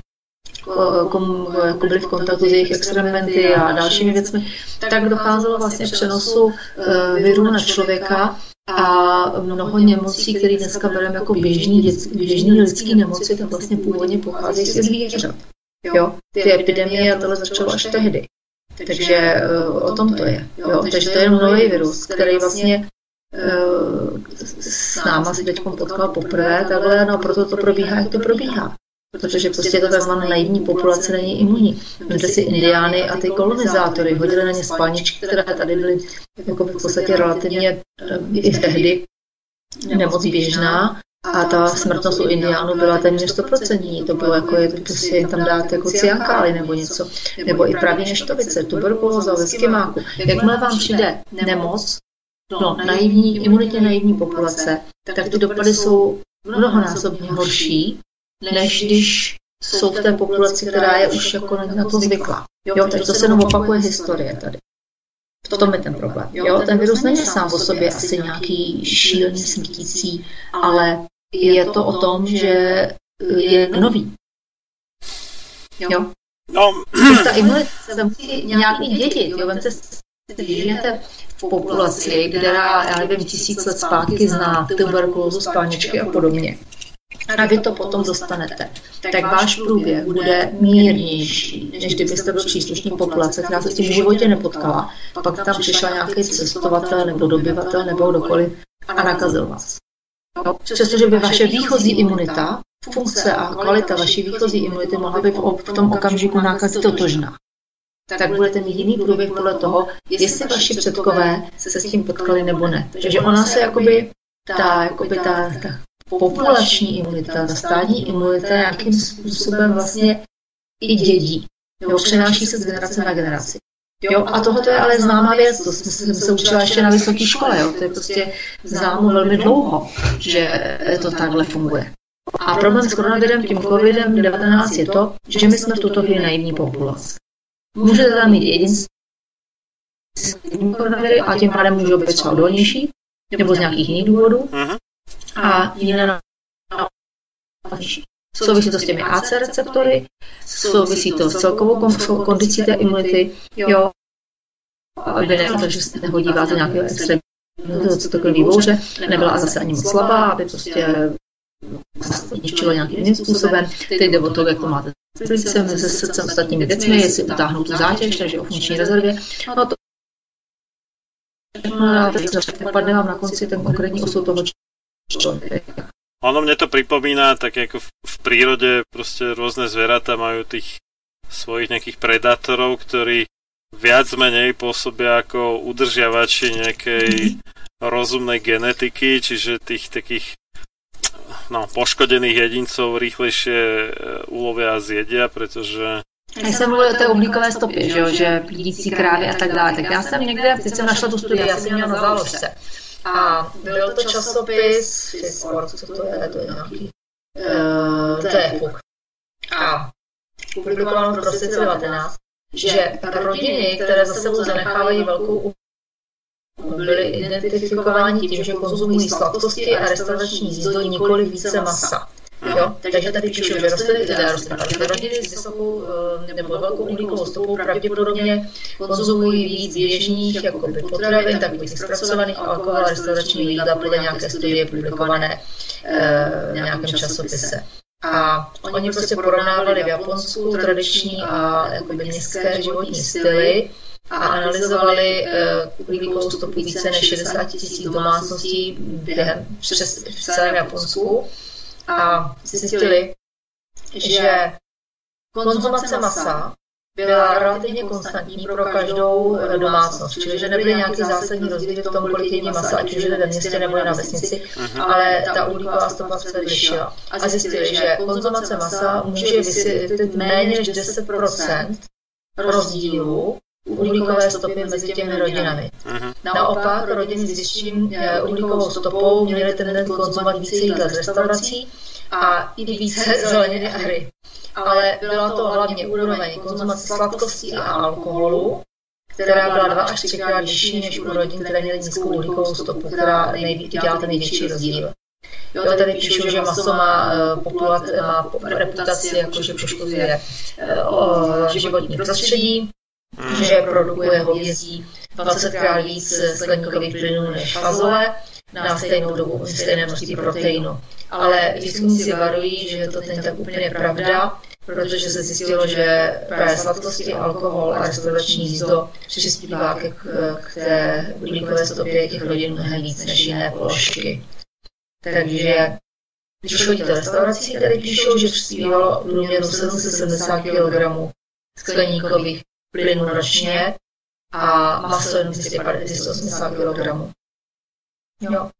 ko- kom, jako byli v kontaktu s jejich experimenty a dalšími věcmi, tak docházelo vlastně přenosu eh, virů na člověka a mnoho nemocí, které dneska bereme jako běžný, běžný lidský nemoci, tak vlastně původně pocházejí ze zvířat. Jo, ty epidemie a tohle začalo až tehdy. Takže eh, o tom to je. Jo, takže to je jenom nový virus, který vlastně eh, s náma se teď potkal poprvé, takhle, no proto to probíhá, jak to probíhá. Protože prostě to takzvaná naivní populace není imunní. Vemte si indiány a ty kolonizátory, hodili na ně spalničky, které tady byly jako v podstatě relativně eh, i tehdy nemoc běžná, a ta smrtnost u indiánů byla téměř 100%. To bylo jako, je to jim tam dát jako ciankály nebo něco. Nebo i právě neštovice, tuberkulóza, veskimáku. Jakmile vám přijde nemoc, no, naivní, imunitně naivní populace, tak ty dopady jsou mnohonásobně horší, než když jsou v té populaci, která je už jako na, to zvyklá. Jo, takže to se jenom opakuje historie tady. V tom je ten problém. Jo, ten virus není sám o sobě asi nějaký šílený smrtící, ale je to o tom, že je nový. Jo. No, Ta imunita se musí nějak i dědit. Jo, vemte si, žijete v populaci, která, já nevím, tisíc let zpátky zná tuberkulózu, spalničky a podobně. A vy to potom dostanete. Tak váš průběh bude mírnější, než kdybyste byl příslušník populace, která se s tím v životě nepotkala. Pak tam přišel nějaký cestovatel nebo dobyvatel nebo kdokoliv a nakazil vás. Přestože by vaše výchozí imunita, funkce a kvalita vaší výchozí imunity mohla být v, v tom okamžiku nákazy totožná. Tak budete mít jiný průběh podle toho, jestli vaši předkové se s tím potkali nebo ne. Takže ona se jakoby, ta, jakoby ta, ta populační imunita, ta stádní imunita nějakým způsobem vlastně i dědí. Jo, přenáší se z generace na generaci. Jo, a tohle je ale známá věc, to jsem se učila ještě na vysoké škole, jo. to je prostě známo velmi dlouho, že to takhle funguje. A problém s koronavirem, tím covidem-19 je to, že my jsme v tuto chvíli naivní populace. Můžete tam mít jedinství koronaviry a tím pádem můžou být třeba odolnější, nebo z nějakých jiných důvodů. Mhm. A jiné na Souvisí to s těmi AC receptory, souvisí to s celkovou kon- kondicí té imunity, jo, aby ne, takže se nehodíváte nějakého extrémního cytokrví bouře, nebyla zase ani moc slabá, aby prostě ničila nějakým jiným způsobem. Teď jde o to, jak to máte s srdcem, se srdcem, ostatními věcmi, jestli utáhnout tu zátěž, takže o funkční rezervě. No to padne vám na konci ten konkrétní osud toho člověka. Ono mne to pripomína, tak ako v, v prírode proste rôzne zvieratá majú tých svojich nejakých predátorov, ktorí viac menej pôsobia ako udržiavači nejakej rozumnej genetiky, čiže tých takých no, poškodených jedincov rýchlejšie e, ulovia a zjedia, pretože Já jsem mluvil o té uhlíkové stopě, že, jo, že plídící krávy a tak dále. Tak já jsem někde, teď jsem našla tu studii, já jsem měla na záložce. A byl to časopis, Fiskor, co to je, to je nějaký, uh, to je FUK. A publikoval v prosince 19, že rodiny, které za sebou zanechávají velkou byly identifikováni tím, že konzumují sladkosti a restaurační jídlo, nikoli více masa. Jo? Takže tady píšu, že rostliny, teda rostliny, že rodiny s vysokou eh, nebo velkou uhlíkovou stopou pravděpodobně konzumují víc běžných jako potravin, takových zpracovaných alkohol a restaurační jídla podle nějaké studie publikované eh, v nějakém časopise. A oni prostě porovnávali v Japonsku tradiční a jakoby městské životní styly a analyzovali uh, uhlíkovou stopu více než 60 tisíc domácností během přes v celém Japonsku a zjistili, že konzumace masa byla relativně konstantní pro každou domácnost, čili že nebyly nějaký zásadní rozdíly v tom, kolik jedí masa, ať už je ve městě nebo je na vesnici, ale ta uhlíková stopa se lišila. A zjistili, že konzumace masa může vysvětlit méně než 10% rozdílu uhlíkové stopy mezi těmi rodinami. Naopak, rodiny s vyšším eh, uhlíkovou stopou měly tendenci konzumovat více jídla z restaurací a i více zeleniny a hry. Ale byla to hlavně úroveň konzumace sladkostí a alkoholu, která byla dva až třikrát vyšší než u rodin, které měly nízkou uhlíkovou stopu, která nejví, dělá ten největší rozdíl. Jo, tady píšu, že maso má, uh, populat, má reputaci, jako že poškozuje uh, životní prostředí, že produkuje hovězí 20krát víc skleníkových plynů než fazole na stejnou dobu, stejné množství proteinu. Ale výzkumníci varují, že to není tak úplně pravda, protože se zjistilo, že právě sladkosti, alkohol a restaurační jízdo přispívá k, k té uhlíkové stopě těch rodin mnohem víc než jiné položky. Takže když chodíte do restaurací, tady píšou, že přispívalo průměru 770 kg skleníkových plynů ročně a maso jen 280 kg. Jo.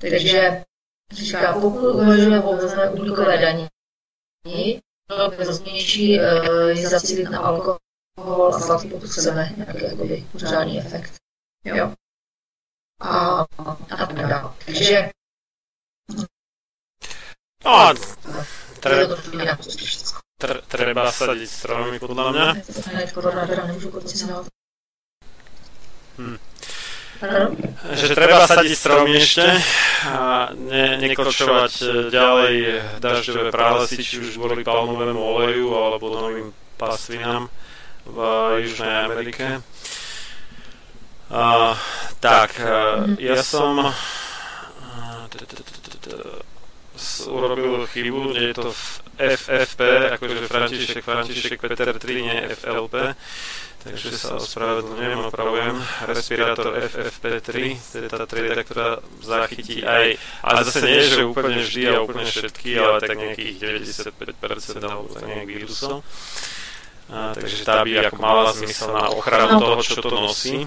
Takže říká, pokud uvažujeme o vezme uhlíkové daní, bylo by rozumnější je zacílit na alkohol a sladký, pokud chceme nějaký jakoby, pořádný efekt. Jo. A, a tak dále. Takže No a Tre... tre, treba sadiť stromy podľa mňa. Hmm. Že treba sadiť stromy ešte a ne, nekočovať e, ďalej dažďové pralesy, či už kvôli palmovému oleju alebo novým pasvinám v Južnej Amerike. A, tak, e, ja som urobil chybu, že je to v FFP, akože František, František, Peter 3, nie FLP. Takže sa ospravedlňujem, opravujem. Respirátor FFP3, to je tá trieda, ktorá zachytí aj, ale zase nie, že úplne vždy a úplne všetky, ale tak nejakých 95% alebo tak nejak vírusov. A, takže tá by ako mala zmysel na ochranu toho, čo to nosí.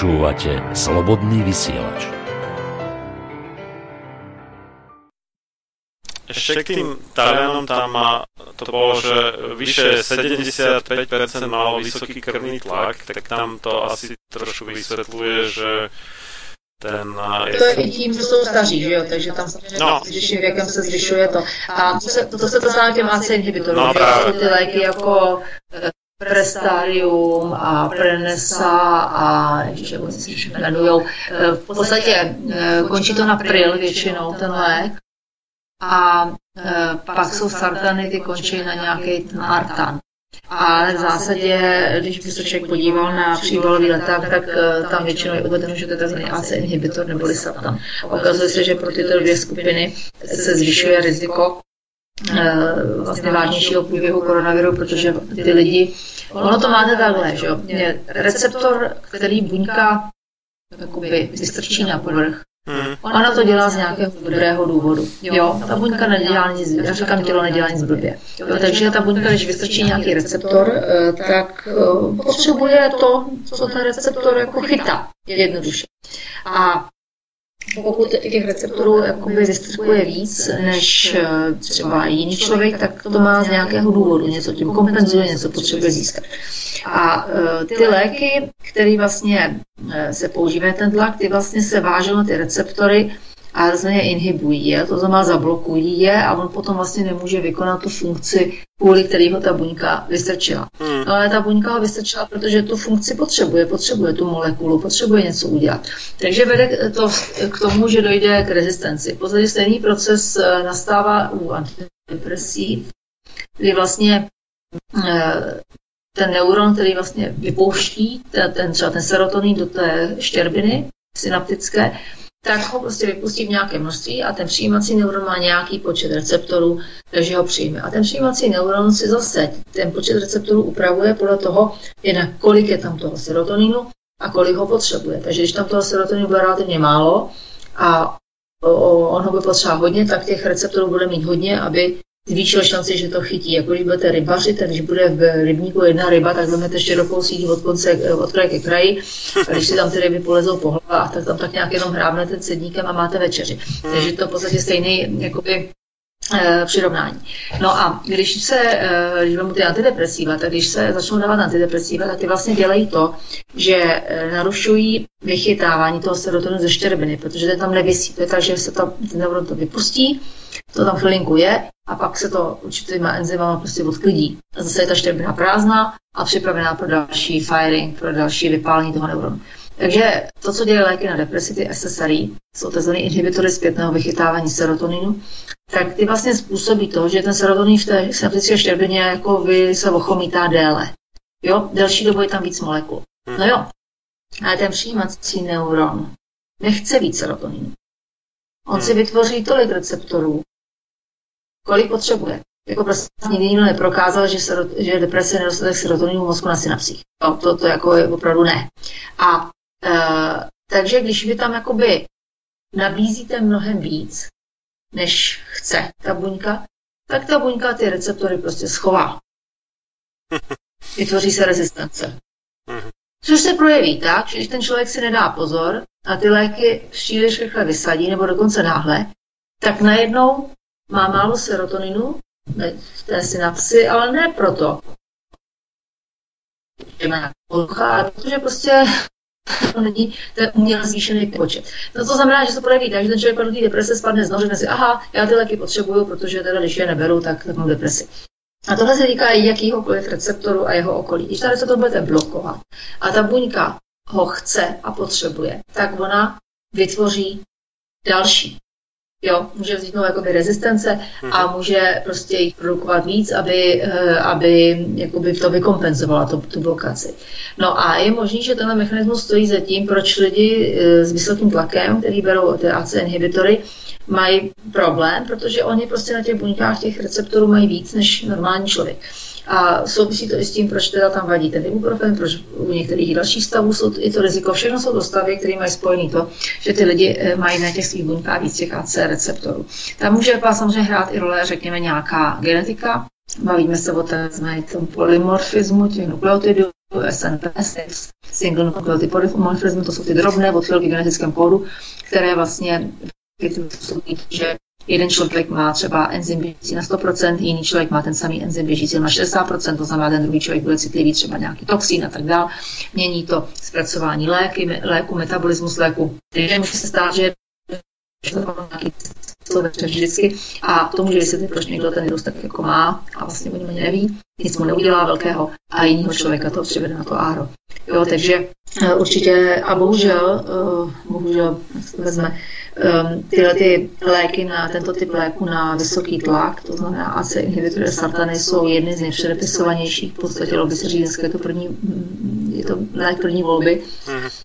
Počúvate Slobodný vysielač. Ešte k tým Talianom tam má, to bolo, že vyše 75% malo vysoký krvný tlak, tak tam to asi trošku vysvetľuje, že ten... To je i tím, že jsou staří, že jo, takže tam samozřejmě No. s věkem se zvyšuje to. A to se to, se to stává těm AC inhibitorům, No, že jsou ty léky jako eh, Prestarium a Prenesa a oni se ještě jmenujou. Eh, V podstatě eh, končí to na pril většinou ten lék a eh, pak jsou sartany, ty končí na nějaký artan. Ale v zásadě, když by se člověk podíval na příbalový leták, tak tam většinou je uvedeno, že to je tzv. AC inhibitor nebo lisatan. Ukazuje se, že pro tyto dvě skupiny se zvyšuje riziko vlastně vážnějšího průběhu koronaviru, protože ty lidi, ono to máte takhle, že jo, receptor, který buňka jakoby vystrčí na povrch, Ona to dělá z nějakého dobrého důvodu. Jo, ta buňka nedělá nic, já říkám, tělo nedělá nic blbě. Jo, takže ta buňka, když vystrčí nějaký receptor, eh, tak eh, potřebuje to, co ten receptor jako chytá, jednoduše. A pokud těch receptorů jakoby vystrkuje víc než eh, třeba jiný člověk, tak to má z nějakého důvodu. Něco tím kompenzuje, něco potřebuje získat. A eh, ty léky, které vlastně eh, se používají ten tlak, ty vlastně se vážou na ty receptory a vlastně je inhibují je, to znamená zablokují je a on potom vlastně nemůže vykonat tu funkci, kvůli který ho ta buňka vystrčila. Hmm. No ale ta buňka ho vystrčila, protože tu funkci potřebuje, potřebuje tu molekulu, potřebuje něco udělat. Takže vede to k tomu, že dojde k rezistenci. V podstatě stejný proces eh, nastává u antidepresí, kdy vlastně eh, ten neuron, který vlastně vypouští ten, ten, třeba ten serotonin do té štěrbiny synaptické, tak ho prostě vypustí v nějaké množství a ten přijímací neuron má nějaký počet receptorů, takže ho přijme. A ten přijímací neuron si zase ten počet receptorů upravuje podle toho, jednak kolik je tam toho serotoninu a kolik ho potřebuje. Takže když tam toho serotoninu bude relativně málo a on ho bude potřeba hodně, tak těch receptorů bude mít hodně, aby zvýšil šanci, že to chytí. Jako když budete rybařit, tak když bude v rybníku jedna ryba, tak vezmete širokou síť od konce, od kraje ke kraji. A když si tam ty ryby polezou po hlavách, tak tam tak nějak jenom hrábnete cedníkem a máte večeři. Takže to v podstatě stejný jakoby, eh, přirovnání. No a když se, eh, když vezmu ty antidepresiva, tak když se začnou dávat antidepresiva, tak ty vlastně dělají to, že eh, narušují vychytávání toho serotoninu ze štěrbiny, protože ten tam nevisí. To je tak, že se tam, ten neuron to vypustí, to tam chvilinku je a pak se to určitýma enzymama prostě odklidí. A zase je ta štěrbina prázdná a připravená pro další firing, pro další vypálení toho neuronu. Takže to, co dělají léky na depresi, ty SSRI, jsou tzv. inhibitory zpětného vychytávání serotoninu, tak ty vlastně způsobí to, že ten serotonin v té synaptické štěrbině jako vy se ochomítá déle. Jo, delší dobu je tam víc molekul. No jo, ale ten přijímací neuron nechce víc serotoninu. On si vytvoří tolik receptorů, kolik potřebuje. Jako prostě nikdy nikdo neprokázal, že, sero, že deprese je nedostatek serotoninu v mozku na synapsích. To, to, to jako je opravdu ne. A e, takže když vy tam jakoby nabízíte mnohem víc, než chce ta buňka, tak ta buňka ty receptory prostě schová. Vytvoří se rezistence. Což se projeví tak, že když ten člověk si nedá pozor a ty léky příliš rychle vysadí, nebo dokonce náhle, tak najednou má málo serotoninu v té synapsi, ale ne proto, že má porucha, ale protože prostě to není ten uměle zvýšený počet. No to znamená, že se projeví tak, že ten člověk padl deprese, spadne z nohy, řekne si, aha, já ty léky potřebuju, protože teda když je neberu, tak, mám depresi. A tohle se týká jakýhokoliv receptoru a jeho okolí. Když ta receptor budete blokovat a ta buňka ho chce a potřebuje, tak ona vytvoří další. Jo, může vzniknout jakoby rezistence a může prostě jich produkovat víc, aby, eh, aby jakoby to vykompenzovala tu, tu blokaci. No a je možný, že tenhle mechanismus stojí za tím, proč lidi eh, s vysokým tlakem, který berou ty AC inhibitory, mají problém, protože oni prostě na těch buňkách těch receptorů mají víc než normální člověk. A souvisí to i s tím, proč teda tam vadí ten ibuprofen, proč u některých dalších stavů jsou i to riziko. Všechno jsou to stavy, které mají spojený to, že ty lidi eh, mají na těch svých buňkách víc těch AC receptorů. Tam může samozřejmě hrát i role, řekněme, nějaká genetika. Bavíme se o tom polymorfismu těch nukleotidů, SNPS, single nucleotide polymorfismu, to jsou ty drobné odchylky v genetickém kódu, které vlastně že jeden člověk má třeba enzym běžící na 100%, jiný člověk má ten samý enzym běžící na 60%, to znamená, ten druhý člověk bude citlivý třeba nějaký toxín a tak dále. Mění to zpracování léky, léku, metabolismus léku. Takže může se stát, že to nějaký večer vždycky a to může vysvětlit, proč někdo ten tak jako má a vlastně o něm ani neví, nic mu neudělá velkého a jiného člověka to přivede na to áro. Jo, takže eh, určitě a bohužel, eh, bohužel, vezme, um, tyhle ty léky na tento typ léku na vysoký tlak, to znamená AC inhibitory sartany, jsou jedny z nejpředepisovanějších. V podstatě by se říct, je to první, mm, je to lék první volby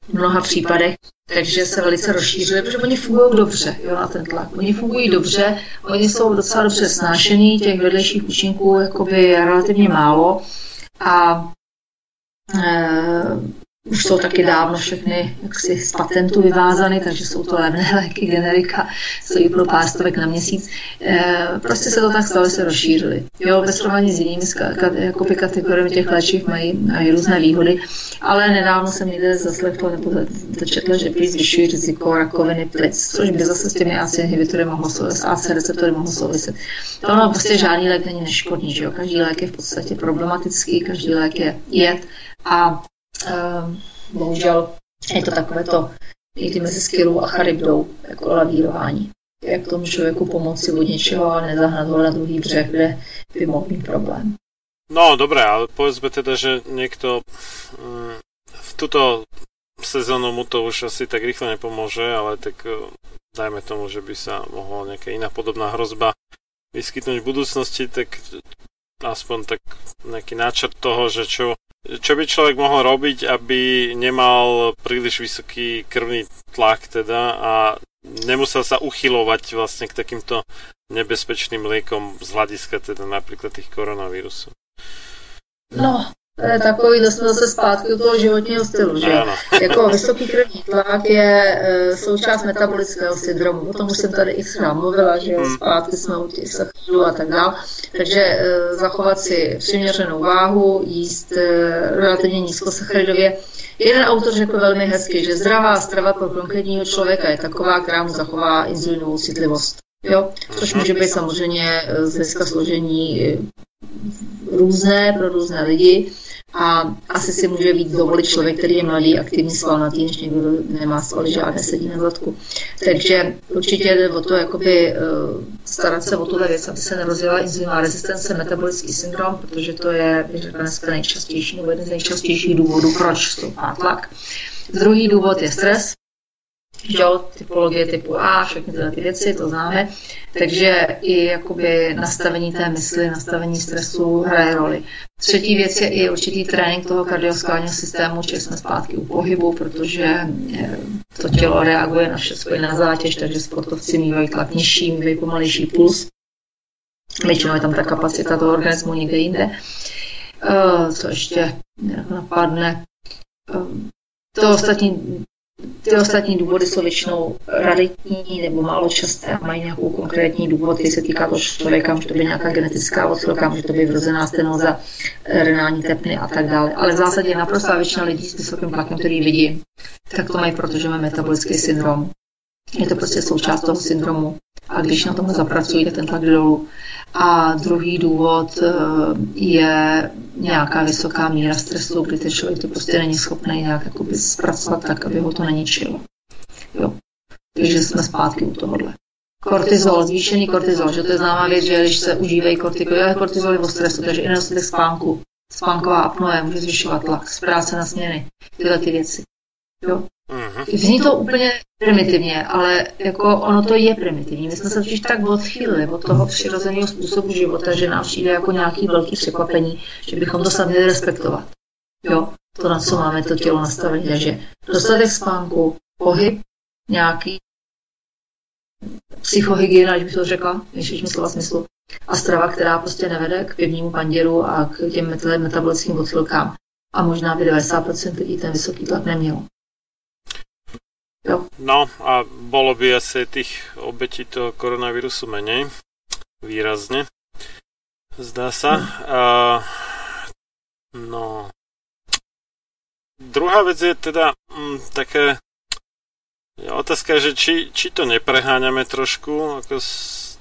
v mnoha případech. Takže se velice rozšířily, protože oni fungují dobře jo, na ten tlak. Oni fungují dobře, oni jsou docela dobře snášený, těch vedlejších účinků je relativně málo. A e, už jsou taky dávno všechny jaksi z patentu vyvázány, takže jsou to levné léky, generika, stojí pro pár stovek na měsíc. E, prostě se to tak stalo, že se rozšířily. Jo, ve srovnání s jinými jako kategoriemi těch léčiv mají, mají různé výhody, ale nedávno jsem někde zaslechla nebo četla, že prý zvyšují riziko rakoviny plic, což by zase s těmi AC inhibitory mohlo souviset, AC receptory mohlo souviset. To no, prostě žádný lék není neškodný, že jo? Každý lék je v podstatě problematický, každý lék je jed a bohužel je to takové to někdy mezi skillou a charybdou, jako lavírování. Jak tomu člověku pomoci od něčeho a nezahnat ho na druhý břeh, kde by mohl mít problém. No, dobré, ale povedzme teda, že někdo mm, v tuto sezónu mu to už asi tak rýchle nepomôže, ale tak eh, dajme tomu, že by sa mohla nejaká iná podobná hrozba vyskytnúť v budúcnosti, tak aspoň tak nejaký náčrt toho, že čo čo by človek mohol robiť, aby nemal príliš vysoký krvný tlak teda a nemusel sa uchylovať vlastne k takýmto nebezpečným liekom z hľadiska teda napríklad tých koronavírusov. No, takový, jsme zase zpátky u toho životního stylu, že jako vysoký krevní tlak je e, součást metabolického syndromu. O tom už jsem tady x mluvila, že hmm. zpátky jsme u těch a tak dále. Takže e, zachovat si přiměřenou váhu, jíst e, relativně nízkosacharidově. Jeden autor řekl velmi hezky, že zdravá strava pro konkrétního člověka je taková, která mu zachová inzulinovou citlivost. Jo? Což může být samozřejmě z hlediska složení různé pro různé lidi a asi si může víc dovolit člověk, který je mladý, aktivní, svalnatý, než někdo, kdo nemá svaly, žádné sedí na zadku. Takže určitě jde o to, jakoby, uh, starat se o tuhle věc, aby se nerozjela inzulinová rezistence, metabolický syndrom, protože to je, bych řekla, dneska nejčastější, nebo jeden z nejčastějších důvodů, proč stoupá tlak. Druhý důvod je stres, jo, typologie typu A, všechny tyhle ty věci, to známe. Takže i jakoby nastavení té mysli, nastavení stresu hraje roli. Třetí věc je i určitý trénink toho kardioskálního systému, či jsme zpátky u pohybu, protože eh, to tělo reaguje na všechno na zátěž, takže sportovci mývají tlak nižší, mývají pomalejší puls. Většinou je tam ta kapacita toho organismu někde jinde. Eh, co ještě napadne? Eh, to ostatní ty ostatní důvody jsou většinou raditní nebo málo časté a mají nějakou konkrétní důvod, který se týká toho člověka, může to být nějaká genetická odchylka, může to být vrozená stenoza, renální tepny a tak dále. Ale v zásadě naprostá většina lidí s vysokým tlakem, který vidí, tak to mají, protože mají metabolický syndrom. Je to prostě součást toho syndromu. A když na tom zapracují, ten tlak dolů. A druhý důvod eh, je nějaká vysoká míra stresu, kdy ten člověk to prostě není schopný nějak jakoby zpracovat tak, aby ho to neničilo. Jo. Takže jsme zpátky u tohohle. Kortizol, zvýšený kortizol, že to je známá věc, že když se užívají kortikoidy, kortizol je o stresu, takže i nedostatek spánku, spánková apnoe může zvyšovat tlak, z práce na směny, tyhle ty věci. Jo. Zní to úplně primitivně, ale jako ono to je primitivní. My jsme se totiž tak odchýlili od toho přirozeného způsobu života, že nám přijde jako nějaký velký překvapení, že bychom to sami měli respektovat. Jo, to, na co máme to tělo nastavené. Takže dostatek spánku, pohyb, nějaký psychohygiena, když bych to řekla, v slova smyslu, a strava, která prostě nevede k pivnímu panděru a k těm metabolickým odchylkám. A možná by 90% lidí ten vysoký tlak nemělo. Jo. No a bolo by asi tých obetí toho koronavírusu menej. Výrazne. Zdá sa. Hm. A, no. Druhá vec je teda m, mm, také otázka, že či, či to nepreháňame trošku ako s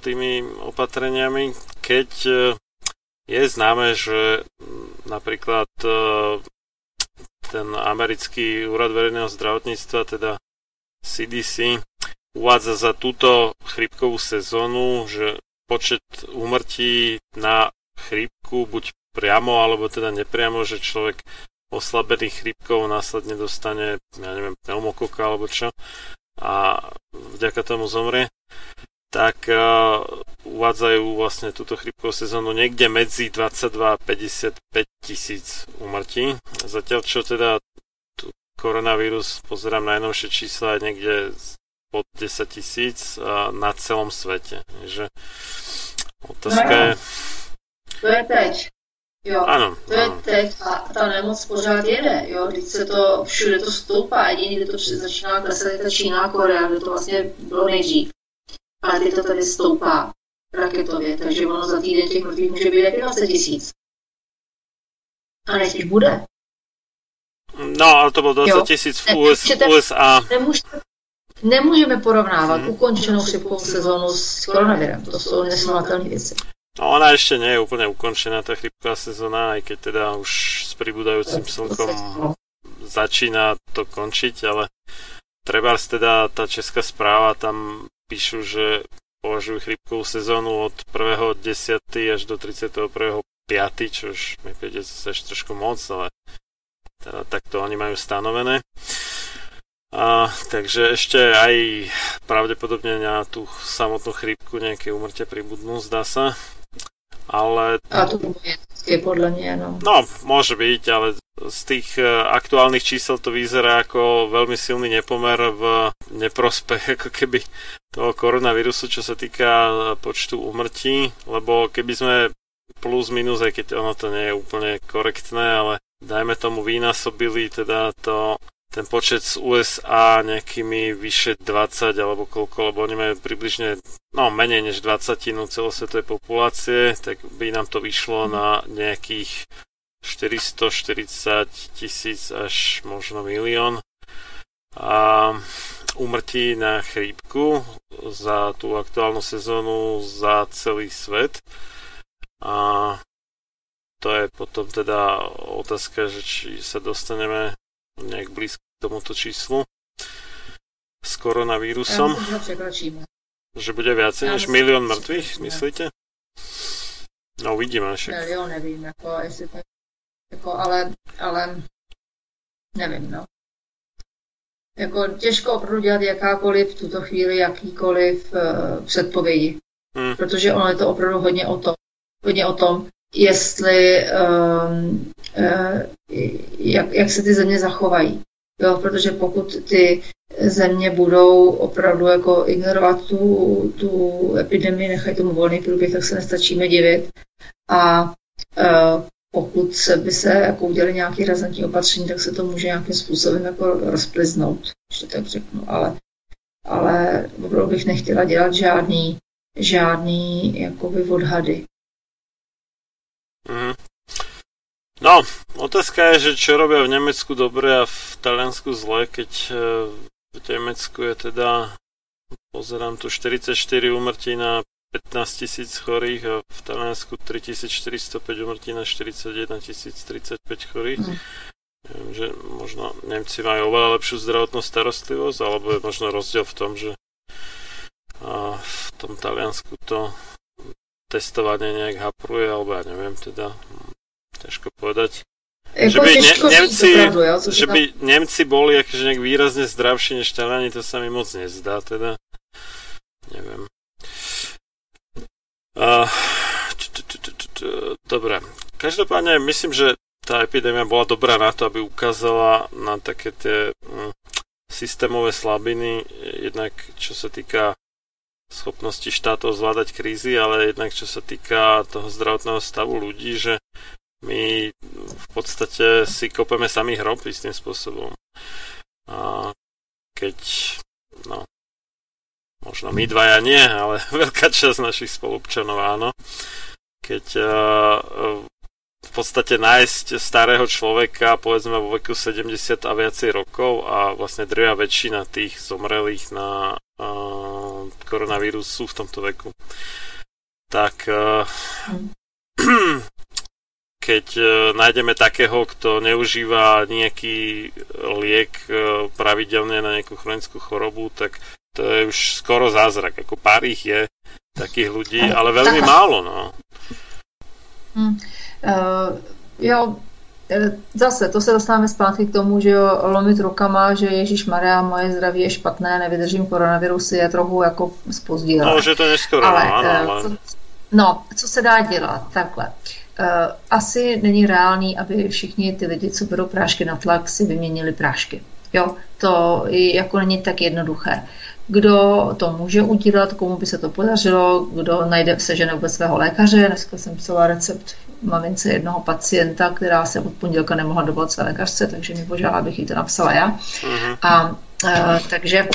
tými opatreniami, keď e, je známe, že mm, napríklad e, ten americký úrad verejného zdravotníctva teda CDC uvádza za túto chrípkovú sezónu, že počet úmrtí na chrípku buď priamo alebo teda nepriamo, že človek oslabený chrípkou následne dostane, ja neviem, pneumokoka alebo čo a vďaka tomu zomrie, tak uh, uvádzajú vlastne túto chrípkovú sezónu niekde medzi 22 a 55 tisíc úmrtí. Zatiaľ čo teda koronavírus, pozerám najnovšie čísla niekde pod 10 tisíc na celom svete. Takže otázka no, je... To je teď. Jo, Ano, to je ano. teď a ta nemoc pořád jede, jo, teď se to, všude to stoupá, jediný, kde to začíná klesat, je ta Čína Korea, kde to vlastně bylo nejdřív. Ale teď to tady stoupá raketově, takže ono za týden těch mrtvých může být taky 20 tisíc. A nejspíš bude. No, ale to bylo 20 Jo. tisíc v Ne, US, určitě- USA. Nemůžeme, nemůžeme porovnávat Mhm. ukončenou chřipkovou sezónu s koronavirem. To jsou nesrovnatelné věci. No, ona ešte nie je úplne ukončená, tá chrypková sezóna, aj keď teda už s pribúdajúcim slnkom začína to končiť, ale trebárs teda tá česká správa tam píšu, že považujú chrypkovú sezónu od 1.10. až do 31.5., čo už mi príde zase trošku moc, ale teda takto oni majú stanovené. A, takže ešte aj pravdepodobne na tú samotnú chrípku nejaké umrtia pribudnú, zdá sa. Ale A to je podle mě, no. No, môže byť, ale z tých eh, aktuálnych čísel to vyzerá ako veľmi silný nepomer v neprospech ako keby toho koronavírusu, čo sa týka počtu umrtí, lebo keby sme plus minus, aj keď ono to nie je úplne korektné, ale dajme tomu vynásobili teda to ten počet z USA nejakými vyše 20 alebo koľko, lebo oni majú približne no menej než 20 celosvetovej populácie, tak by nám to vyšlo na nejakých 440 tisíc až možno milión a úmrtí na chrípku za tú aktuálnu sezónu za celý svet. A to je potom teda otázka, že či sa dostaneme nejak blízko k tomuto číslu s koronavírusom, že bude viacej než milión mŕtvych, myslíte? No uvidíme, však. Milion, nevím, jako, jestli to, jako, ale, ale, nevím, no. Jako těžko opravdu dělat jakákoliv v tuto chvíli, jakýkoliv uh, předpovědi. Hmm. Protože ono je to opravdu hodně o tom, hodně o tom, jestli, um, jak, jak se ty země zachovají. Jo, protože pokud ty země budou opravdu jako ignorovat tu, tu epidemii, nechají tomu volný průběh, tak se nestačíme divit. A uh, pokud se by se jako udělali nějaké razantní opatření, tak se to může nějakým způsobem jako rozpliznout, když to tak řeknu. Ale, ale opravdu bych nechtěla dělat žádný, žádný jakoby odhady. Mhm. No, otázka je, že čo robia v Nemecku dobre a v Taliansku zle, keď eh, v Nemecku je teda, pozerám tu 44 umrtí na 15 tisíc chorých a v Taliansku 3405 umrtí na 41 035 chorých. Mm. Neviem, že možno Nemci majú oveľa lepšiu zdravotnú starostlivosť, alebo je možno rozdiel v tom, že a v tom Taliansku to testovanie nejak hapruje, alebo ja neviem teda, hm, ťažko povedať. Jako Že by ne- jo, co se Že by Nemci boli akože nejak výrazne zdravší než Taliani, to sa mi moc nezdá, teda. Neviem. Uh, Dobre. Každopádne myslím, že tá epidémia bola dobrá na to, aby ukázala na také tie mm, systémové slabiny, jednak čo sa týka schopnosti štátov zvládať krízy, ale jednak čo sa týka toho zdravotného stavu ľudí, že my v podstate si kopeme sami hrob istým spôsobom. A keď, no, možno my dvaja nie, ale veľká časť našich spolupčanov áno, keď uh, v podstate nájsť starého človeka, povedzme vo veku 70 a viacej rokov a vlastne drvia väčšina tých zomrelých na uh, koronavírus sú v tomto veku. Tak uh, keď uh, nájdeme takého, kto neužíva nejaký liek uh, pravidelne na nejakú chronickú chorobu, tak to je už skoro zázrak. Ako pár ich je takých ľudí, ale veľmi málo, no. Hmm. Uh, jo, eh, zase, to se dostáváme zpátky k tomu, že jo, lomit rukama, že Ježíš Maria, moje zdraví je špatné, nevydržím koronavirusy, je trochu jako spozdílé. No, už je to neskoro, ale, no, áno, eh, ale... co, no, co se dá dělat? Takhle. Uh, asi není reálný, aby všichni ty lidi, co berou prášky na tlak, si vyměnili prášky. Jo, to jako není tak jednoduché. Kdo to může udělat, komu by se to podařilo, kdo najde sežene vůbec svého lékaře. Dneska jsem psala recept mamince jednoho pacienta, která se od pondělka nemohla dovolat své lékařce, takže mi požádala, abych jí to napsala já. A e, takže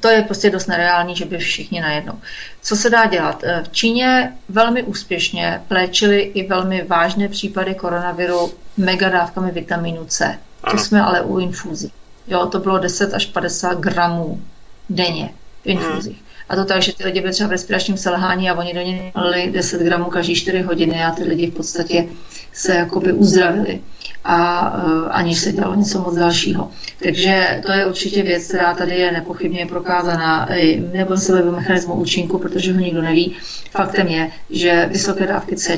to je prostě dost nereální, že by všichni najednou. Co se dá dělat? E, V Číně velmi úspěšně léčili i velmi vážné případy koronaviru megadávkami vitamínu C. To jsme ale u infúzí. Jo, to bylo 10 až 50 gramů denně v infúzích. A to tak, že ty lidi byli třeba v respiračním selhání a oni do něj dali 10 gramů každý 4 hodiny a ty lidi v podstatě se jakoby uzdravili a uh, aniž se dělalo něco moc dalšího. Takže to je určitě věc, která tady je nepochybně prokázaná. Nebo se bavím o mechanismu účinku, protože ho nikdo neví. Faktem je, že vysoké dávky C,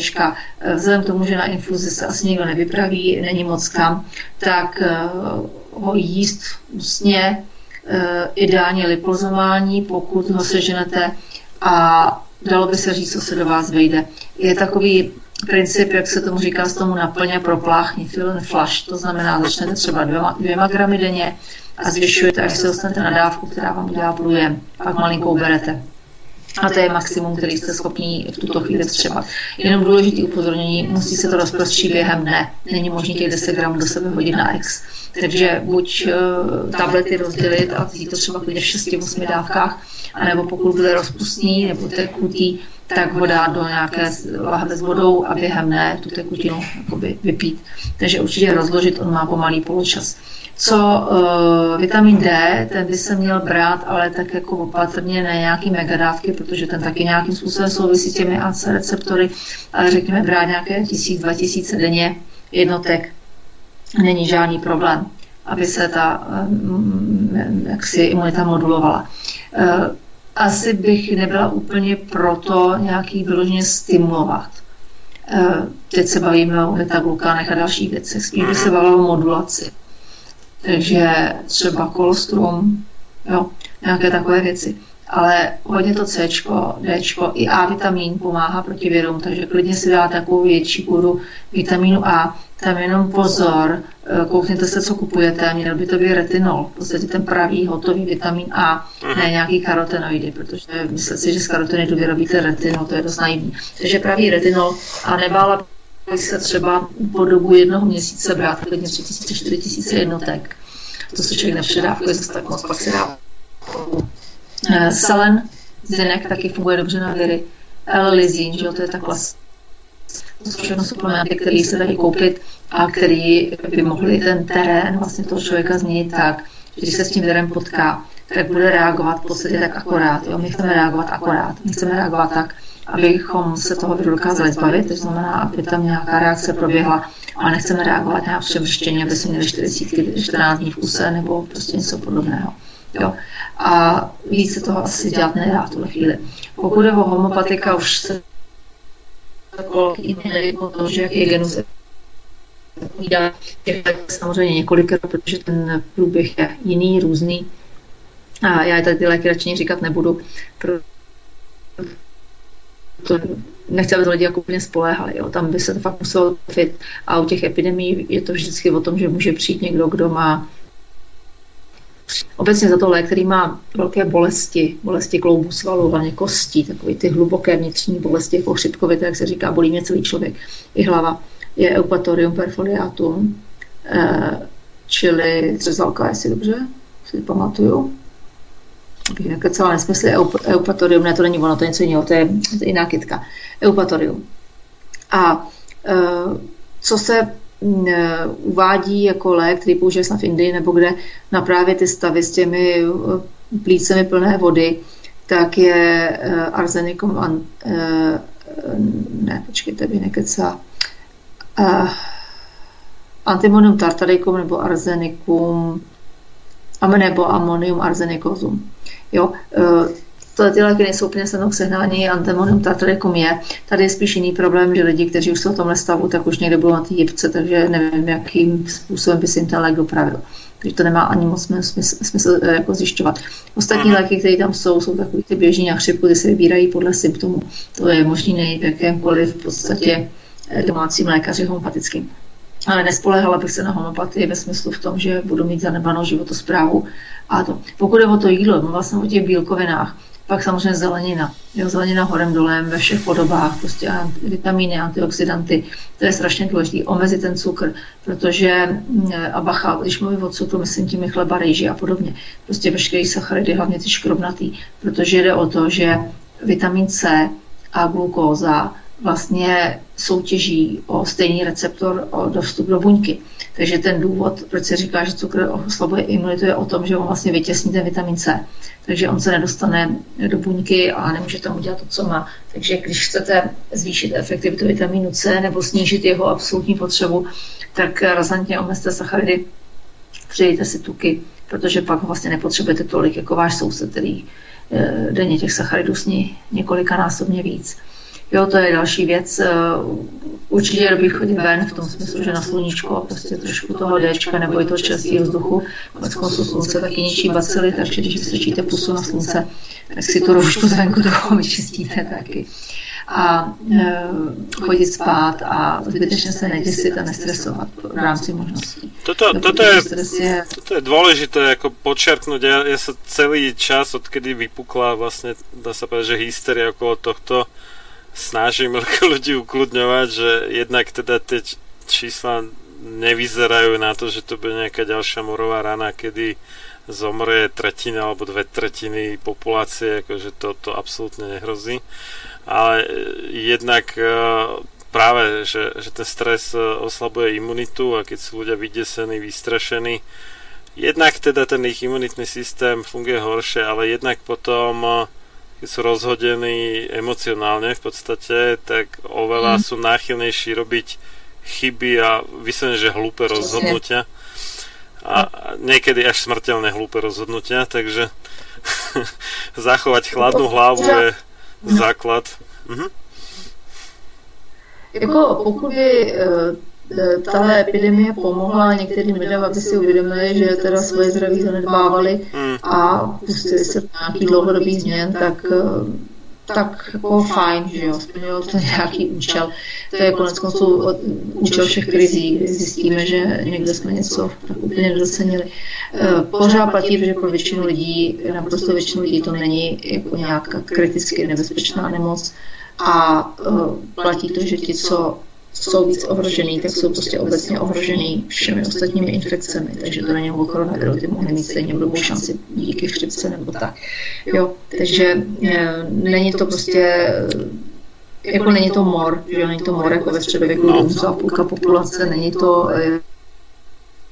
eh, vzhledem k tomu, že na infuzi se asi nikdo nevypraví, není moc kam, tak eh, ho jíst ústně, eh, ideálně lipozomální, pokud ho seženete a dalo by se říct, co se do vás vejde. Je takový princip, jak se tomu říká, z tomu naplně propláchni, fill and flush, to znamená, začnete třeba dvěma, dvěma gramy denně a zvyšujete, až se dostanete na dávku, která vám udělá průjem, pak malinkou berete. A to je maximum, který jste schopni v tuto chvíli třeba. Jenom důležité upozornění, musí se to rozprostřít během dne. Není možné těch 10 gramů do sebe hodit na ex. Takže buď uh, tablety rozdělit a vzít to třeba v 6-8 dávkách, anebo pokud bude rozpustný nebo tekutý, tak ho dát do nějaké lahve s vodou a během dne tu tekutinu vypít. Takže určitě rozložit, on má pomalý poločas. Co uh, vitamin D, ten by se měl brát, ale tak jako opatrně, ne nějaký megadávky, protože ten taky nějakým způsobem souvisí s těmi AC receptory, ale řekněme brát nějaké 1000-2000 denně jednotek není žádný problém, aby se ta um, jaksi imunita modulovala. Uh, asi bych nebyla úplně proto nějaký vyloženě stimulovat. Uh, teď se bavíme o beta-glukánech a dalších věcech, spíš by se bavilo o modulaci. Takže třeba kolostrum, jo, nějaké takové věci. Ale hodně to C, D i A vitamin pomáhá proti virům, takže klidně si dá takovou větší kůru vitamínu A. Tam jenom pozor, eh, koukněte se, co kupujete, měl by to být retinol, v podstatě ten pravý hotový vitamin A, ne nějaký karotenoidy, protože myslím si, že z karotenoidů vyrobíte retinol, to je dost naivní. Takže pravý retinol a nebála se třeba po dobu jednoho měsíce brát klidně 3000-4000 jednotek. To se člověk nepředávkuje zase tak moc, pak se dá Eh, Selen, zinek taky funguje dobře na viry. L-lizín, že jo, to je ta klas. To jsou všechno suplementy, které se dají koupit a který by mohli ten terén vlastně toho člověka změnit tak, že když se s tím virem potká, tak bude reagovat v podstatě tak akorát. Jo? My chceme reagovat akorát. My chceme reagovat tak, abychom se toho viru dokázali zbavit, to znamená, aby tam nějaká reakce proběhla, ale nechceme reagovat na přemrštění, aby jsme měli 40, 14 dní v kuse nebo prostě něco podobného. Jo. A víc se toho asi dělat nedá v tuhle chvíli. Pokud je o homopatika, už se neví o tom, že jaký je genus povídá těch samozřejmě několikrát, protože ten průběh je jiný, různý. A já tady ty léky radši říkat nebudu, to nechci, aby to lidi jako úplně spoléhali. Jo. Tam by se to fakt muselo fit. A u těch epidemí je to vždycky o tom, že může přijít někdo, kdo má obecně za to lék, který má velké bolesti, bolesti kloubu svalů, hlavně kostí, takové ty hluboké vnitřní bolesti, jako chřipkovité, jak se říká, bolí mě celý člověk, i hlava, je eupatorium perfoliatum, eh, čili třezalka, jestli dobře si pamatuju. Bych nekecala nesmysly, eup- eupatorium, ne, to není ono, to je něco jiného, to je, to je jiná kytka. Eupatorium. A eh, co se uvádí jako lék, který použije snad v Indii nebo kde na právě ty stavy s těmi plícemi plné vody, tak je arsenikum, an, ne, počkejte, by nekecá, antimonium tartaricum nebo arsenikum, nebo ammonium arsenicosum. Jo, to ty léky nejsou úplně mnou sehnání, antimonium tartaricum je. Tady je spíš jiný problém, že lidi, kteří už jsou v tomhle stavu, tak už někde budou na té jipce, takže nevím, jakým způsobem by si jim ten lék dopravil. Takže to nemá ani moc smysl, smysl jako zjišťovat. Ostatní léky, které tam jsou, jsou takový ty běžní na chřipku, ty se vybírají podle symptomů. To je možný nejít jakémkoliv v podstatě domácím lékaři homopatickým. Ale nespolehala bych se na homopatii ve smyslu v tom, že budu mít zanedbanou životosprávu. A to. Pokud je o to jídlo, mluvila jsem o těch bílkovinách, Pak samozřejmě zelenina. Jo, zelenina horem dolem ve všech podobách, prostě vitamíny, antioxidanty. To je strašně důležité. Omezit ten cukr, protože mm, a bacha, když mluvím o cukru, myslím tím chleba, rejži a podobně. Prostě veškerý sacharidy, hlavně ty škrobnatý, protože jde o to, že vitamin C a glukóza vlastně soutěží o stejný receptor o do vstup do buňky. Takže ten důvod, proč se říká, že cukr oslabuje imunitu, je o tom, že on vlastně vytěsní ten vitamin C. Takže on se nedostane do buňky a nemůže tam udělat to, co má. Takže když chcete zvýšit efektivitu vitamínu C nebo snížit jeho absolutní potřebu, tak razantně omezte sacharidy, přidejte si tuky, protože pak vlastně nepotřebujete tolik jako váš soused, který eh, denně těch sacharidů sní několikanásobně víc. Jo, to je další věc. Eh, Určitě dobrý chodit ven v tom smyslu, že na sluníčko prostě trošku toho Dčka nebo i toho čerstvého vzduchu. Konec konců slunce taky ničí bacily, takže když vystrčíte pusu na slunce, tak si tu roušku zvenku trochu vyčistíte taky. A e, chodit spát a zbytečně se neděsit a nestresovat v rámci možností. Toto, toto, je, je toto je dôležité ako počerknúť. Ja, ja sa celý čas, odkedy vypukla vlastne, dá sa povedať, že hysteria okolo tohto, snažím ľudí ukludňovať, že jednak teda tie čísla nevyzerajú na to, že to bude nejaká ďalšia morová rana, kedy zomrie tretina alebo dve tretiny populácie, akože to, to absolútne nehrozí. Ale e, jednak e, práve, že, že ten stres e, oslabuje imunitu a keď sú ľudia vydesení, vystrašení, jednak teda ten ich imunitný systém funguje horšie, ale jednak potom sú rozhodení emocionálne v podstate, tak oveľa Mm. sú náchylnejší robiť chyby a vyslovene, že hlúpe rozhodnutia. A niekedy až smrteľne hlúpe rozhodnutia, takže zachovať chladnú hlavu je základ. Mhm. Jako pokud eh, tahle epidemie pomohla některým lidem, aby si uvědomili, že teda svoje zdraví zanedbávali Mm. a pustili se do nějaký dlouhodobý změn, tak eh, tak jako fajn, že jo, splnilo to nějaký účel. To je konec konců účel všech krizí, kdy zjistíme, že někde jsme něco tak úplně nedocenili. Eh, Pořád platí, že pro většinu lidí, naprosto většinu lidí to není jako nějaká kriticky nebezpečná nemoc a platí to, že ti, co jsou víc ohrožený, tak jsou prostě obecně ohrožený všemi ostatními infekcemi, takže to není o koronaviru, ty mohly mít stejně dobrou šanci díky chřipce nebo tak. Jo, takže eh, není to prostě jako není to mor, že není to mor jako ve středověku, umřela půlka populace, není to eh,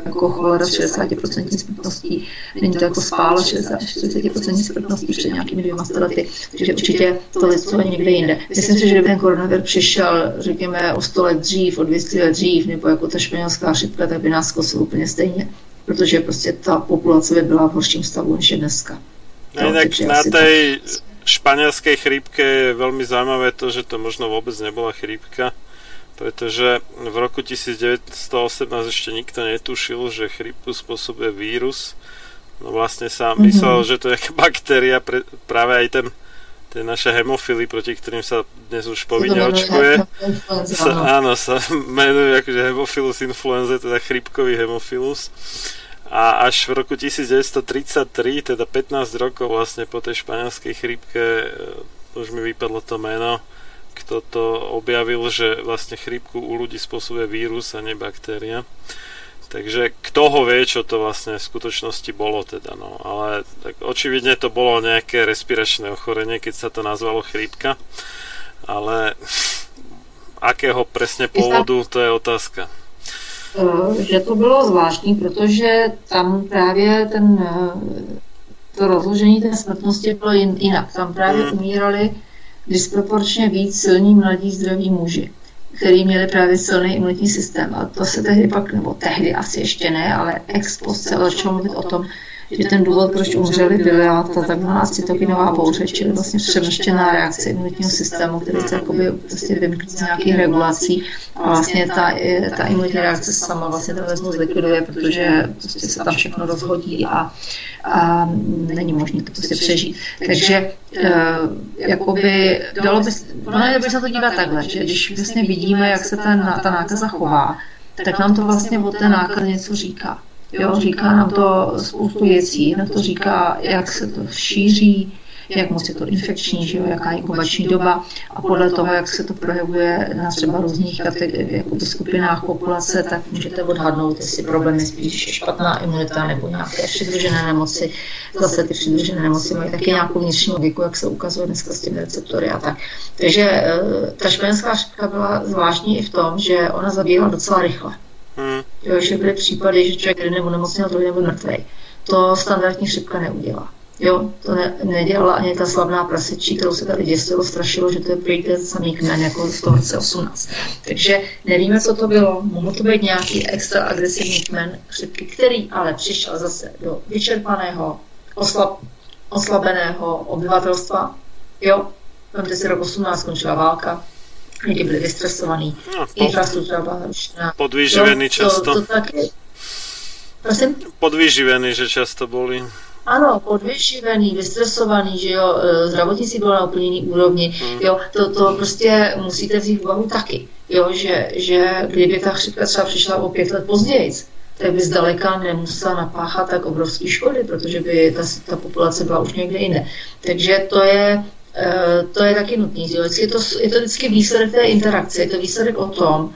jako cholera s 60% smrtností, není to jako spála 60-40% smrtností před nějakými dvěma lety, takže určitě to lidstvo je někde jinde. Myslím si, že kdyby ten koronavir přišel, řekněme, o 100 let dřív, o 200 let dřív, nebo jako ta španělská chřipka, tak by nás kosil úplně stejně, protože prostě ta populace by byla v horším stavu, než je dneska. No, Jo, inak takže na tej španielskej chrípke je veľmi zaujímavé to, že to možno vôbec nebola chrípka, pretože v roku 1918 ešte nikto netušil, že chrípku spôsobuje vírus. No vlastne sa Mhm. myslel, že to je baktéria, pre, práve aj ten tie naše hemofily, proti ktorým sa dnes už povinne očkuje, sa, áno. áno, sa menujú akože Hemophilus influenza, teda chrípkový Hemophilus. A až v roku 1933, teda 15 rokov vlastne po tej španielskej chrípke, e, už mi vypadlo to meno, kto to objavil, že vlastne chrípku u ľudí spôsobuje vírus a nie baktéria. Takže kto ho vie, čo to vlastne v skutočnosti bolo teda, no. Ale tak očividne to bolo nejaké respiračné ochorenie, keď sa to nazvalo chrípka. Ale akého presne pôvodu, to je otázka. Eh, že to bylo zvláštní, protože tam právě ten, eh, to rozložení té smrtnosti bylo jin- jinak. Tam právě Mm. umírali disproporčně víc silní mladí zdraví muži, který měli právě silný imunitní systém. A to se tehdy pak, nebo tehdy asi ještě ne, ale ex post se začalo mluvit o tom, že ten důvod, proč umřeli, byla ta takzvaná cytokinová bouře, čili vlastně přemrštěná reakce imunitního systému, který se jakoby prostě vymkne z nějakých regulací a vlastně ta, ta imunitní reakce sama vlastně ten organismus zlikviduje, protože prostě se tam všechno rozhodí a, a není možné to prostě přežít. Takže eh, jakoby dalo by, ono dobré se na to dívat takhle, že když vlastně vidíme, jak se ten, ta nákaza chová, tak nám to vlastně o té nákaze něco říká. Jo, říká nám to spoustu věcí, nám to říká, jak se to šíří, jak moc je to infekční, že jo, jaká je inkubační doba a podle toho, jak se to projevuje na třeba různých jakoby skupinách populace, tak můžete odhadnout, jestli problém je spíš špatná imunita nebo nějaké přidružené nemoci. Zase ty přidružené nemoci mají taky nějakou vnitřní logiku, jak se ukazuje dneska s těmi receptory a tak. Takže eh, ta španělská chřipka byla zvláštní i v tom, že ona zabíhala docela rychle. Hmm. Jo, že byly případy, že člověk jeden nebo nemocněl, druhý nebo mrtvý. To standardní chřipka neudělá. Jo, to ne, nedělala ani ta slavná prasečí, kterou se tady děsilo, strašilo, že to je prý ten samý kmen jako z toho roce 18. Takže nevíme, co to bylo. Mohl to být nějaký extra agresivní kmen chřipky, který ale přišel zase do vyčerpaného, oslab, oslabeného obyvatelstva. Jo, Vemte si rok 18, skončila válka, lidi byli vystresovaní, No, po, infrastruktura byla narušená. podvyživený Jo, to, často. to tak je. Prosím? Podvyživený, že často boli. Ano, podvyživený, vystresovaný, že jo, e, zdravotnictví bylo na úplně jiný úrovni, jo, to, to prostě musíte vzít v úvahu taky, jo, že, že kdyby ta chřipka třeba přišla o pět let později, tak by zdaleka nemusela napáchat tak obrovské škody, protože by ta, ta populace byla už někde jinde. Takže to je, to je taky nutný. Je, to, je to vždycky výsledek té interakce, je to výsledek o tom,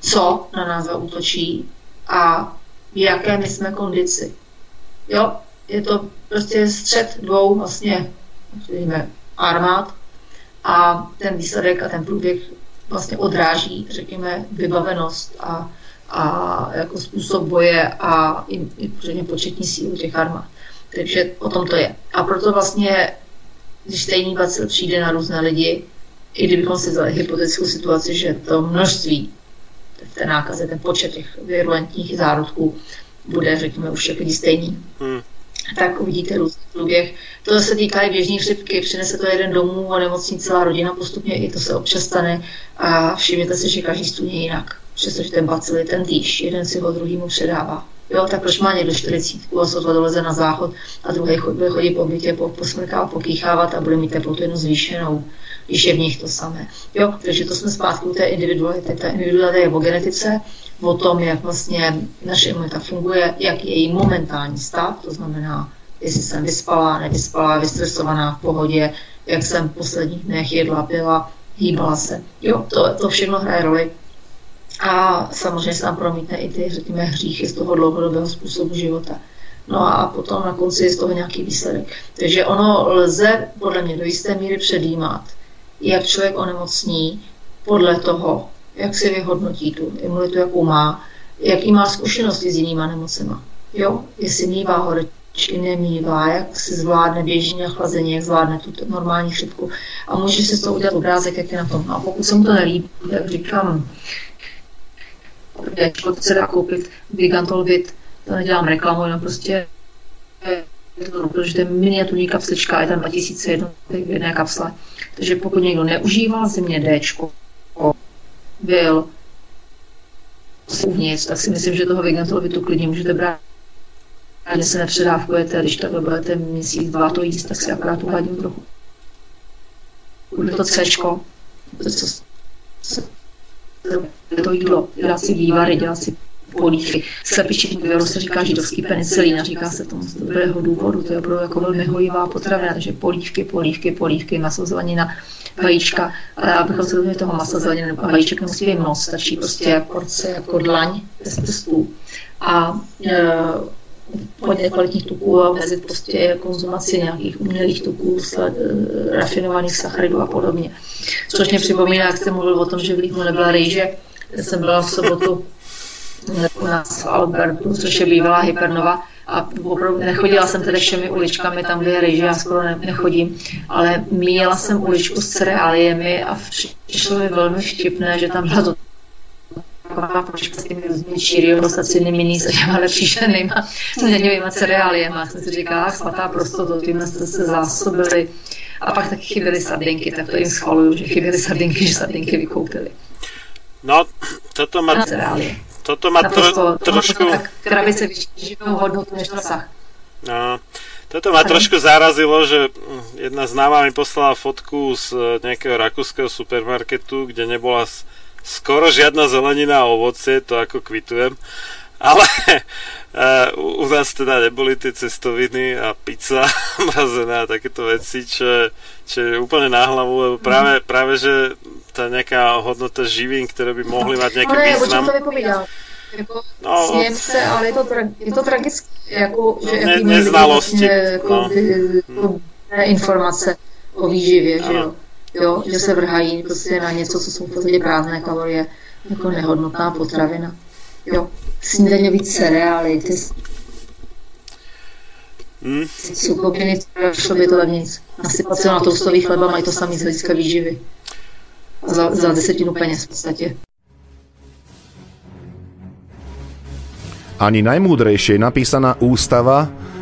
co na nás zaútočí a v jaké my jsme kondici. Jo, je to prostě střed dvou vlastně, řekněme, armád a ten výsledek a ten průběh vlastně odráží, řekněme, vybavenost a, a jako způsob boje a i, i početní sílu těch armád. Takže o tom to je. A proto vlastně, když stejný bacil přijde na různé lidi, i kdybychom si vzali hypotetickou situaci, že to množství v té nákaze, ten počet těch virulentních zárodků bude, řekněme, už všech lidí stejný, Hmm. tak uvidíte různý průběh. To se týká i běžné chřipky, přinese to jeden domů a nemocní celá rodina postupně, i to se občas stane a všimněte si, že každý je jinak, přestože ten bacil je ten týž, jeden si ho druhýmu předává. Jo, tak proč má někdo 40 a sotva doleze na záchod a druhý bude chodit po bytě, po, posmrkávat, pokýchávat a bude mít teplotu jenom zvýšenou, když je v nich to samé. Jo, takže to jsme zpátky u té individuality. Ta individualita je o genetice, o tom, jak vlastně naše imunita funguje, jak je její momentální stav, to znamená, jestli jsem vyspalá, nevyspalá, vystresovaná, v pohodě, jak jsem v posledních dnech jedla, pila, hýbala se. Jo, to, to všechno hraje roli. A samozřejmě se tam promítne i ty, řekněme, hříchy z toho dlouhodobého způsobu života. No a potom na konci je z toho nějaký výsledek. Takže ono lze podle mě do jisté míry předjímat, jak člověk onemocní podle toho, jak si vyhodnotí tu imunitu, jakou má, jaký má zkušenosti s jinýma nemocema. Jo, jestli mývá horečky, nemývá, jak si zvládne běžení a chlazení, jak zvládne tu normální chřipku. A může si z toho udělat obrázek, jak je na tom. No a pokud se mu to nelíbí, tak říkám, člověk se dá koupit Gigantolvit, to nedělám reklamu, jenom prostě to, protože to je miniaturní kapslička, je tam 2000 jednotek v jedné kapsle. Takže pokud někdo neužívá zimě D, byl uvnitř, tak si myslím, že toho Vigantolovitu klidně můžete brát. Ani se nepředávkujete, když takhle budete měsíc, dva to jíst, tak si akorát uhladím trochu. Bude to C, to, co se to jídlo, dělat si vývary, dělat si polívky. Slepičí viru se říká židovský penicilín a říká se tomu z dobrého důvodu. To je opravdu jako velmi hojivá potravina, takže polívky, polívky, polívky, maso, zelenina, vajíčka. Ale abychom se dovedli toho masa, zeleniny a vajíček nemusí být moc, stačí prostě porce jako dlaň bez prstů. A e, hodně kvalitních tuků a omezit prostě konzumaci nějakých umělých tuků, sla, e, rafinovaných sacharidů a podobně. Což mě připomíná, jak jste mluvil o tom, že v Líbnu nebyla rejže. Já jsem byla v sobotu u nás v Albertu, což je bývalá Hypernova, a opravdu nechodila jsem tedy všemi uličkami, tam, kde je rejže, já skoro ne, nechodím, ale míjela jsem uličku s cereáliemi a přišlo mi velmi vtipné, že tam byla to taková poška s těmi různými číriou, sacinými minis a těma příšernýma daňovýma cereáliema. Jsem si říkala, svatá prostoto, tím jste se zásobili. A pak taky chyběly sardinky, tak to jim schvaluju, že chyběly sardinky, že sardinky vykoupili. No, toto má, toto má tro, Naprosto, trošku... krabice vyššího hodnotu než dosah. No, toto ma trošku zarazilo, že jedna známa mi poslala fotku z e, nejakého rakúskeho supermarketu, kde nebola s- skoro žiadna zelenina a ovocie, to ako kvitujem. Ale uh, u, u nás teda neboli tie cestoviny a pizza mrazená a takéto veci, čo, čo je úplne na hlavu, lebo práve, práve že tá nejaká hodnota živín, ktoré by mohli mať nejaký Ale o čem význam. to vypovídá? Jako, No, no, ale je to, tra- je to tragické, jako, že No, ne- neznalosti, vlastně, jako, no. jako, ne informace o výživě, že jo. Jo. že se vrhají prostě na něco, co jsou v podstatě prázdné kalorie, jako nehodnotná potravina. Jo. Snídaňový cereály, ty Hm? sukoviny, šlo by to levnic. Nasypat se na toustový chleba, mají to samý z hlediska výživy. A za, za desetinu peněz v podstatě. Ani najmúdrejšie napísaná ústava,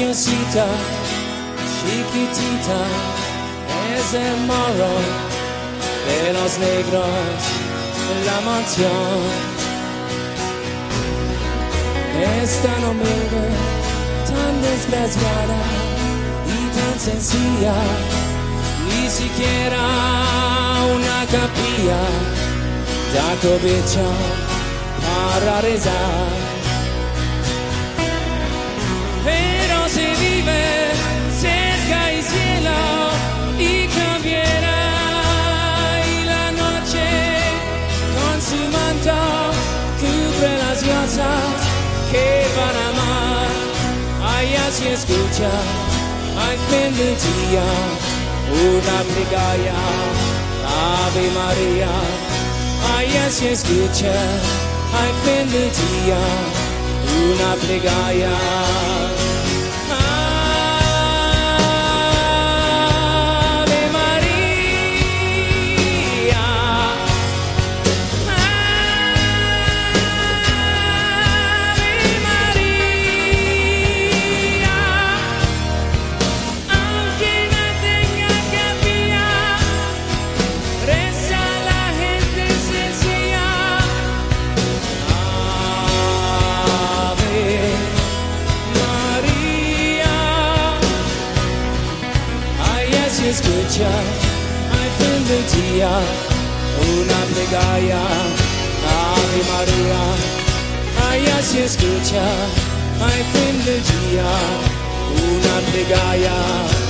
Etiosita, chiquitita, es el morro de los negros, la mansión. Es tan humilde, tan desgraciada y tan sencilla, ni siquiera una capilla da cobicha para rezar se vive cerca y cielo y cambiará. Y la noche con su manto cubre las cosas que van a amar. Ay escucha ay fin del día una brigaya ave maría. Ay así escucha ay fin del día una plegaria. dicha, ay bendecía, una plegaria a Ave María. Ay, así escucha, ay una plegaria.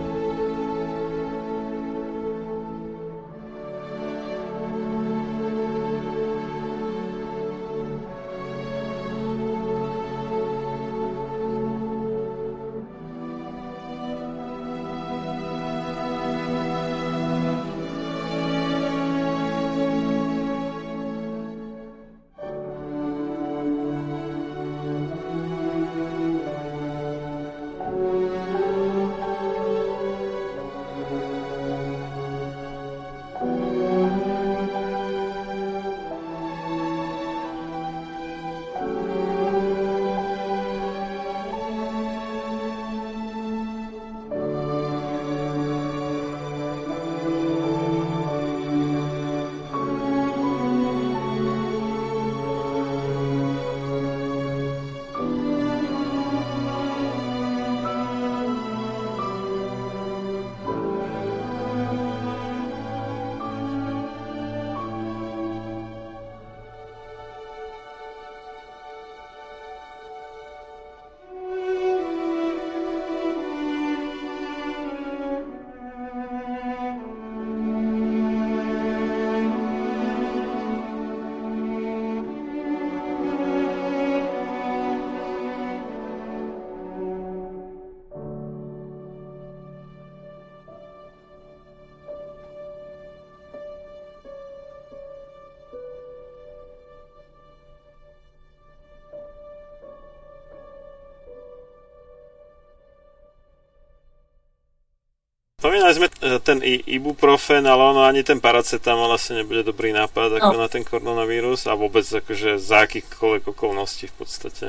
I- ibuprofen, ale ono ani ten paracetamol asi nebude dobrý nápad ako No. na ten koronavírus a vôbec akože za akýchkoľvek okolností v podstate.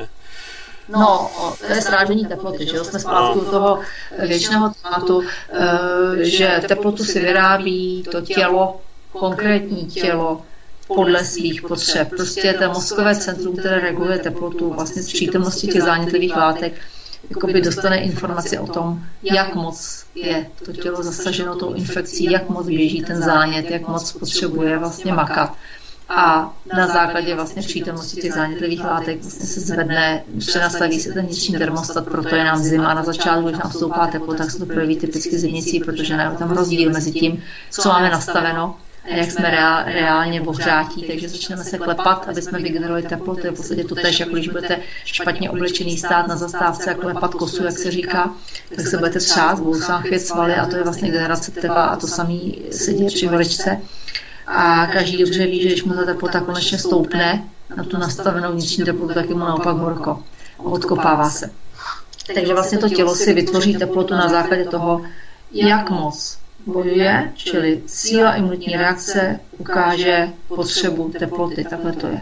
No, to je srážení teploty, že jo? Jsme zpátky u toho věčného tématu, eh, že teplotu si vyrábí to tělo, konkrétní tělo, podle svých potřeb. Prostě to mozkové centrum, které reguluje teplotu vlastně z přítomnosti těch zánětlivých látek, jakoby dostane informaci o tom, jak moc je to tělo zasaženo tou infekcí, jak moc běží ten zánět, jak moc potřebuje vlastně makat. A na základě vlastně přítomnosti těch zánětlivých látek vlastně se zvedne, přenastaví se ten vnitřní termostat, proto je nám zima. Na začátku, když nám stoupá teplota, tak se to projeví typicky zimnicí, protože je tam rozdíl mezi tím, co máme nastaveno jak jsme reál, reálně ohřátí, takže začneme se klepat, aby jsme vygenerovali teplo. To je v podstatě to tež, jako když budete špatně oblečený stát na zastávce a klepat kosu, jak se říká, tak se budete třást, budou se vám chvět svaly a to je vlastně generace tepla a to samé se děje při horečce. A každý dobře ví, že když mu ta teplota konečně stoupne na tu nastavenou vnitřní teplotu, tak je mu naopak horko. Odkopává se. Takže vlastně to tělo si vytvoří teplotu na základě toho, jak moc bojuje, čili síla imunitní reakce ukáže potřebu teploty, takhle to je.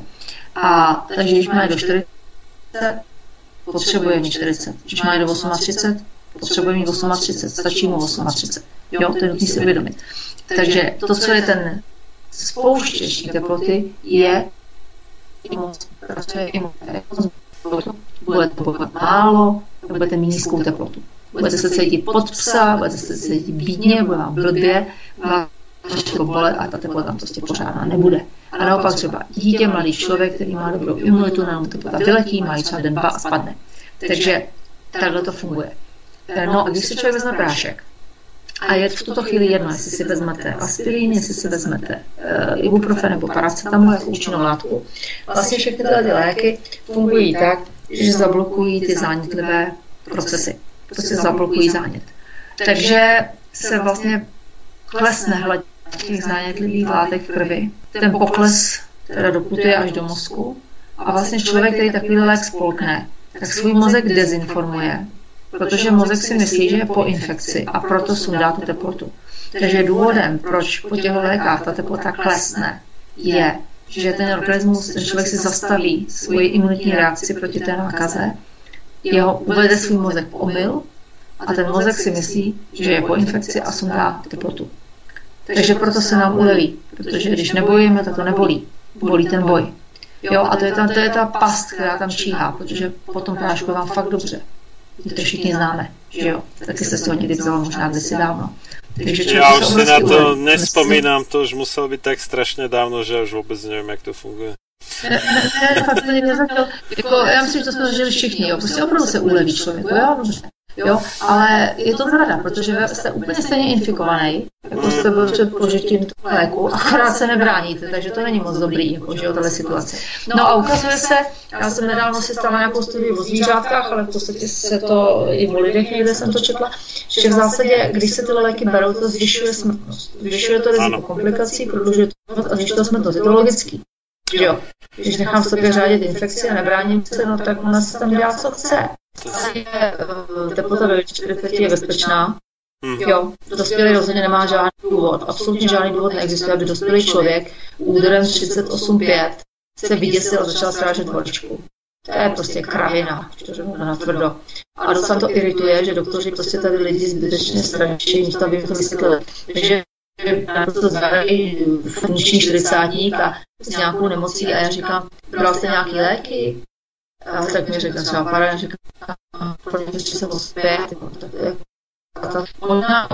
A takže když máme do 40, potřebuje mít 40. Když máme do 38, potřebuje mít 38, stačí mu 38. Jo, to je nutné si uvědomit. Takže to, co je ten spouštěč teploty, je pracuje imunitní. Budete bojovat málo, budete mít nízkou teplotu. Budete se cítit pod psa, budete se cítit bídně, bude vám blbě, vaše bolet a ta teplota tam prostě pořádná nebude. A naopak třeba dítě, mladý člověk, který má dobrou imunitu, na teplota vyletí, má třeba den, dva a spadne. Takže takhle to funguje. No a když si člověk vezme prášek, a je v tuto chvíli jedno, jestli si vezmete aspirin, jestli si vezmete uh, ibuprofen nebo paracetamol jako účinnou látku. Vlastně všechny tyhle ty léky fungují tak, že zablokují ty zánětlivé procesy. Prostě zablokují zánět. Takže se vlastně klesne hladina těch zánětlivých látek v krvi. Ten pokles teda doputuje až do mozku a vlastně člověk, který takový lék spolkne, tak svůj mozek dezinformuje, protože mozek si myslí, že je po infekci a proto sundá tu teplotu. Takže důvodem, proč po těch lékách ta teplota klesne, je, že ten organismus, ten člověk si zastaví svoji imunitní reakci proti té nákaze, jeho uvede svůj mozek v omyl a ten mozek si myslí, že je po infekci a sundá teplotu. Takže proto se nám uleví, protože když nebojíme, tak to nebolí. Bolí ten boj. Jo, a to je, ta, to je ta past, která tam číhá, protože potom prášku vám fakt dobře. My to všichni známe, že jo? Taky jste si ho někdy vzala možná kdysi dávno. Takže se už si na to uleví. nespomínam, to už muselo byť tak strašne dávno, že už vôbec neviem, jak to funguje. Jako, já myslím, že to jsme zažili všichni, jo, prostě opravdu se uleví člověku, jo. Jo, ale je to zrada, protože jste úplně stejně infikovaný, jako jste byl před požitím toho léku, akorát se nebráníte, takže to není moc dobrý, jako, že jo, tahle situace. No a ukazuje se, já jsem nedávno si stala nějakou studii o zvířátkách, ale v podstatě se to i o lidech někde jsem to četla, že v zásadě, když se tyhle léky berou, to zvyšuje smrtnost. Zvyšuje to riziko komplikací, prodlužuje to a zvyšuje to smrtnost. Je to logický. Že jo. Když nechám v sobě řádit infekci a nebráním se, no tak ona se tam dělá, co chce. Eh, Teplota ve 40 je bezpečná. Mhm. Jo, dospělý rozhodně nemá žádný důvod. Absolutně žádný důvod neexistuje, aby dospělý člověk úderem 38,5 se vyděsil a začal strážet horečku. To je prostě kravina, to řeknu na tvrdo. A docela to irituje, že doktoři prostě tady lidi zbytečně straší, místo aby jim to vysvětlili. Takže to zadají funkční čtyřicátník a s nějakou nemocí a já říkám, bral jste nějaký léky? A tak mi řekne třeba para, říkám, protože se ospět, tak to je a Možná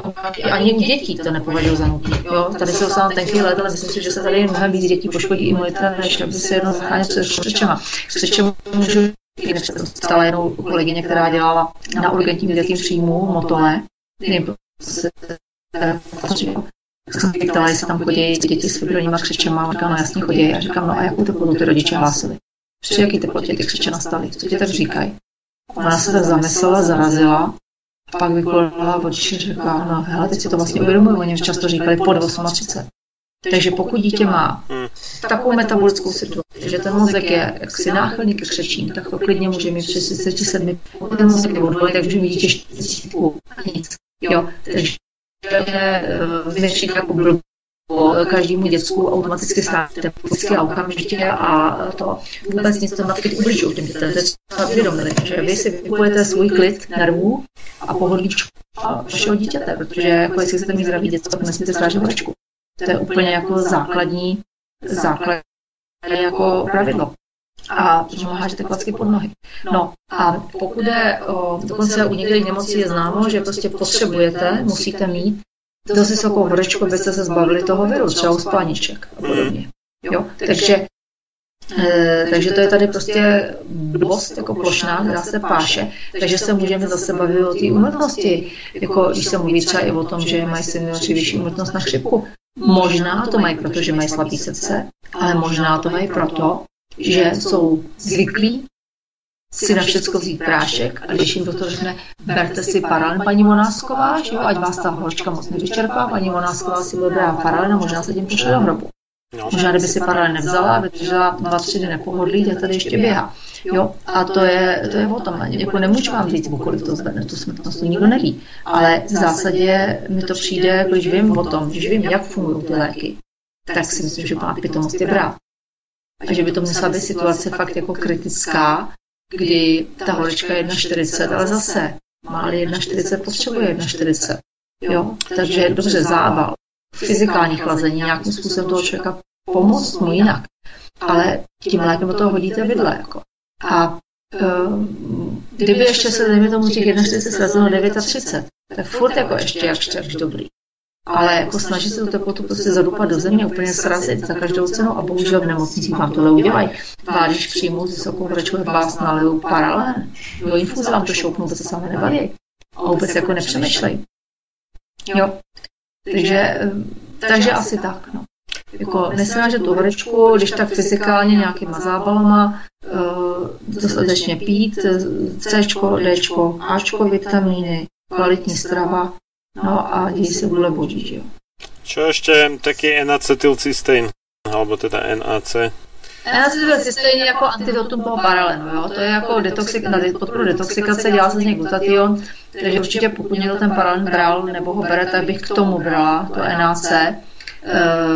ani u dětí to nepovažuji za nutné. Jo? Tady se dostávám tenký let, ale myslím si, že se tady mnohem víc dětí poškodí imunita, než aby se jedno zachránit před křečema. S křečem můžu stala jednou kolegyně, která dělala na urgentním dětském příjmu motole. Jsem se ptala, jestli tam chodí děti s fibrilníma křečema, říkám, no jasně chodí. A říkám, no a jakou teplotu ty rodiče hlásili? Při jaký teplotě ty křeče nastaly? Co ti tak říkají? Ona se tak zamyslela, zarazila, a pak vykolila oči a řekla, no hele, teď si to vlastně uvědomuji, oni často říkali pod 38. Takže pokud dítě má takovou metabolickou situaci, že ten mozek je jaksi náchylný ke křečím, tak to klidně může mít při 37. Pokud ten mozek je odvolý, tak může mít dítě 40 a nic. Jo, takže vyřešit jako blbo každému děcku automaticky státe vždycky a okamžitě a to vůbec nic to matky ubližují těm dětem. To třeba uvědomili, že vy si kupujete svůj klid nervů a pohodlíčku vašeho dítěte, protože jako jestli chcete mít zdravý děcko, tak nesmíte srážet horečku. To je úplně jako základní, základní jako pravidlo. A protože mu hážete klacky pod nohy. No a pokud je, o, dokonce u některých nemocí je známo, že prostě potřebujete, musíte mít dost vysokou horečku, abyste se zbavili toho viru, třeba u spániček a podobně. Jo? Takže E, takže to je tady prostě blbost jako plošná, která se páše, takže se můžeme zase bavit o té úmrtnosti, jako když se mluví třeba i o tom, že mají seniori vyšší úmrtnost na chřipku. Možná to mají proto, že mají slabý srdce, ale možná to mají proto, že jsou zvyklí si na všecko vzít prášek a když jim doktor řekne, berte si paralen, paní Monásková, že jo, ať vás ta horčka moc nevyčerpá, paní Monásková si bude brát paralen a možná se tím pošle do hrobu. No. Možná, kdyby si paralen nevzala, vydržela dva, tři dny nepohodlí, tak tady ještě běhá. Jo, a to je, to je o tom. Jako nemůžu vám říct, kolik to zvedne tu smrtnost, to nikdo neví. Ale v zásadě mi to přijde, když vím o tom, když vím, jak fungují ty léky, tak si myslím, že má pitomost je brát. A že by to musela být situace fakt jako kritická, kdy ta horečka je 1,40, ale zase máli 1,40 potřebuje 1,40. Jo, takže dobře zábal, fyzikální chlazení, nějakým způsobem toho člověka pomoct mu jinak. Ale tím lékem do toho hodíte vidle. Jako. A um, kdyby ještě se, dejme tomu, těch 1,40 srazilo 39, tak furt jako ještě jak dobrý. Ale jako snažit se tu teplotu prostě zadupat do země, úplně srazit za každou cenu a bohužel v nemocnicích vám tohle udělají. Vás, když přijmou s vysokou horečkou, vás nalijou paralén. Do infuze vám to šoupnou, vůbec se sami nebaví. A vůbec jako nepřemýšlej. Jo. Takže, takže asi tak, no. Jako nesnážet tu horečku, když tak fyzikálně nějakýma zábalama, uh, dostatečně pít, C, D, A, vitamíny, kvalitní strava, no a děj se vůle boží, že jo. Čo ešte taký N-acetylcystein, alebo teda NAC? NAC je stejně jako antidotum toho paralenu, jo? to je jako detoxik, na podporu detoxikace dělá se z něj glutation, takže určitě pokud někdo ten paralen bral nebo ho bere, tak bych k tomu brala to NAC,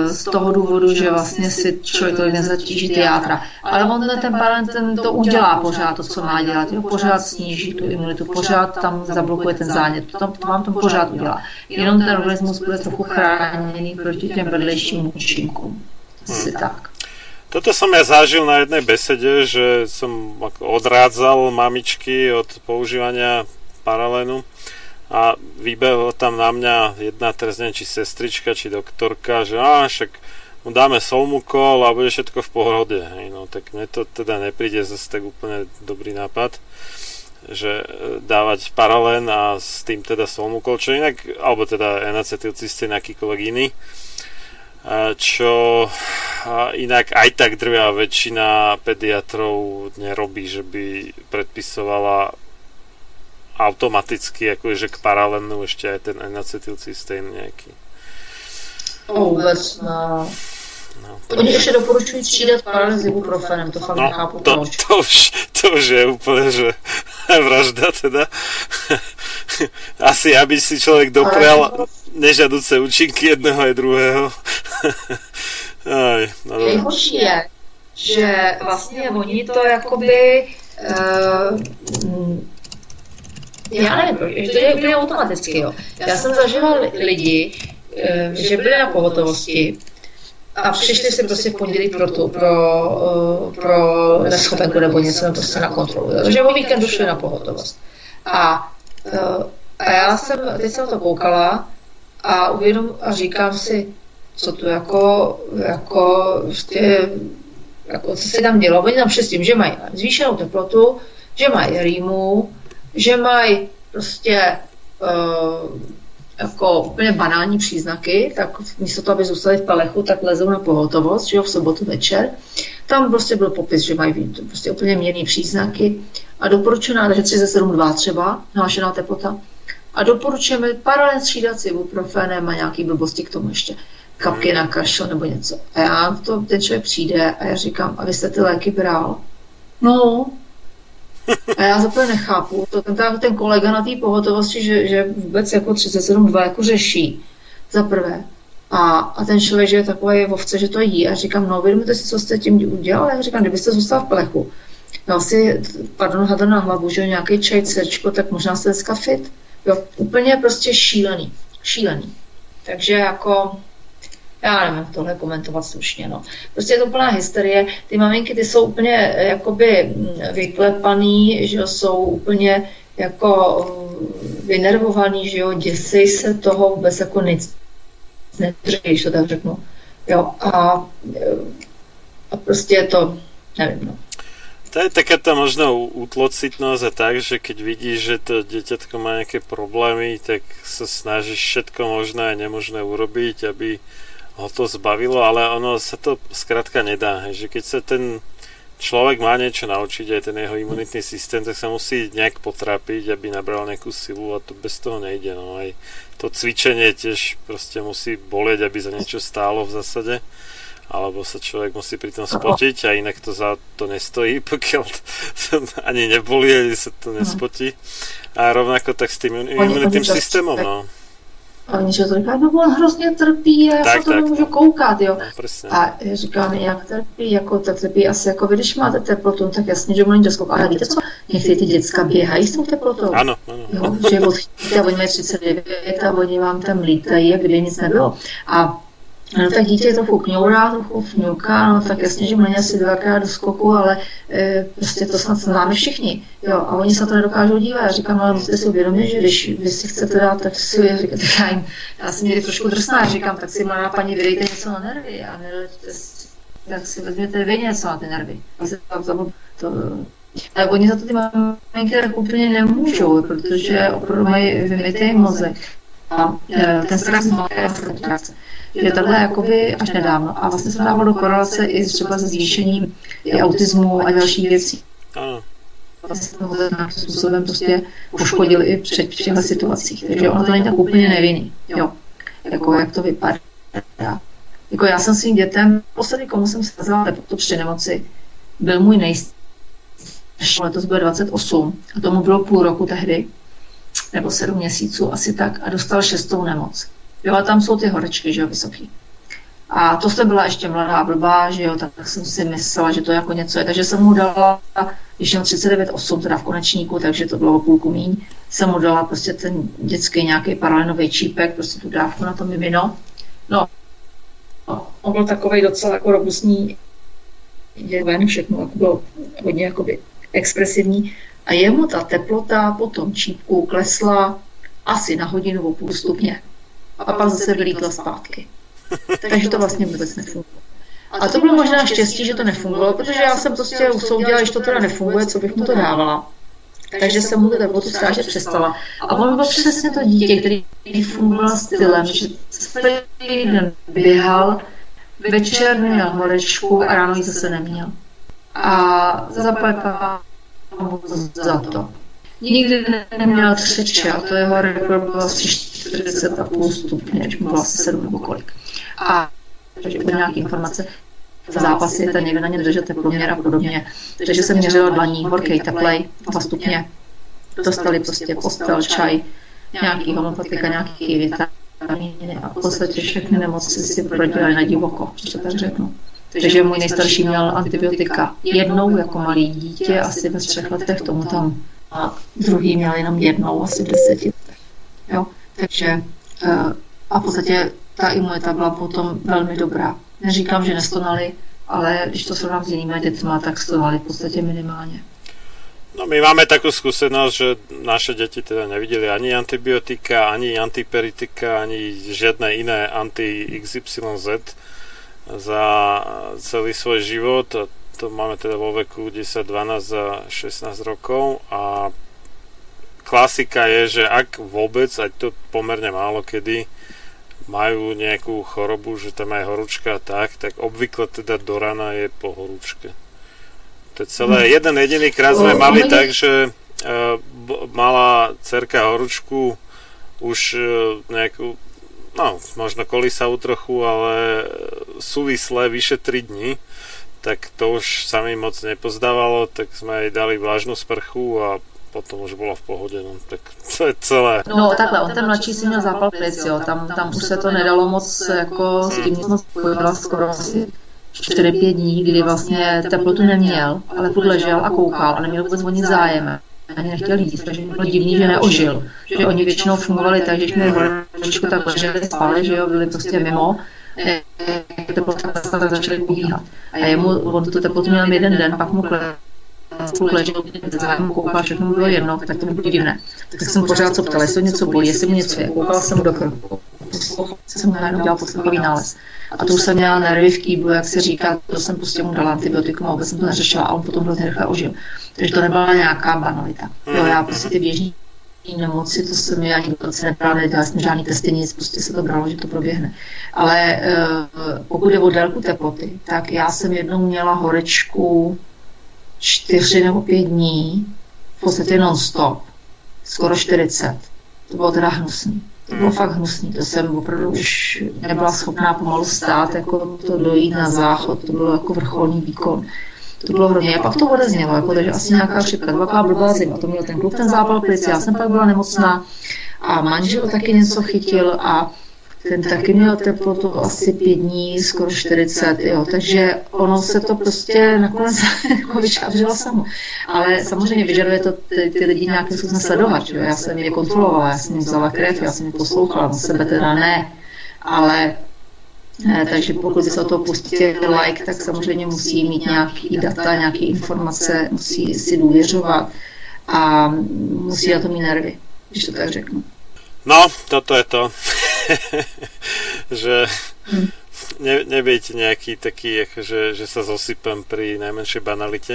z toho důvodu, že vlastně si člověk tolik nezatíží ty játra. Ale on ten, ten paralen ten to udělá pořád to, co má dělat. Jo? Pořád sníží tu imunitu, pořád tam zablokuje ten zánět. To, to vám to pořád udělá. Jenom ten organismus bude trochu chráněný proti těm vedlejším účinkům. Asi tak. Toto som ja zažil na jednej besede, že som odrádzal mamičky od používania paralénu a vybehla tam na mňa jedna, neviem, či sestrička, či doktorka, že á, však mu dáme solmukol a bude všetko v pohode. Hej, no tak mne to teda nepríde zase tak úplne dobrý nápad že e, dávať paralén a s tým teda solmukol, čo inak, alebo teda N-acetylcystein akýkoľvek iný, a čo a inak aj tak drvia väčšina pediatrov nerobí, že by predpisovala automaticky akože k paralénu ešte aj ten N-acetylcystein nejaký. O, vůbec no. No, Oni ještě doporučují střídat paralel s ibuprofenem, to fakt no nechápu to, proč. to, už, to už je úplne, že vražda teda. Asi, aby si človek doprel nežaduce účinky jedného aj druhého. Aj, no. Nejhorší je, že vlastně oni to jakoby uh, já nevím, že to je úplně automaticky, jo. Já jsem zažila lidi, eh, že byli na pohotovosti a přišli si prostě v pondělí pro tu, pro, eh, pro neschopenku nebo něco, nebo prostě na kontrolu. jo. Takže o víkendu šli na pohotovost. A, eh, a já jsem, teď jsem to koukala a uvědom a říkám si, co tu jako, jako, prostě, jako co se tam dělo. Oni tam šli s tím, že mají zvýšenou teplotu, že mají rýmu, že mají prostě uh, jako úplně banální příznaky, tak místo toho, aby zůstali v palechu, tak lezou na pohotovost, že jo, v sobotu večer. Tam prostě byl popis, že mají prostě úplně mírný příznaky a doporučená, takže 37,2 třeba, nahlášená teplota. A doporučujeme paralel střídat s ibuprofenem a nějaký blbosti k tomu ještě kapky na kašel nebo něco. A já to, ten člověk přijde a já říkám, a vy jste ty léky bral? No, A já zaprvé nechápu, to ten, ten kolega na té pohotovosti, že, že vůbec jako 37.2 jako řeší, za prvé. A, a ten člověk, že je takový ovce, že to jí. A říkám, no, uvědomíte si, co jste tím udělal? Já říkám, kdybyste zůstal v plechu, dal si, pardon, hadr na hlavu, že nějaký čaj, cerčko, tak možná jste dneska fit. Jo, úplně prostě šílený. Šílený. Takže jako, já nevím, tohle komentovat slušně, no. Prostě je to úplná hysterie. Ty maminky, ty jsou úplně eh, jakoby mm, vyklepaný, že jsou úplně jako mm, vynervovaný, že jo, děsej se toho vůbec jako nic nedrží, když to tak řeknu. Jo, a, eh, a prostě je to, nevím, no. To je taká tá možno útlocitnosť a tak, že keď vidíš, že to dieťatko má nejaké problémy, tak sa snažíš všetko možné a nemožné urobiť, aby ho to zbavilo, ale ono sa to skrátka nedá. Že keď sa ten človek má niečo naučiť, aj ten jeho imunitný systém, tak sa musí nejak potrápiť, aby nabral nejakú silu a to bez toho nejde. No. Aj to cvičenie tiež proste musí boleť, aby za niečo stálo v zásade alebo sa človek musí pri tom spotiť a inak to za to nestojí, pokiaľ to, ani neboli, ani sa to nespotí. A rovnako tak s tým imunitným systémom, no. A oni že to říkají, no on hrozně trpí a já Tak, se to tak, nemůžu no. koukat, jo. no. A já říkám, jak trpí, jako tak trpí asi jako vy, když máte teplotu, tak jasně, že mu není doskok. Ale víte co, některé ty děcka běhají s tou teplotou. Áno, áno. Jo, že odchytíte, oni mají 39 a oni vám tam lítají, jak kdyby nic nebylo. A No tak dítě je trochu kňourá, trochu fňuká, no tak jasně, že má asi dvakrát do skoku, ale e, prostě to snad známe všichni. Jo, a oni se na to nedokážou dívat. Já říkám, no, ale musíte si uvědomit, že když vy si chcete dát, tak si říkáte, já, jim, já jsem někdy trošku drsná, říkám, tak si mladá paní vydejte něco na nervy a si, tak si vezměte vy něco na ty nervy. A oni za to ty maminky tak úplně nemůžou, protože opravdu mají vymytý mozek. A e, ten strach z malé reakce že tohle je jakoby až nedávno. A vlastně jsem dával do korelace i třeba se zvýšením i autismu a dalších věcí. Áno. Vlastně to nějakým způsobem prostě poškodil i před v těchto situacích. Takže ono to není tak úplně nevinný. Jo. Jako jak to vypadá. Jako já jsem svým dětem, poslední komu jsem skazala teplotu při nemoci, byl můj nejstarší, letos byl 28 a tomu bylo půl roku tehdy, nebo sedm měsíců asi tak a dostal šestou nemoc. Jo, a tam jsou ty horečky, že jo, vysoký. A to jsem byla ještě mladá blbá, že jo, tak jsem si myslela, že to jako něco je. Takže jsem mu dala, když měl 39,8 teda v konečníku, takže to bylo o půlku míň, jsem mu dala prostě ten dětský nějaký paralenový čípek, prostě tu dávku na to mimino. No, on byl takový docela jako robustní ven, všechno jako bylo hodně jakoby expresivní. A jemu ta teplota po tom čípku klesla asi na hodinu o půl stupně a pak zase vylítla zpátky. Takže to vlastně vůbec nefungovalo. A to bylo možná štěstí, že to nefungovalo, protože já jsem prostě usoudila, že to teda nefunguje, co bych mu to dávala. Takže jsem mu tu teplotu strážet přestala. A on byl přesně to dítě, který fungoval stylem, že celý den běhal, večer měl horečku a ráno ji zase neměl. A zapletala mu za to. Nikdy neměl křeče a to jeho rekord byl asi 40,5 stupně, když bylo asi 7 nebo kolik. A takže byly nějaké informace, zápasy, ten někde na ně držel teploměr a podobně. Takže jsem měřila dlaní, horkej, teplej, 2 stupně. Dostali prostě postel, čaj, nějaký homopatika, nějaký vitamíny a v podstatě všechny nemoci si prodělali na divoko, to tak řeknu. Takže můj nejstarší měl antibiotika jednou jako malý dítě, asi ve třech letech tomu tam a druhý měl jenom jednou asi v deseti letech. Jo? Takže eh, a v podstatě ta imunita byla potom velmi dobrá. Neříkám, že nestonali, ale když to srovnám s jinými dětmi, tak stonali v podstatě minimálně. No my máme takú skúsenosť, že naše deti teda nevideli ani antibiotika, ani antiperitika, ani žiadne iné anti-XYZ za celý svoj život. A to máme teda vo veku 10, 12 a 16 rokov a klasika je, že ak vôbec, aj to pomerne málo kedy, majú nejakú chorobu, že tam aj horúčka a tak, tak obvykle teda do rana je po horúčke. To je celé. Jeden jediný krát sme mali je- tak, že uh, mala cerka horúčku už uh, nejakú, no možno kolísavú trochu, ale súvislé vyše 3 dní. tak to už sa mi moc nepozdávalo, tak sme aj dali vlážnu sprchu a potom už bylo v pohodě, no, tak to je celé. No takhle, on ten mladší si měl zápal plic, jo, tam, tam už se to nedalo moc jako s tím nic moc skoro asi 4-5 dní, kdy vlastně teplotu neměl, ale furt ležel a koukal a neměl vůbec o nic zájem. Ani nechtěl jíst, takže bylo divný, že neožil. Že oni většinou fungovali tak, že měli horečku, tak leželi, spali, že jo, byli prostě mimo. Eh, Teplota klesla, tak začali pobíhat. A jemu, on tu teplotu měl jeden den, pak mu klesla spolu ležel, zájem koukal, všechno mu bylo jedno, tak to mi bylo divné. Tak jsem pořád co ptala, jestli něco bolí, jestli mu něco je. Koukala jsem do krku. Jsem najednou dělal poslouchavý nález. A to už jsem měla nervy v kýblu, jak se říká, to jsem prostě mu dala antibiotikum a vůbec jsem to neřešila a on potom hrozně rychle ožil. Takže to nebyla nějaká banalita. Jo, já prostě ty běžní nemoci, to se mi ani vůbec nebrala, nedělala jsem žádný testy, nic, prostě se to bralo, že to proběhne. Ale uh, pokud je o délku teploty, tak já jsem jednou měla horečku čtyři nebo pět dní, v podstatě non-stop, skoro 40. To bylo teda hnusný. To bylo fakt hnusný, to jsem opravdu už nebyla schopná pomalu stát, jako to dojít na záchod, to bylo jako vrcholný výkon. To bylo hrozně. A pak to odeznělo, jako, takže asi nějaká chřipka, dvakrát blbá zima. To měl ten kluk ten zápal plic, já jsem pak byla nemocná a manžel taky něco chytil a ten taky měl teplotu asi pět dní, skoro 40, jo, takže ono se to prostě nakonec jako vyšavřilo samo. Ale samozřejmě vyžaduje to ty, ty lidi nějakým způsobem sledovat, jo. já jsem je kontrolovala, já jsem jim vzala krev, já jsem je poslouchala, na sebe teda ne, ale eh, takže pokud by se o toho pustil like, tak samozřejmě musí mít nějaký data, nějaké informace, musí si důvěřovat a musí na to mít nervy, když to tak řeknu. No, toto je to, že ne, nebyť nejaký taký, akože, že sa zosypem pri najmenšej banalite.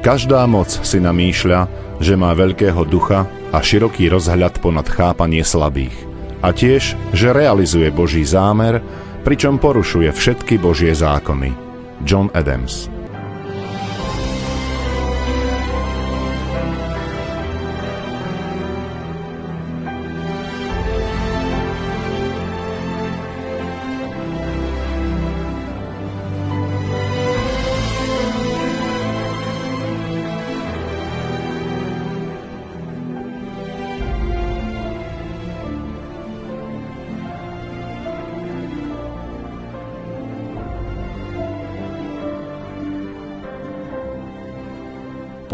Každá moc si namýšľa, že má veľkého ducha a široký rozhľad ponad chápanie slabých. A tiež, že realizuje Boží zámer, pričom porušuje všetky Božie zákony. John Adams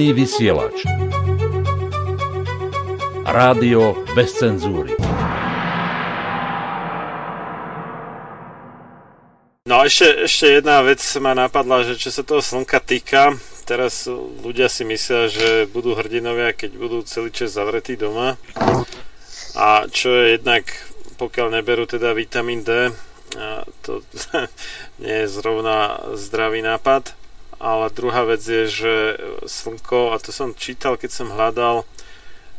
Slobodný vysielač. Rádio bez cenzúry. No a ešte, ešte jedna vec ma napadla, že čo sa toho slnka týka, teraz ľudia si myslia, že budú hrdinovia, keď budú celý čas zavretí doma. A čo je jednak, pokiaľ neberú teda vitamín D, a to nie je zrovna zdravý nápad. Ale druhá vec je, že slnko, a to som čítal, keď som hľadal,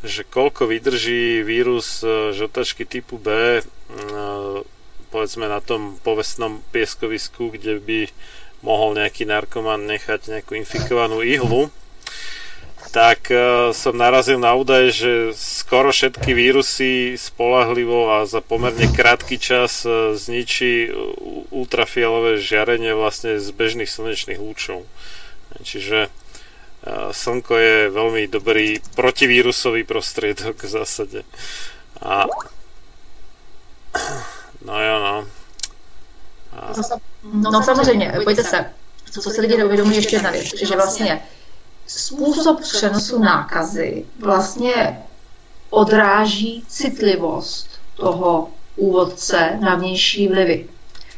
že koľko vydrží vírus e, žltačky typu B e, povedzme na tom povestnom pieskovisku, kde by mohol nejaký narkoman nechať nejakú infikovanú ihlu, tak e, som narazil na údaj, že skoro všetky vírusy spolahlivo a za pomerne krátky čas zničí ultrafialové žiarenie vlastne z bežných slnečných lúčov. Čiže slnko je veľmi dobrý protivírusový prostriedok v zásade. A no jo, no. A, No samozřejmě, pojďte se. Co si lidi neuvědomují ještě jedna věc, že vlastně způsob přenosu nákazy vlastně odráží citlivost toho úvodce na vnější vlivy.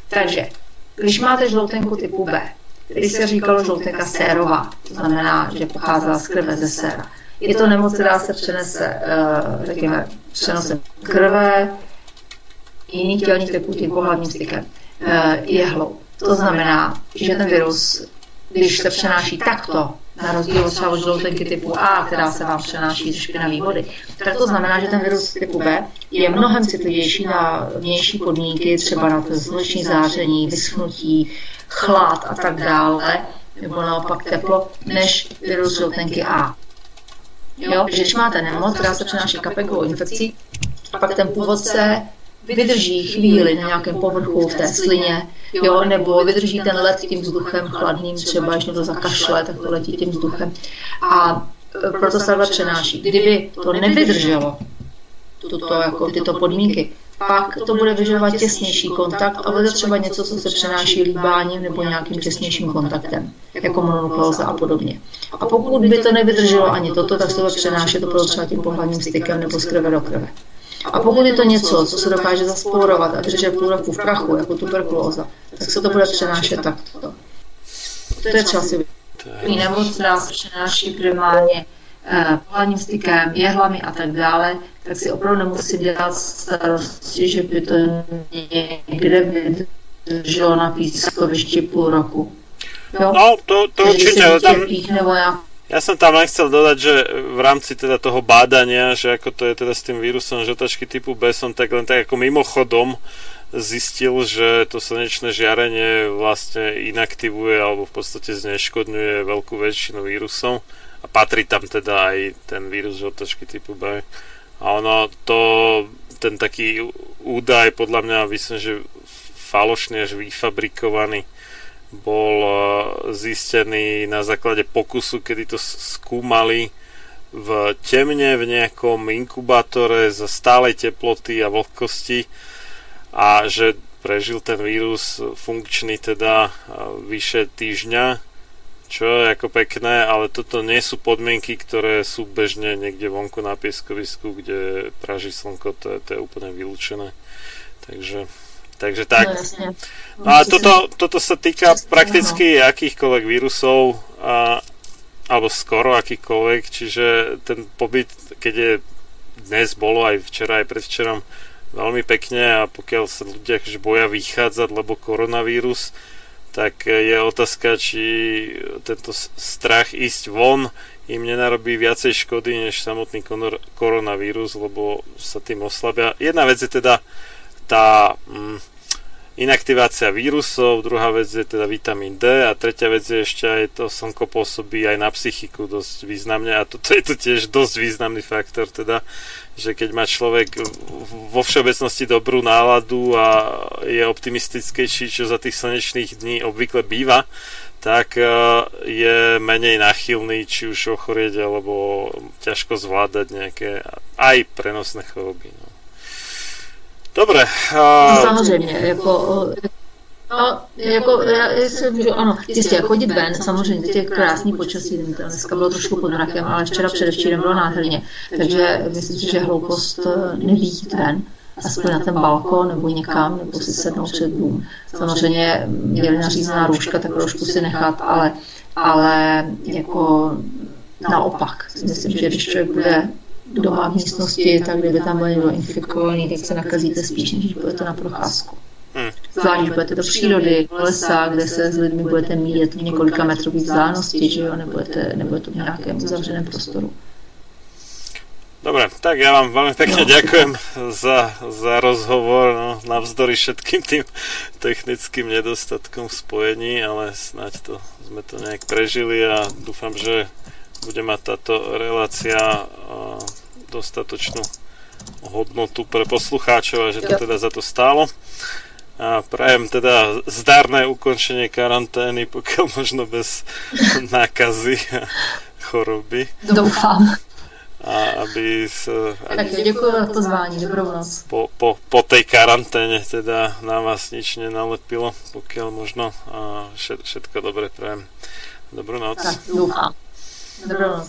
Takže, když máte žloutenku typu B, když se říkalo žloutenka sérová, to znamená, že pocházela z krve ze séra. Je to nemoc, která se přenese, eh, řekněme, přenosem krve, jiných tělních tekutин pohlavním stykem, eh, jehlou. To znamená, že ten virus, když se přenáší takto, na rozdíl třeba od žloutenky typu A, která se vám přenáší ze špinavé vody, tak to znamená, že ten virus typu B je mnohem citlivější na vnější podmínky, třeba na to sluneční záření, vyschnutí, chlad a tak dále, nebo naopak teplo, než virus žloutenky A. Jo, když máte nemoc, která se přenáší kapékovou infekcí, pak ten původce vydrží chvíli na nějakém povrchu v té slině, jo, nebo vydrží ten let tím vzduchem chladným, třeba když někdo zakašle, tak to letí tím vzduchem. A e, proto se takhle přenáší. Kdyby to nevydrželo, tuto, jako tyto podmínky, pak to bude vyžadovat těsnější kontakt a bude třeba něco, co se přenáší líbáním nebo nějakým těsnějším kontaktem, jako mononukleóza a podobně. A pokud by to nevydrželo ani toto, tak se to přenášet opravdu třeba tím pohlavním stykem nebo z krve do krve. A pokud je to něco, co se dokáže zasporovat a držet půl roku v prachu, jako tuberkulóza, tak se to bude přenášet takto. To je třeba si uvědomit. nemoc, která se přenáší primárně eh, pohlavním stykem, jehlami a tak dále, tak si opravdu nemusí dělat starosti, že by to někde vydrželo na pískovišti půl roku. Jo? no, to, to Takže když se tam, píchne Ja som tam len chcel dodať, že v rámci teda toho bádania, že ako to je teda s tým vírusom žltačky typu B, som tak len tak ako mimochodom zistil, že to slnečné žiarenie vlastne inaktivuje alebo v podstate zneškodňuje veľkú väčšinu vírusov a patrí tam teda aj ten vírus žltačky typu B. A ono to, ten taký údaj podľa mňa myslím, že falošne až vyfabrikovaný bol eh, zistený na základe pokusu, kedy to skúmali v temne v nejakom inkubátore za stálej teploty a vlhkosti a že prežil ten vírus funkčný teda eh, vyše týždňa, čo je ako pekné, ale toto nie sú podmienky, ktoré sú bežne niekde vonku na pieskovisku, kde praží slnko, to je, to je úplne vylúčené. Takže, takže tak. No. No a toto, toto sa týka prakticky akýchkoľvek vírusov, a, alebo skoro akýchkoľvek, čiže ten pobyt, keď je dnes bolo aj včera, aj predvčerom veľmi pekne a pokiaľ sa ľudia boja vychádzať, lebo koronavírus, tak je otázka, či tento strach ísť von im nenarobí viacej škody než samotný koronavírus, lebo sa tým oslabia. Jedna vec je teda tá mm, inaktivácia vírusov, druhá vec je teda vitamín D a tretia vec je ešte aj to slnko pôsobí aj na psychiku dosť významne a toto je to tiež dosť významný faktor teda, že keď má človek vo všeobecnosti dobrú náladu a je optimistickejší, čo za tých slnečných dní obvykle býva, tak eh, je menej náchylný či už ochorieť alebo ťažko zvládať nejaké aj prenosné choroby. No. Dobre. No, A... samozřejmě, jako, no, jako, já si můžu, ano, jistě, chodit ven, samozřejmě, teď je krásný počasí, dneska bylo trošku pod mrakem, ale včera předevčírem bylo nádherně, takže myslím si, že hloupost eh, nevýjít ven, aspoň na ten balkon nebo někam, nebo si sednout před dům. Samozřejmě měli nařízená růžka, tak trošku si nechat, ale, ale jako naopak, myslím, že když člověk bude doma v místnosti, tak kdyby tam byl někdo infikovaný, tak se nakazíte spíš, než budete na procházku. Hmm. Zvlášť, když budete do přírody, do lesa, kde se s lidmi budete míjet v několika metrových vzdálenosti, že jo, nebudete, nebudete v nějakém uzavřeném prostoru. Dobre, tak ja vám veľmi pekne ďakujem za, za rozhovor, no, navzdory všetkým tým technickým nedostatkom v spojení, ale snáď to, sme to nejak prežili a dúfam, že bude mať táto relácia a, dostatočnú hodnotu pre poslucháčov a že to teda za to stálo. A prajem teda zdarné ukončenie karantény, pokiaľ možno bez nákazy a choroby. Doufám. A aby sa, Tak děkuji za pozvání, dobrou noc. po, po, po tej karanténe teda na vás nič nenalepilo, pokiaľ možno. A všet, všetko dobre prajem. Dobrú noc. Tak, doufám. Dobrou noc.